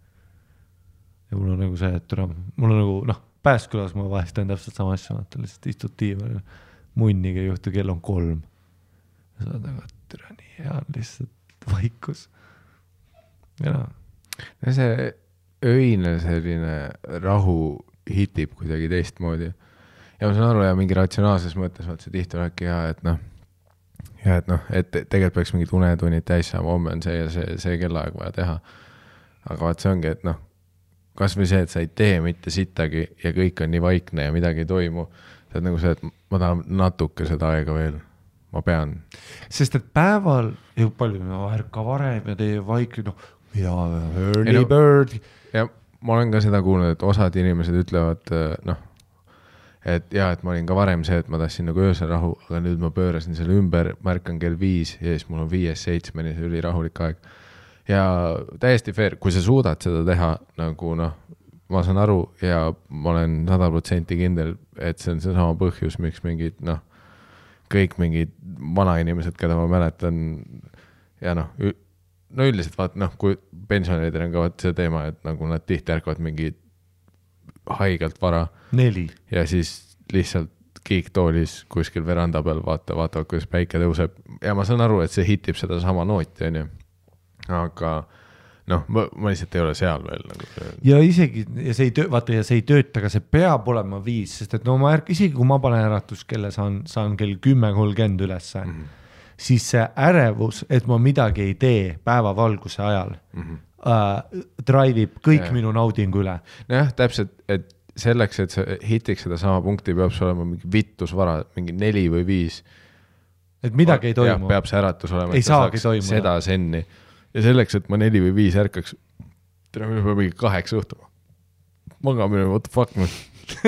B: ja mul on nagu see, et türa, mul on nagu noh, Pääskülas ma vahest teen täpselt sama asja, vaata lihtsalt istud diivanil, munnigi ei juhtu, kell on kolm. sa oled nagu, et türa nii hea on lihtsalt vaikus ja noh,
A: ja see öine selline rahu hitib kuidagi teistmoodi. ja ma saan aru ja mingi ratsionaalses mõttes vaata see tihti olebki hea, et noh, ja et noh, et tegelikult peaks mingid unetunnid täis saama, homme on see ja see, see kellaaeg vaja teha. aga vaat see ongi, et noh, kasvõi see, et sa ei tee mitte sittagi ja kõik on nii vaikne ja midagi ei toimu. see on nagu see, et ma tahan natuke seda aega veel, ma pean.
B: sest et päeval ju palju, no ärka varem ja tee vaikne, noh, ja early
A: no-
B: bird.
A: ja ma olen ka seda kuulnud, et osad inimesed ütlevad äh, noh, et jaa, et ma olin ka varem see, et ma tahtsin nagu öösel rahu, aga nüüd ma pöörasin selle ümber, märkan kell viis ja siis mul on viiest seitsmeni see ülirahulik aeg. ja täiesti fair, kui sa suudad seda teha nagu noh, ma saan aru ja ma olen sada protsenti kindel, et see on seesama põhjus, miks mingid noh, kõik mingid vanainimesed, keda ma mäletan ja noh, no üldiselt vaata noh, kui pensionäridel on ka vaata see teema, et nagu nad tihti ärkavad mingi haigelt vara
B: neli.
A: ja siis lihtsalt kiiktoolis kuskil veranda peal vaata, vaatavad, kuidas päike tõuseb ja ma saan aru, et see hitib sedasama nooti, onju. aga noh, ma, ma lihtsalt ei ole seal veel nagu
B: ja isegi ja see ei töö, vaata ja see ei tööta, aga see peab olema viis, sest et no ma ärk-, isegi kui ma panen äratuskella, saan, saan kell kümme kolmkümmend ülesse mm, -hmm. Siis see ärevus, et ma midagi ei tee päevavalguse ajal mm, -hmm. äh, drive ib kõik yeah. minu naudingu üle.
A: nojah, täpselt, et selleks, et sa hitiks sedasama punkti, peab sul olema mingi vittusvara, mingi neli või viis
B: et midagi ei toimu.
A: peab see äratus olema,
B: Ei saagi toimuda.
A: seda senni. ja selleks, et ma neli või viis ärkaks, tere, minu peab mingi kaheksa õhtul. magamine, what the fuck, noh. [laughs]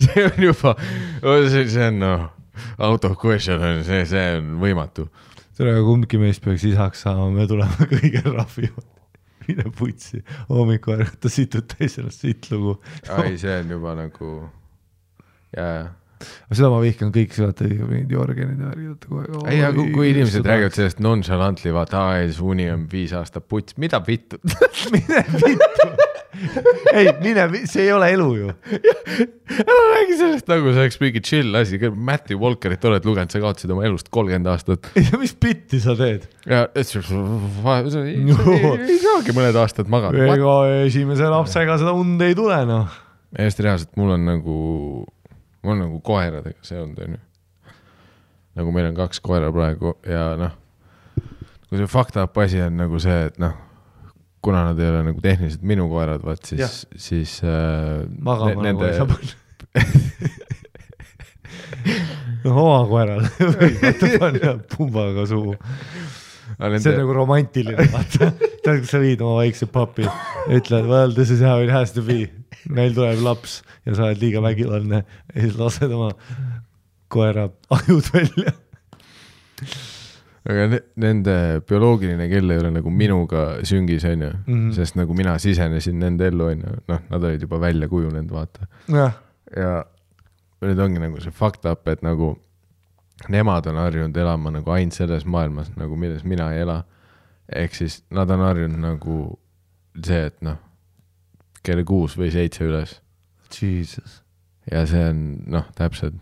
A: see on juba, see, see on noh, out of question on see, see on võimatu.
B: tere, kumbki meist peaks isaks saama, me tuleme [laughs] kõige rahvimad. mine putsi, hommikul ärkata situd täis ennast siit lugu.
A: ai, see on juba nagu, jaa,
B: seda ma vihkan kõik, vaata mingid Jorgenid ja värgid, vaata kogu aeg.
A: ei, aga kui, inimesed räägivad sellest nonchalantly, vaata, aa, see uni on viis aastat puts, mida vittu [laughs]
B: mine vittu. ei, mine, see ei ole elu ju. [laughs]
A: ära räägi sellest nagu see oleks mingi chill asi, Matthew Walkerit oled lugenud, sa kaotasid oma elust kolmkümmend aastat [laughs]
B: mis bitti sa teed?
A: ja et ei, ei saagi mõned aastad magada.
B: ega esimese lapsega seda und ei tule noh.
A: hästi reaalselt, mul on nagu, mul nagu koeradega seond, onju. nagu meil on kaks koera praegu ja noh, kui see fucked up asi on nagu see, et noh, kuna nad ei ole nagu tehniliselt minu koerad, vaat siis, siis äh,
B: magama
A: ne-
B: nagu ei saa panna. [laughs] noh, oma koerale võib vaata panna pumbaga suhu.
A: aga
B: see on
A: nende,
B: nagu romantiline, vaata. tead, kui sa viid oma väikse papi, ütled well this is how it has to be meil tuleb laps ja sa oled liiga vägivaldne ja siis lased oma koera ajud välja.
A: aga ne- nende bioloogiline kell ei ole nagu minuga süngis, onju,
B: Mhm.
A: sest nagu mina sisenesin nende ellu, onju, noh, nad olid juba välja kujunenud, vaata. ja nüüd ongi nagu see fucked up, et nagu nemad on harjunud elama nagu ainult selles maailmas nagu, milles mina ei ela. ehk siis nad on harjunud nagu see, et noh, kell kuus või seitse üles.
B: Jesus.
A: ja see on noh, täpselt,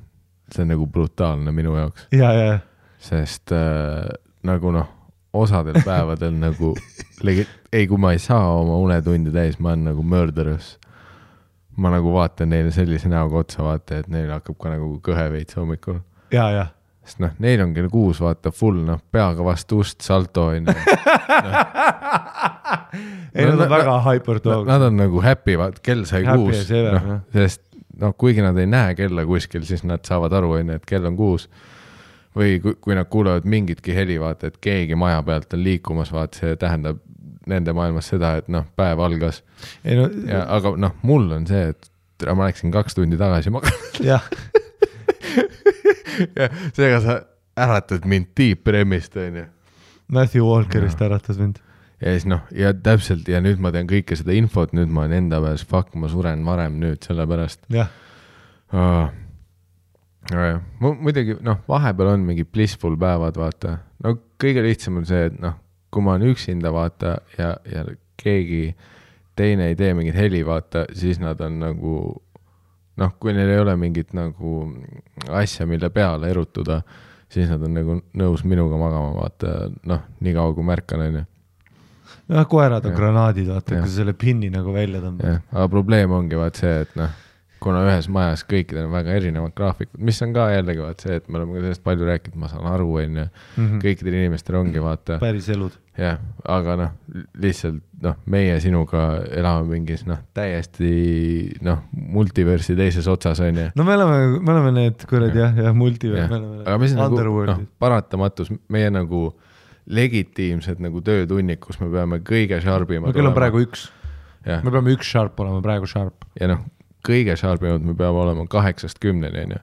A: see on nagu brutaalne minu jaoks,
B: ja, ja,
A: sest äh, nagu noh, osadel päevadel nagu ei, kui ma ei saa oma unetunde täis, ma olen nagu murderous. ma nagu vaatan neile sellise näoga otsa, vaata, et neil hakkab ka nagu kõhe veits hommikul.
B: Ja, ja,
A: sest noh, neil on kell kuus, vaata full noh, peaga vastu ust salto onju. [laughs]
B: ei nad on väga hyper dog.
A: Nad on nagu happy, vaat kell sai
B: Happy
A: kuus noh sest noh, kuigi nad ei näe kella kuskil, siis nad saavad aru, onju, et kell on kuus. või kui, kui nad kuulevad mingitki heli, vaata, et keegi maja pealt on liikumas, vaata, see tähendab nende maailmas seda, et noh, päev algas
B: no
A: ja, aga noh, mul on see, et ma läksin kaks tundi tagasi magama
B: jah, [laughs]
A: ja [laughs] seega sa äratad mind deep REM-ist, onju.
B: Matthew Walkerist äratas mind.
A: ja siis noh, ja täpselt ja nüüd ma tean kõike seda infot, nüüd ma olen enda peas, fuck, ma suren varem nüüd sellepärast
B: jah,
A: oh.. nojah, muidugi noh, vahepeal on mingid blissful päevad, vaata, no kõige lihtsam on see, et noh, kui ma olen üksinda, vaata ja, ja keegi teine ei tee mingit heli, vaata, siis nad on nagu noh, kui neil ei ole mingit nagu asja, mille peale erutuda, siis nad on nagu nõus minuga magama, vaata noh, niikaua kui märkan, onju
B: noh, koerad on
A: Jah.
B: granaadid, vaata, kui sa selle pinni nagu välja tõmbad.
A: aga probleem ongi vaat see, et noh, kuna ühes majas kõikidel on väga erinevad graafikud, mis on ka jällegi vaat see, et me oleme ka sellest palju rääkinud, ma saan aru, onju, kõikidel inimestel ongi vaata,
B: päris elud.
A: jah, aga noh, lihtsalt noh, meie sinuga elame mingis noh, täiesti noh, multiversi teises otsas onju.
B: no me oleme, me oleme need kuradi jah, jah, multi, me oleme
A: aga mis nagu noh paratamatus, meie nagu legitiimsed nagu töötunnik, kus me peame kõige sharpimad
B: no kell on praegu üks, me peame üks sharp olema praegu sharp.
A: ja noh, kõige sharpimad me peame olema kaheksast kümneni, onju.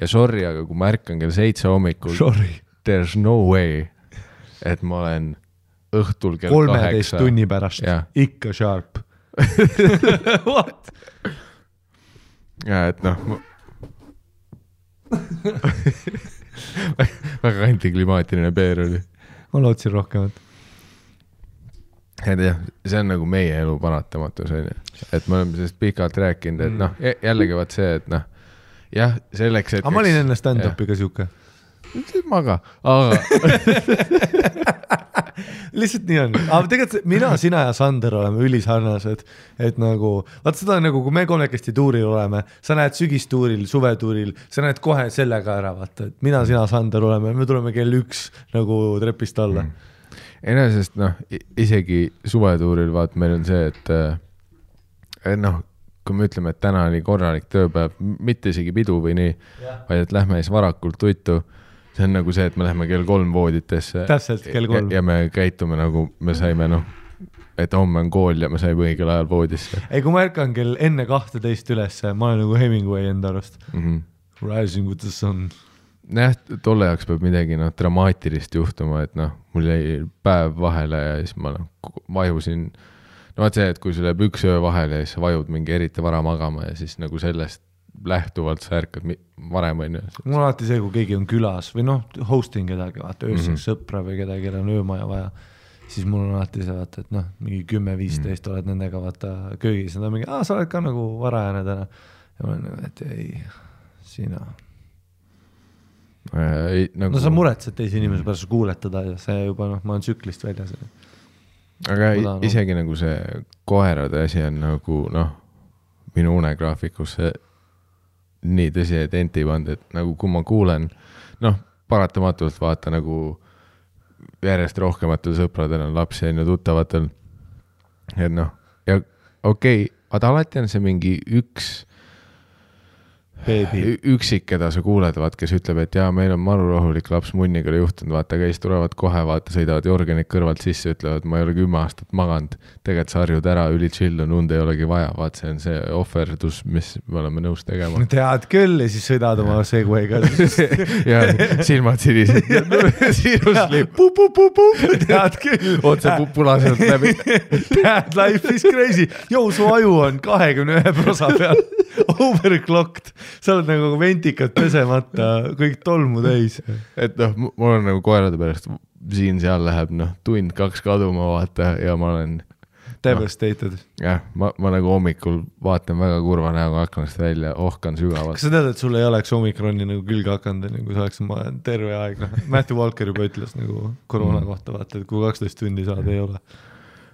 A: ja sorry, aga kui ma ärkan kell seitse hommikul, there's no way, et ma olen õhtul kell
B: kolmeteist tunni pärast
A: Jah.
B: ikka sharp. [laughs] What?
A: ja et noh ma... [laughs] väga antiklimaatiline peer oli.
B: ma lootsin rohkemat.
A: Et jah, see on nagu meie elu paratamatus onju, et me oleme sellest pikalt rääkinud, et noh, jällegi vaat see, et noh, jah, selleks, et.
B: aga ma olin enne stand-up'i ka sihuke.
A: maga, aga [laughs]
B: lihtsalt nii on, aga tegelikult mina, sina ja Sander oleme ülisarnased, et nagu vaat seda nagu, kui me kolmekesti tuuril oleme, sa näed sügistuuril, suvetuuril, sa näed kohe sellega ära, vaata, et mina, sina, Sander oleme, me tuleme kell üks nagu trepist alla mm..
A: Enesest noh, isegi suvetuuril vaat meil on see, et, et noh, kui me ütleme, et täna oli korralik tööpäev, mitte isegi pidu või nii, vaid et lähme siis varakult tuttu, see on nagu see, et me läheme kell kolm vooditesse.
B: Täpselt, kell kolm.
A: ja me käitume nagu me saime noh, et homme on kool ja me saime õigel ajal voodisse
B: ei, kui ma ärkan kell enne kahteteist ülesse, ma olen nagu Hemingway enda arust.
A: mm. -hmm.
B: Rising with the sun.
A: jah, tolle jaoks peab midagi noh, dramaatilist juhtuma, et noh, mul jäi päev vahele ja siis ma noh, vajusin. no vot see, et kui sul jääb üks öö vahele ja siis sa vajud mingi eriti vara magama ja siis nagu sellest lähtuvalt sa ärkad varem, onju.
B: mul on alati see, kui keegi on külas või noh, host in kedagi, vaata ööseks mm
A: Mhm.
B: -hmm. sõpra või kedagi, kellel on öömaja vaja, siis mul on alati see vaata, et noh, mingi kümme-viisteist oled nendega vaata köögis ja nad on mingi, aa, sa oled ka nagu varajane täna. ja ma olen nagu, et ei, sina.
A: Ei nagu.
B: no sa muretsed teise inimese pärast, sa kuuled teda ja see juba noh, ma olen tsüklist väljas.
A: aga
B: tahan-
A: isegi nagu see koerade asi on nagu noh, minu unegraafikusse nii tõsiseid enti pannud, et nagu kui ma kuulen, noh, paratamatult vaata nagu järjest rohkematel sõpradel on lapsi on ju tuttavatel. et noh, ja okei okay,, aga alati on see mingi üks. üksik, keda sa kuuled, vaat kes ütleb, et jaa, meil on maru rahulik laps munniga juhtunud, vaata, siis tulevad kohe, vaata, sõidavad Jorgenid kõrvalt sisse, ütlevad, ma ei ole kümme aastat maganud. tegelikult sa harjud ära, üli chill on, und ei olegi vaja, vaat see on see ohverdus, mis me oleme nõus tegema.
B: tead küll ja siis sõidad oma Segway'ga. [laughs]
A: ja silmad sinised, sinuslipp
B: tead küll.
A: otse pu- punaselt läbi. [laughs]
B: Bad life is crazy, joo su aju on kahekümne ühe prosa peal, [laughs] overclocked, sa oled nagu ventikad pesemata, kõik tolmu täis.
A: et noh, mul on nagu koerade pärast siin-seal läheb noh, tund-kaks kaduma vaata ja ma olen
B: Devastated.
A: jah, ma, ma nagu hommikul vaatan väga kurva näoga aknast välja, ohkan sügavalt.
B: kas sa tead, et sul ei oleks omikroni nagu külge hakanud, onju, kui sa oleks oma terve aeg, noh, Matthew Walker juba ütles nagu koroona
A: Mm.
B: kohta, vaata, et kui kaksteist tundi saad, ei ole.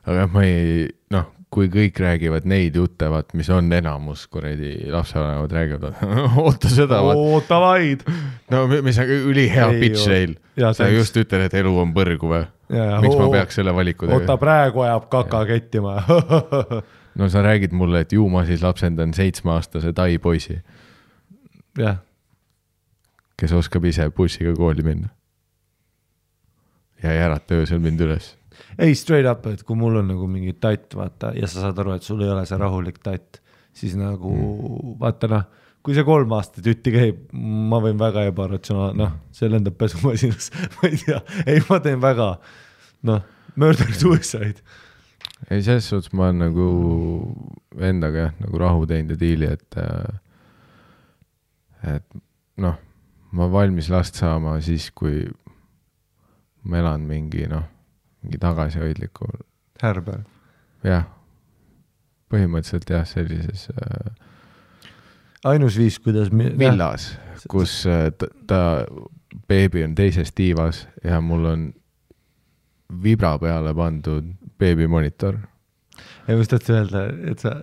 A: aga ma ei, noh, kui kõik räägivad neid jutte, vaat mis on enamus kuradi lapsevanemad räägivad, [laughs] oota seda,
B: oota vaid.
A: no mi- mis on ülihea pitch neil. Sa just ütled, et elu on põrgu või? miks ma peaks selle valiku
B: oota,
A: tegema?
B: praegu ajab kaka kettima. [laughs]
A: no sa räägid mulle, et ju ma siis lapsendan seitsmeaastase tai poisi,
B: jah,
A: kes oskab ise bussiga kooli minna. Ja ei ärata öösel mind üles.
B: ei straight up, et kui mul on nagu mingi tatt, vaata, ja sa saad aru, et sul ei ole see rahulik tatt, siis nagu mm. vaata noh, kui see kolm aastat jutti käib, ma võin väga ebaratsionaalne, noh, see lendab pesumasinas, [laughs] ma ei tea, ei, ma teen väga noh, murder suicide.
A: ei, selles suhtes ma olen nagu endaga jah, nagu rahu teinud ja diili, et äh, et noh, ma valmis last saama siis, kui ma elan mingi noh, mingi tagasihoidliku,
B: härbe.
A: jah, põhimõtteliselt jah, sellises äh,
B: ainus viis, kuidas.
A: villas, kus äh, ta, ta, beebi on teises tiivas ja mul on vibra peale pandud beebimonitor
B: ja ma just tahtsin öelda, et sa,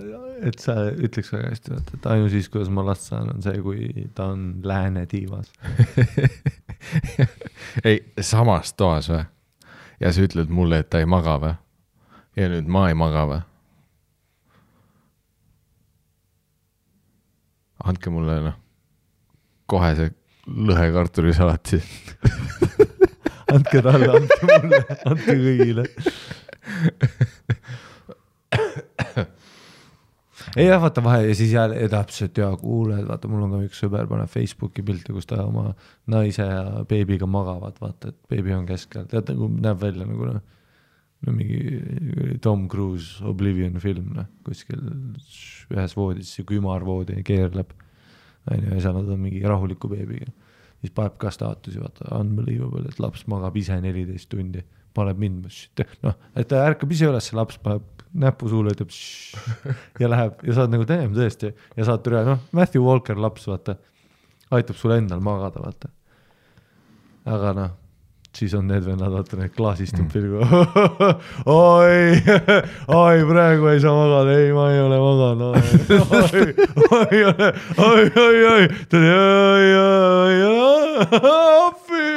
B: et sa ütleks väga hästi, et ainus viis, kuidas ma last saan, on see, kui ta on lääne tiivas. [laughs] [laughs]
A: ei, samas toas või? ja sa ütled mulle, et ta ei maga või? ja nüüd ma ei maga või? andke mulle noh, kohe see lõhe kartulisalat siis. [laughs]
B: andke talle, andke mulle, andke kõigile. [laughs] ei jah, vaata vahe ja siis jälle täpselt ja kuule, vaata, mul on ka üks sõber paneb Facebooki pilte, kus ta oma naise ja beebiga magavad, vaata, et beebi on keskel, tead nagu näeb välja nagu noh, no mingi Tom Cruise Oblivion film noh, kuskil ühes voodis siuke ümarvoodi keerleb, onju, ja seal nad on mingi rahuliku beebiga. Siis paneb ka staatusi, vaata, unbelievable, et laps magab ise neliteist tundi, paneb mind, noh, et ta ärkab ise üles, laps paneb näpu suule, ütleb ja läheb ja saad nagu teem tõesti ja saad üle, noh, Matthew Walker laps, vaata, aitab sul endal magada, vaata. aga noh, siis on need vennad, vaata need klaasist tuleb mm. pilgu. [laughs] oi, oi, praegu ei saa magada, ei, ma ei ole maganud, oi, oi, oi, oi, oi, ta oli oi, oi, oi, appi.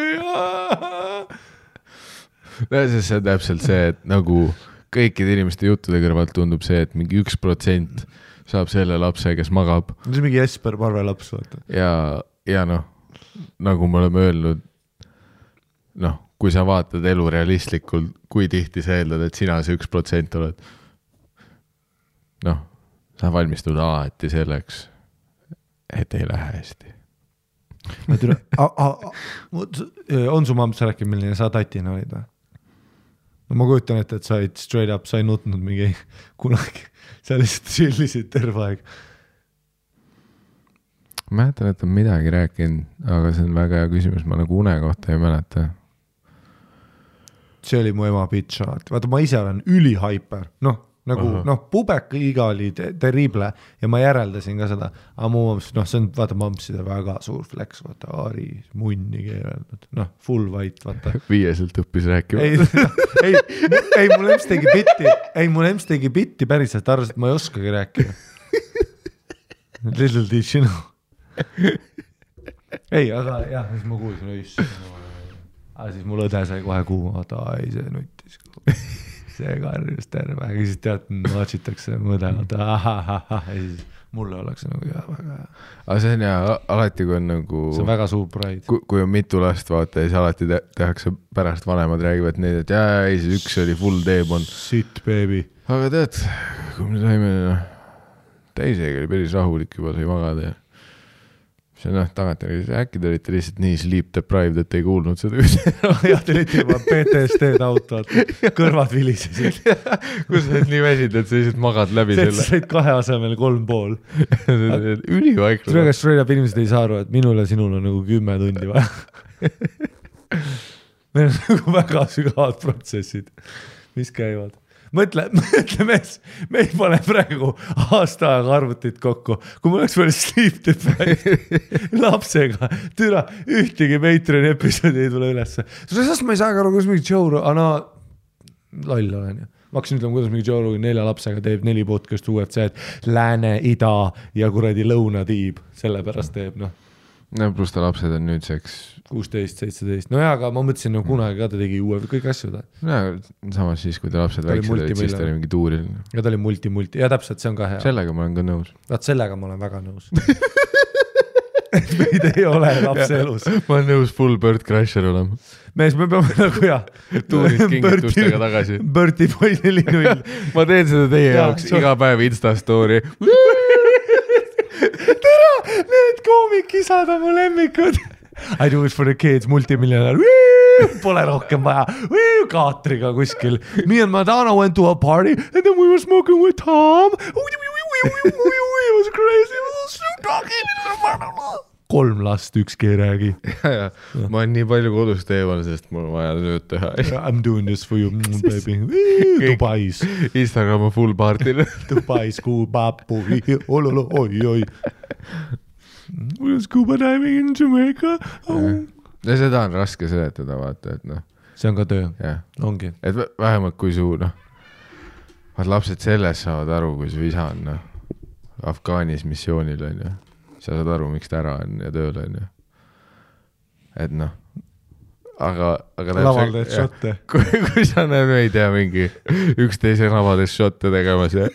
A: nojah, see on täpselt see, et nagu kõikide inimeste juttude kõrvalt tundub see, et mingi üks protsent saab selle lapse, kes magab
B: see on mingi Jesper Parve laps, vaata.
A: ja, ja noh, nagu me oleme öelnud, noh, kui sa vaatad elu realistlikult, kui tihti sa eeldad, et sina see üks protsent oled. noh, sa valmistud alati selleks, et ei lähe hästi.
B: on su mamma rääkinud, milline sa tatina olid või? No ma kujutan ette, et sa olid straight up, sa ei nutnud mingi [laughs] kunagi, sa lihtsalt chillisid terve aeg.
A: mäletan, et on midagi rääkinud, aga see on väga hea küsimus, ma nagu une kohta ei mäleta.
B: see oli mu ema bitch alati, vaata ma ise olen ülihaiper, noh nagu
A: Ahah.
B: noh, pubeka-iga oli te terrible ja ma järeldasin ka seda, aga mu mamps, noh, see on vaata mampside väga suur flex, vaata Aari munni keeranud, noh, full white, vaata. [laughs]
A: viieselt õppis rääkima.
B: ei, [laughs] ei, ei mul emps tegi bitti, ei mul emps tegi bitti päriselt, arvas, et ma ei oskagi rääkida. Little did she know. ei, aga jah, siis ma kuulsin, issand. aga siis mul õde sai kohe kuuma, vaata, ai see nuttis. See karjus terve siis tead, notšitakse vaata ahahahah ja siis mulle oleks nagu jaa, väga hea.
A: aga see on hea, alati kui on nagu,
B: see on väga suur pride.
A: kui, on mitu last, vaata, siis alati te tehakse pärast vanemad räägivad neid, et jaa, ei, see üks oli full teepond.
B: Sitt baby.
A: aga tead, kui me saime, noh, teisega oli päris rahulik juba, sai magada ja see noh, tagantjärgi, äkki te olite lihtsalt nii sleep deprived, et ei kuulnud seda üldse. [laughs]
B: jah, te olite juba PTSD-d vaata, kõrvad vilisesid. [laughs]
A: kui sa oled nii väsinud, et sa lihtsalt magad läbi
B: sa
A: selle.
B: said kahe asemel kolm pool.
A: ülivaikne.
B: väga straight up inimesed ei saa aru, et minul ja sinul on nagu kümme tundi vaja. [laughs] Need on nagu väga sügavad protsessid, mis käivad. Mõtle, [laughs] mõtle mees, me ei pane praegu aasta aega arvutit kokku, kui mul oleks veel sleep deprived [laughs] lapsega, türa, ühtegi Patreoni episoodi ei tule ülesse. sest ma ei saa aru, kuidas mingi Joe, no loll olen ju. Ma hakkasin ütlema, kuidas mingi Joe Rogan nelja lapsega teeb neli podcast'i UFC-d, lääne, ida ja kuradi lõunatiib, sellepärast teeb noh,
A: no pluss ta lapsed on nüüdseks,
B: kuusteist, seitseteist, no jaa, aga ma mõtlesin, no kunagi ka ta tegi uue, kõiki asju ta.
A: no samas siis, kui ta lapsed
B: Ta
A: väiksed olid, siis ta oli mingi tuuril.
B: ja ta oli multi-multi ja täpselt, see on ka hea.
A: sellega ma olen ka nõus.
B: vaat sellega ma olen väga nõus. meid ei ole lapse elus.
A: ma olen nõus full bird crusher olema.
B: mees, me peame nagu jah.
A: tuurist kingitustega tagasi.
B: Berti Boy neli null. [laughs]
A: ma teen seda teie
B: Jaa,
A: jaoks iga päev Insta story. [laughs]
B: tere, need koomikisad on mu lemmikud. I do it for the kids, multimiljonär. Pole rohkem vaja, kaatriga kuskil. Me and Madonna went to a party and then we were smoking with Tom. It was crazy. Kolm last, ükski ei räägi.
A: ma olen nii palju kodust eemal, sest mul on vaja tööd teha.
B: I m doing this for you, baby. Dubais,
A: Instagram on full party'l. [laughs]
B: Dubais, kuupapu, ololo, oi-oi. We were scuba diving in Jamaica oh..
A: ja seda on raske seletada, vaata, et noh,
B: see on ka töö,
A: jah,
B: ongi.
A: et vä- vähemalt kui su noh, vaat lapsed sellest saavad aru, kui su isa on noh, Afgaanis missioonil on ju, sa saad aru, miks ta ära on ja tööl on ju. et noh, aga, aga
B: laval teed šotte. [laughs]
A: kui, kui sa näed, ma ei tea, mingi üksteise nabades šotte tegemas ja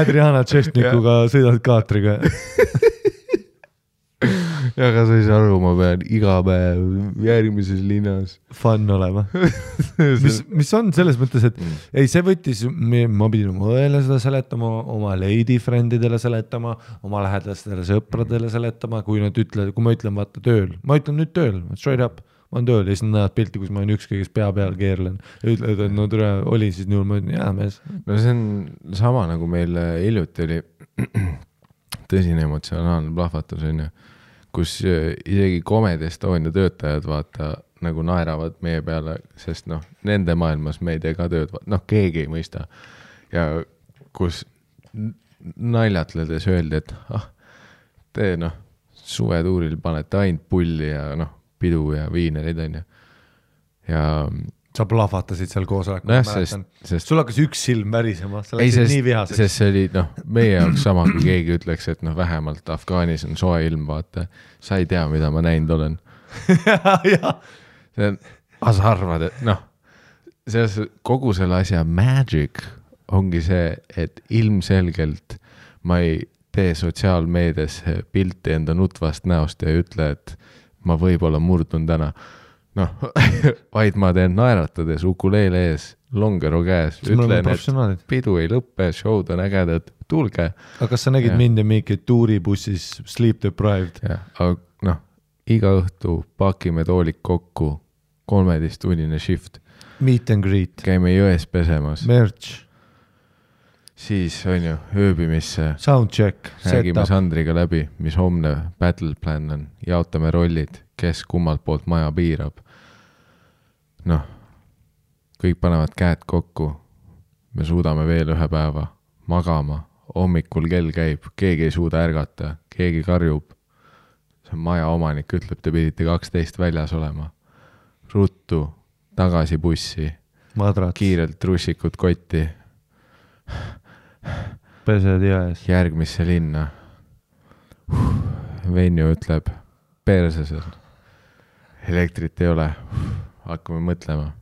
B: Adriana Tšestnikuga sõidad kaatriga. [laughs] [laughs]
A: ja aga sa ei saa aru, ma pean iga päev järgmises linnas.
B: Fun olema. [laughs] mis, mis on selles mõttes, et
A: Mm.
B: ei, see võttis, ma pidin oma õele seda seletama, oma lady friend idele seletama, oma lähedastele sõpradele seletama, kui nad ütlevad, kui ma ütlen, vaata tööl, ma ütlen nüüd tööl, straight up, ma olen tööl ja siis nad näevad pilti, kus ma olen ükskõik kes pea peal keerlen ütlevad, et no tere, olin siis nii hull, ma ütlen jaa mees.
A: no see on sama nagu meil äh, hiljuti oli [clears throat] tõsine emotsionaalne plahvatus onju, kus äh, isegi Comedy Estonia töötajad vaata nagu naeravad meie peale, sest noh, nende maailmas me ei tee ka tööd, noh, keegi ei mõista. ja kus naljatledes öeldi, et ah, te noh, suvetuuril panete ainult pulli ja noh, pidu ja viinereid onju. ja
B: sa plahvatasid seal koosolekul,
A: nojah,
B: ma mäletan.,
A: sest
B: sul hakkas üks silm värisema, sa läksid
A: sest
B: nii, vihaseks.
A: sest see oli noh, meie jaoks sama, kui keegi ütleks, et noh, vähemalt Afgaanis on soe ilm, vaata. sa ei tea, mida ma näinud olen. [laughs] see on, aga sa arvad, et noh, selles kogu selle asja magic ongi see, et ilmselgelt ma ei tee sotsiaalmeedias pilti enda nutvast näost ja ei ütle, et ma võib-olla murdun täna. Noh, [laughs] vaid ma teen naeratades ukuleele ees, longero käes, ütlen, et pidu ei lõpe, show'd on ägedad, tulge.
B: aga kas sa nägid
A: Jah.
B: mind ja Mikit tuuribussis sleep deprived?
A: jah, aga noh, iga õhtu pakime toolid kokku, kolmeteisttunnine shift,
B: Meet and greet,
A: käime jões pesemas,
B: merch,
A: siis on ju ööbimisse,
B: sound check,
A: räägime Sandriga läbi, mis homne battle plan on, jaotame rollid, kes kummalt poolt maja piirab. noh, kõik panevad käed kokku, me suudame veel ühe päeva magama, hommikul kell käib, keegi ei suuda ärgata, keegi karjub. see on maja omanik ütleb, te pidite kaksteist väljas olema. ruttu, tagasi bussi, kiirelt trussikud kotti,
B: pesed jões.
A: järgmisse linna. Venju ütleb, perse seal, elektrit ei ole, hakkame mõtlema.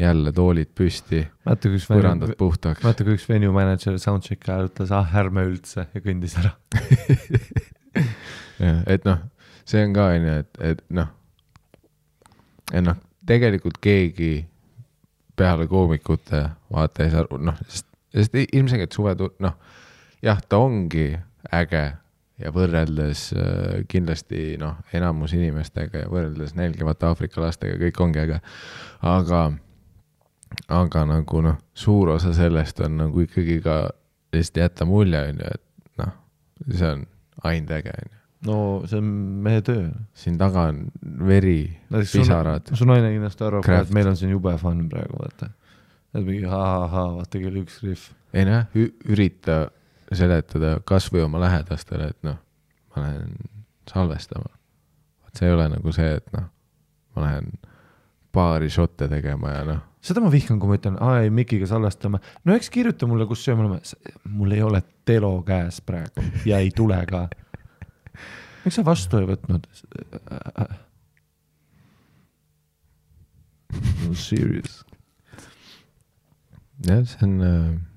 A: jälle toolid püsti, põrandad puhtaks.
B: mäletad, kui üks venue manager soundcheck'i ajal ütles, ah ärme üldse ja kõndis ära. [laughs]
A: jah, et noh, see on ka onju, et, et noh, et noh, tegelikult keegi peale koomikute vaata ei saa aru, noh, sest, sest ilmselgelt suve, noh, jah, ta ongi äge ja võrreldes äh, kindlasti noh, enamus inimestega ja võrreldes nälgivate Aafrika lastega kõik ongi äge, aga, aga nagu noh, suur osa sellest on nagu ikkagi ka lihtsalt jätta mulje onju, et noh, see on ainult äge onju
B: no see on meie töö.
A: siin taga on veri, pisarad,
B: su naine kindlasti arvab ka, et meil on siin jube fun praegu, vaata. et mingi ha-ha-ha, vaata kell üks rihv.
A: ei noh, ürita seletada kasvõi oma lähedastele, et noh, ma lähen salvestama. vot see ei ole nagu see, et noh, ma lähen paari šotte tegema ja noh,
B: seda ma vihkan, kui ma ütlen, aa ei, Mikiga salvestame. no eks kirjuta mulle, kus sööma oleme. mul ei ole telo käes praegu ja ei tule ka. miks sa vastu ei võtnud? no serious.
A: jah, see on äh,,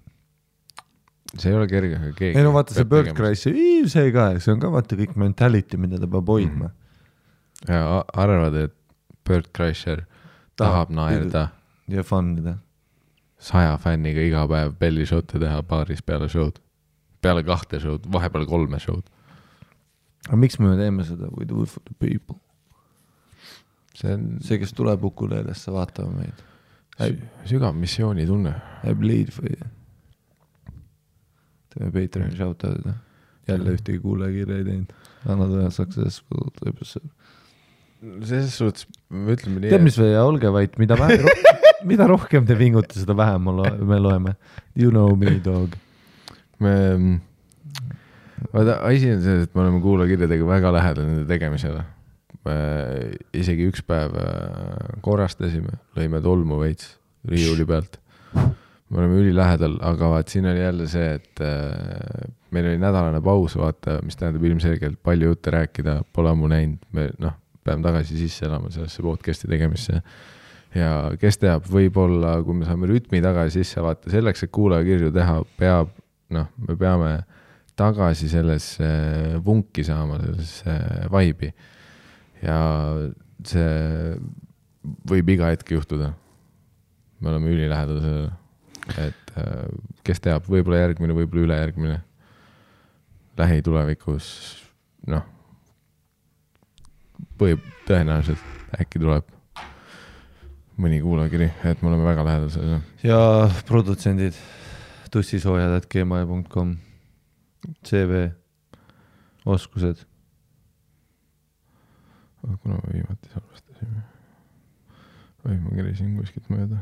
A: see ei ole kerge, aga keegi.
B: ei no vaata see Bird. Cry's, see ka, see on ka vaata kõik mentality, mida ta peab hoidma mm..
A: ja a- arvad, et Bird Crusher tahab naerda
B: ja fun ida.
A: saja fänniga iga päev bellišotte teha baaris peale show'd, peale kahte show'd, vahepeal kolme show'd.
B: aga miks me teeme seda, we do it for the people.
A: see on
B: see, kes tuleb Ukulelesse vaatama meid.
A: Sügav missioonitunne.
B: I bleed for you. Teeme Patreoni shout-out'id. jälle ühtegi kuulajakirja ei teinud. annad ühe successful episode.
A: selles suhtes, ütleme nii.
B: tead, mis või, olge vait, mida vähem, [laughs] mida rohkem te vingutate, seda vähem loe, me loeme. You know me, dog.
A: me, vaata asi on selles, et me oleme kuulajakirjadega väga lähedal nende tegemisele. me isegi üks päev äh, korrastasime, lõime tolmu veits riiuli pealt. Me oleme ülilähedal, aga vaat siin oli jälle see, et äh, meil oli nädalane paus, vaata, mis tähendab ilmselgelt palju jutte rääkida, pole ammu näinud, me noh, peame tagasi sisse elama sellesse podcast'i tegemisse. ja kes teab, võib-olla kui me saame rütmi tagasi sisse, vaata selleks, et kuulajakirju teha, peab noh, me peame tagasi sellesse vunki saama, sellesse vibe'i. ja see võib iga hetk juhtuda. me oleme ülilähedal sellele, et äh, kes teab, võib-olla järgmine, võib-olla ülejärgmine. lähitulevikus, noh, võib tõenäoliselt äkki tuleb mõni kuulajakiri, et me oleme väga lähedal sellele.
B: ja produtsendid, tussisoojad.gmail.com, CV, oskused.
A: kuna me viimati salvestasime või ma kerisin kuskilt mööda.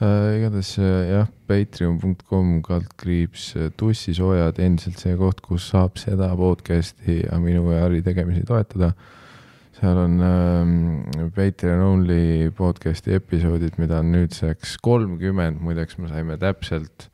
A: Igatahes äh, jah, patreon.com kaldkriips äh, tussisoojad endiselt see koht, kus saab seda podcast'i ja minu ja Harri tegemisi toetada. seal on ähm, Patreon only podcast'i episoodid, mida on nüüdseks kolmkümmend, muideks me saime täpselt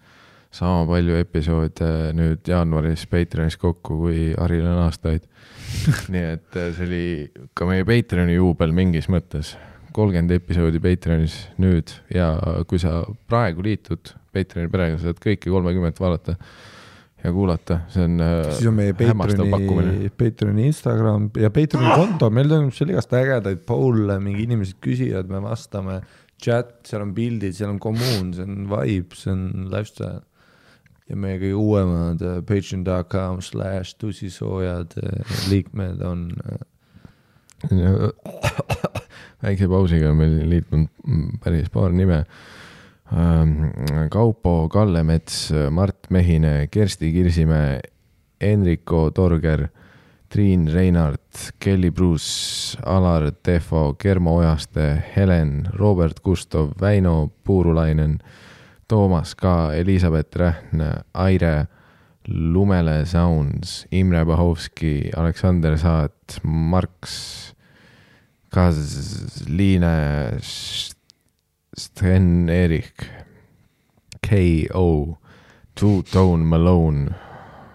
A: sama palju episoode nüüd jaanuaris Patreonis kokku, kui Haril on aastaid. [laughs] nii et äh, see oli ka meie Patreoni juubel mingis mõttes. Kolmkümmend episoodi Patreonis nüüd ja kui sa praegu liitud Patreoni perega, saad kõiki kolmekümmet vaadata ja kuulata, see on äh,
B: siis on meie. Patreoni, Patreoni Instagram ja Patreoni konto, meil toimub seal igast ägedaid pool'e, mingi inimesed küsivad, me vastame. chat, seal on pildid, seal on kommuun, see on vibe, see on lifestyle. ja meie kõige uuemad äh, patreon.com slash tussisoojad äh, liikmed on
A: väikse pausiga on meil liitunud päris paar nime. Kaupo Kallemets, Mart Mehine, Kersti Kirsimäe, Enrico Torger, Triin Reinart, Kelly Bruus, Alar Tehvo, Germo Ojaste, Helen, Robert Gustav, Väino Puurulainen, Toomas K, Elizabeth Rähn, Aire, Lumele Sounds, Imre Bahovski, Aleksander Saat, Marks, Kaz-Liine, Sten Erich, K.O, Two Tone Malone,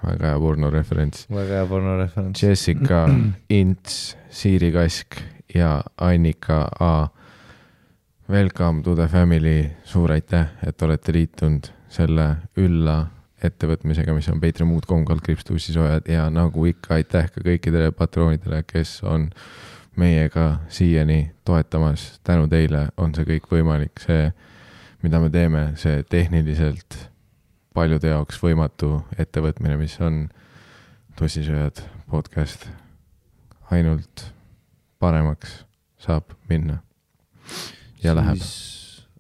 A: väga hea pornoreferents,
B: väga hea pornoreferents.
A: Jessica [clears throat] Ints, Siiri Kask ja Annika A. welcome to the family, suur aitäh, et olete liitunud selle ülla ettevõtmisega, mis on patreon.com kaldkriips tussisoojad ja nagu ikka, aitäh ka kõikidele patroonidele, kes on meiega siiani toetamas. tänu teile on see kõik võimalik, see, mida me teeme, see tehniliselt paljude jaoks võimatu ettevõtmine, mis on tussisööjad podcast ainult paremaks saab minna ja läheb.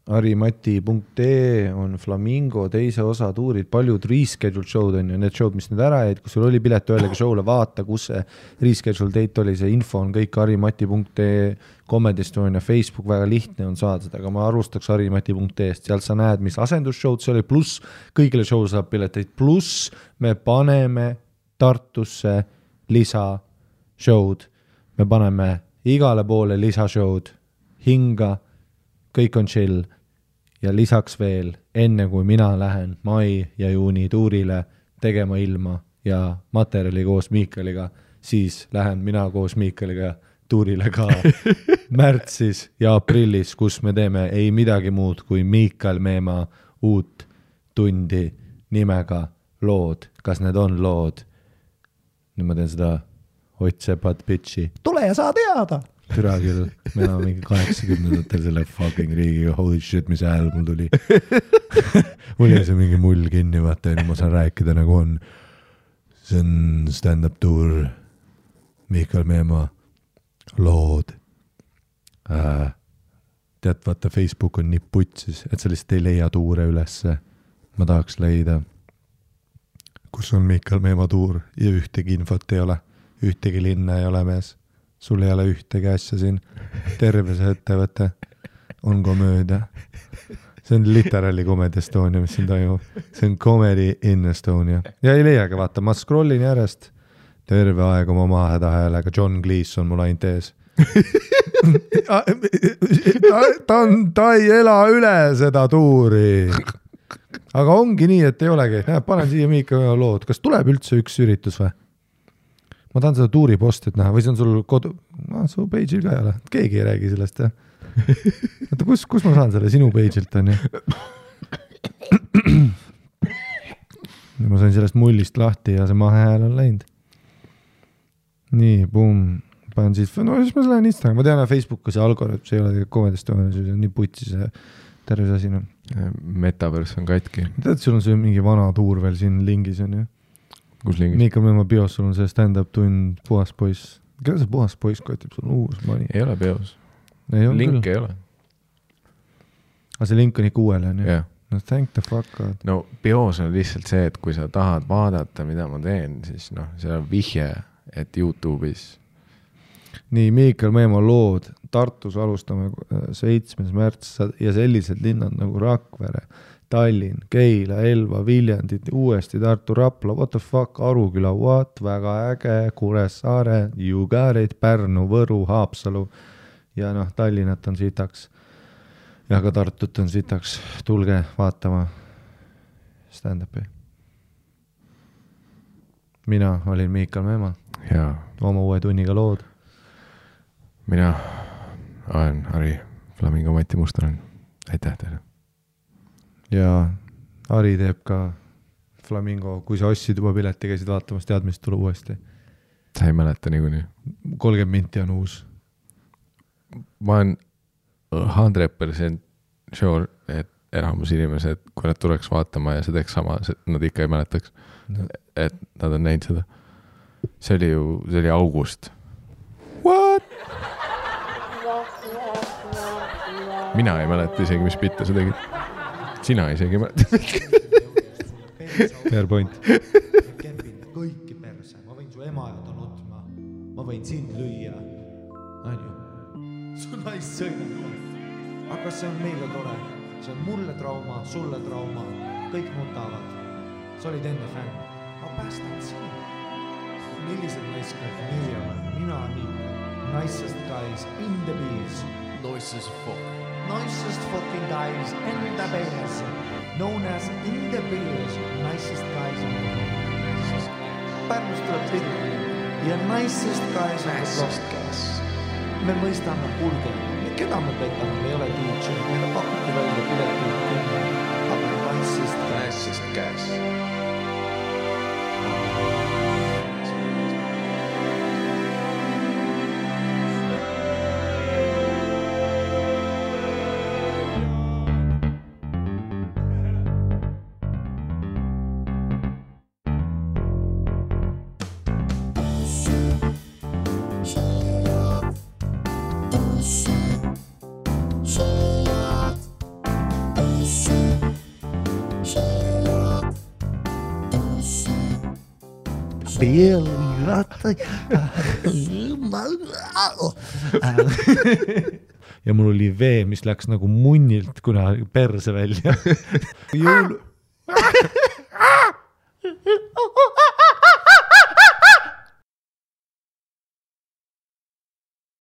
B: harimati.ee on Flamingo teise osa tuurid, paljud rescheduled show'd on ju, need show'd, mis nüüd ära jäid, kui sul oli pilet ühelegi show'le, vaata, kus see reschedule date oli, see info on kõik harimati.ee, Comedy Estonia Facebook, väga lihtne on saada seda, aga ma alustaks harimati.ee-st, sealt sa näed, mis asendusshow'd see oli, pluss kõigile show saab pileteid, pluss me paneme Tartusse lisa show'd, me paneme igale poole lisashow'd, hinga, kõik on chill ja lisaks veel, enne kui mina lähen mai ja juuni tuurile tegema ilma ja materjali koos Miikaliga, siis lähen mina koos Miikaliga tuurile ka [laughs] märtsis ja aprillis, kus me teeme ei midagi muud kui Miikal Meemaa uut tundi nimega lood, kas need on lood? nüüd ma teen seda Ott Sepat pitch'i. tule ja saa teada. Türa küll, me oleme mingi kaheksakümnendatel selle fucking riigiga, holy shit, mis hääl mul tuli. [laughs] mul jäi see mingi mull kinni, vaata nüüd ma saan rääkida nagu on. see on stand-up tuur, Miikal Meemaa lood äh,. tead, vaata Facebook on nii putsis, et sa lihtsalt ei leia tuure ülesse. ma tahaks leida, kus on Miikal Meemaa tuur ja ühtegi infot ei ole, ühtegi linna ei ole mees. Sul ei ole ühtegi asja siin, terve see ettevõte on komöödia. see on literaali Comedy Estonia, mis siin toimub, see on Comedy in Estonia ja ei leiagi, vaata, ma scroll in järjest terve aeg oma mahahädahäälega, John Cleese on mul ainult ees. ta, ta on, ta ei ela üle seda tuuri. aga ongi nii, et ei olegi, näed, panen siia Miika lood, kas tuleb üldse üks üritus või? Ma tahan seda tuuri postit näha või see on sul kodu, su page'il ka ei ole, keegi ei räägi sellest jah. [laughs] oota, kus, kus ma saan selle sinu page'ilt onju? ma sain sellest mullist lahti ja see mahehääl on läinud. nii, pumm, panen siis, no siis ma lähen Instagrami, ma tean, Facebooki see algoritm, see ei ole tegelikult Comedy Estonia, see on nii putsi see terve see asi noh.
A: Metaverse on katki,
B: tead, sul on see mingi vana tuur veel siin lingis onju.
A: Kus lingis?
B: Miikal Meemaa bios sul on see stand-up tund Puhas poiss. keda see Puhas poiss kotib, sul on uus mani.
A: ei ole peos, link
B: küll,
A: ei ole,
B: aga see link on ikka uuele onju.
A: jah.
B: no thank the fuck god.
A: no peos on lihtsalt see, et kui sa tahad vaadata, mida ma teen, siis noh, seal on vihje, et Youtube'is
B: nii, Miikal Meemaa lood, Tartus alustame äh, seitsmes märts ja sellised linnad nagu Rakvere, Tallinn, Keila, Elva, Viljandi, uuesti Tartu, Rapla, what the fuck, Aruküla, what, väga äge, Kuressaare, you got it, Pärnu, Võru, Haapsalu. Ja noh, Tallinnat on sitaks. Ja ka Tartut on sitaks, tulge vaatama stand-up'i. mina olin Miikal Meemaa,
A: ja
B: oma uue tunniga lood.
A: Mina olen Harri Flamingo Mati Mustonen, aitäh teile.
B: Ja Ari teeb ka Flamingo, kui sa ostsid juba pileti, käisid vaatamas, tead, mis tuleb uuesti.
A: sa ei mäleta niikuinii?
B: kolmkümmend minti on uus.
A: ma olen hundred percent sure, et enamus inimesed, kui nad tuleks vaatama ja see teeks sama, nad ikka ei mäletaks, et nad on näinud seda. see oli ju, see oli august. What? mina ei mäleta isegi, mis bitte sa tegid. Sina isegi ei mäleta.
B: Fair point.
C: kempida kõiki perse, ma võin su ema ajada nutma, ma võin sind lüüa, onju. su naist sõimata. aga kas see on meile tore? see on mulle trauma, sulle trauma, kõik nutavad. sa olid enne fänn, ma päästan sind. millised naiskad meie oleme, mina nii, nicest guys in the biz.
D: Noises fuck.
C: Nicest fucking guys in the biz. Known as in the biz, nicest guys in the biz. Pärnust tuleb tühi ja nicest guys on the block. me mõistame, kuulge,
A: keda me petame, me ei ole DJ, meile pakuti välja piletid kümme, aga naissist
E: Classist gas.
B: ja mul oli vee, mis läks nagu munnilt kunagi perse välja. jõul.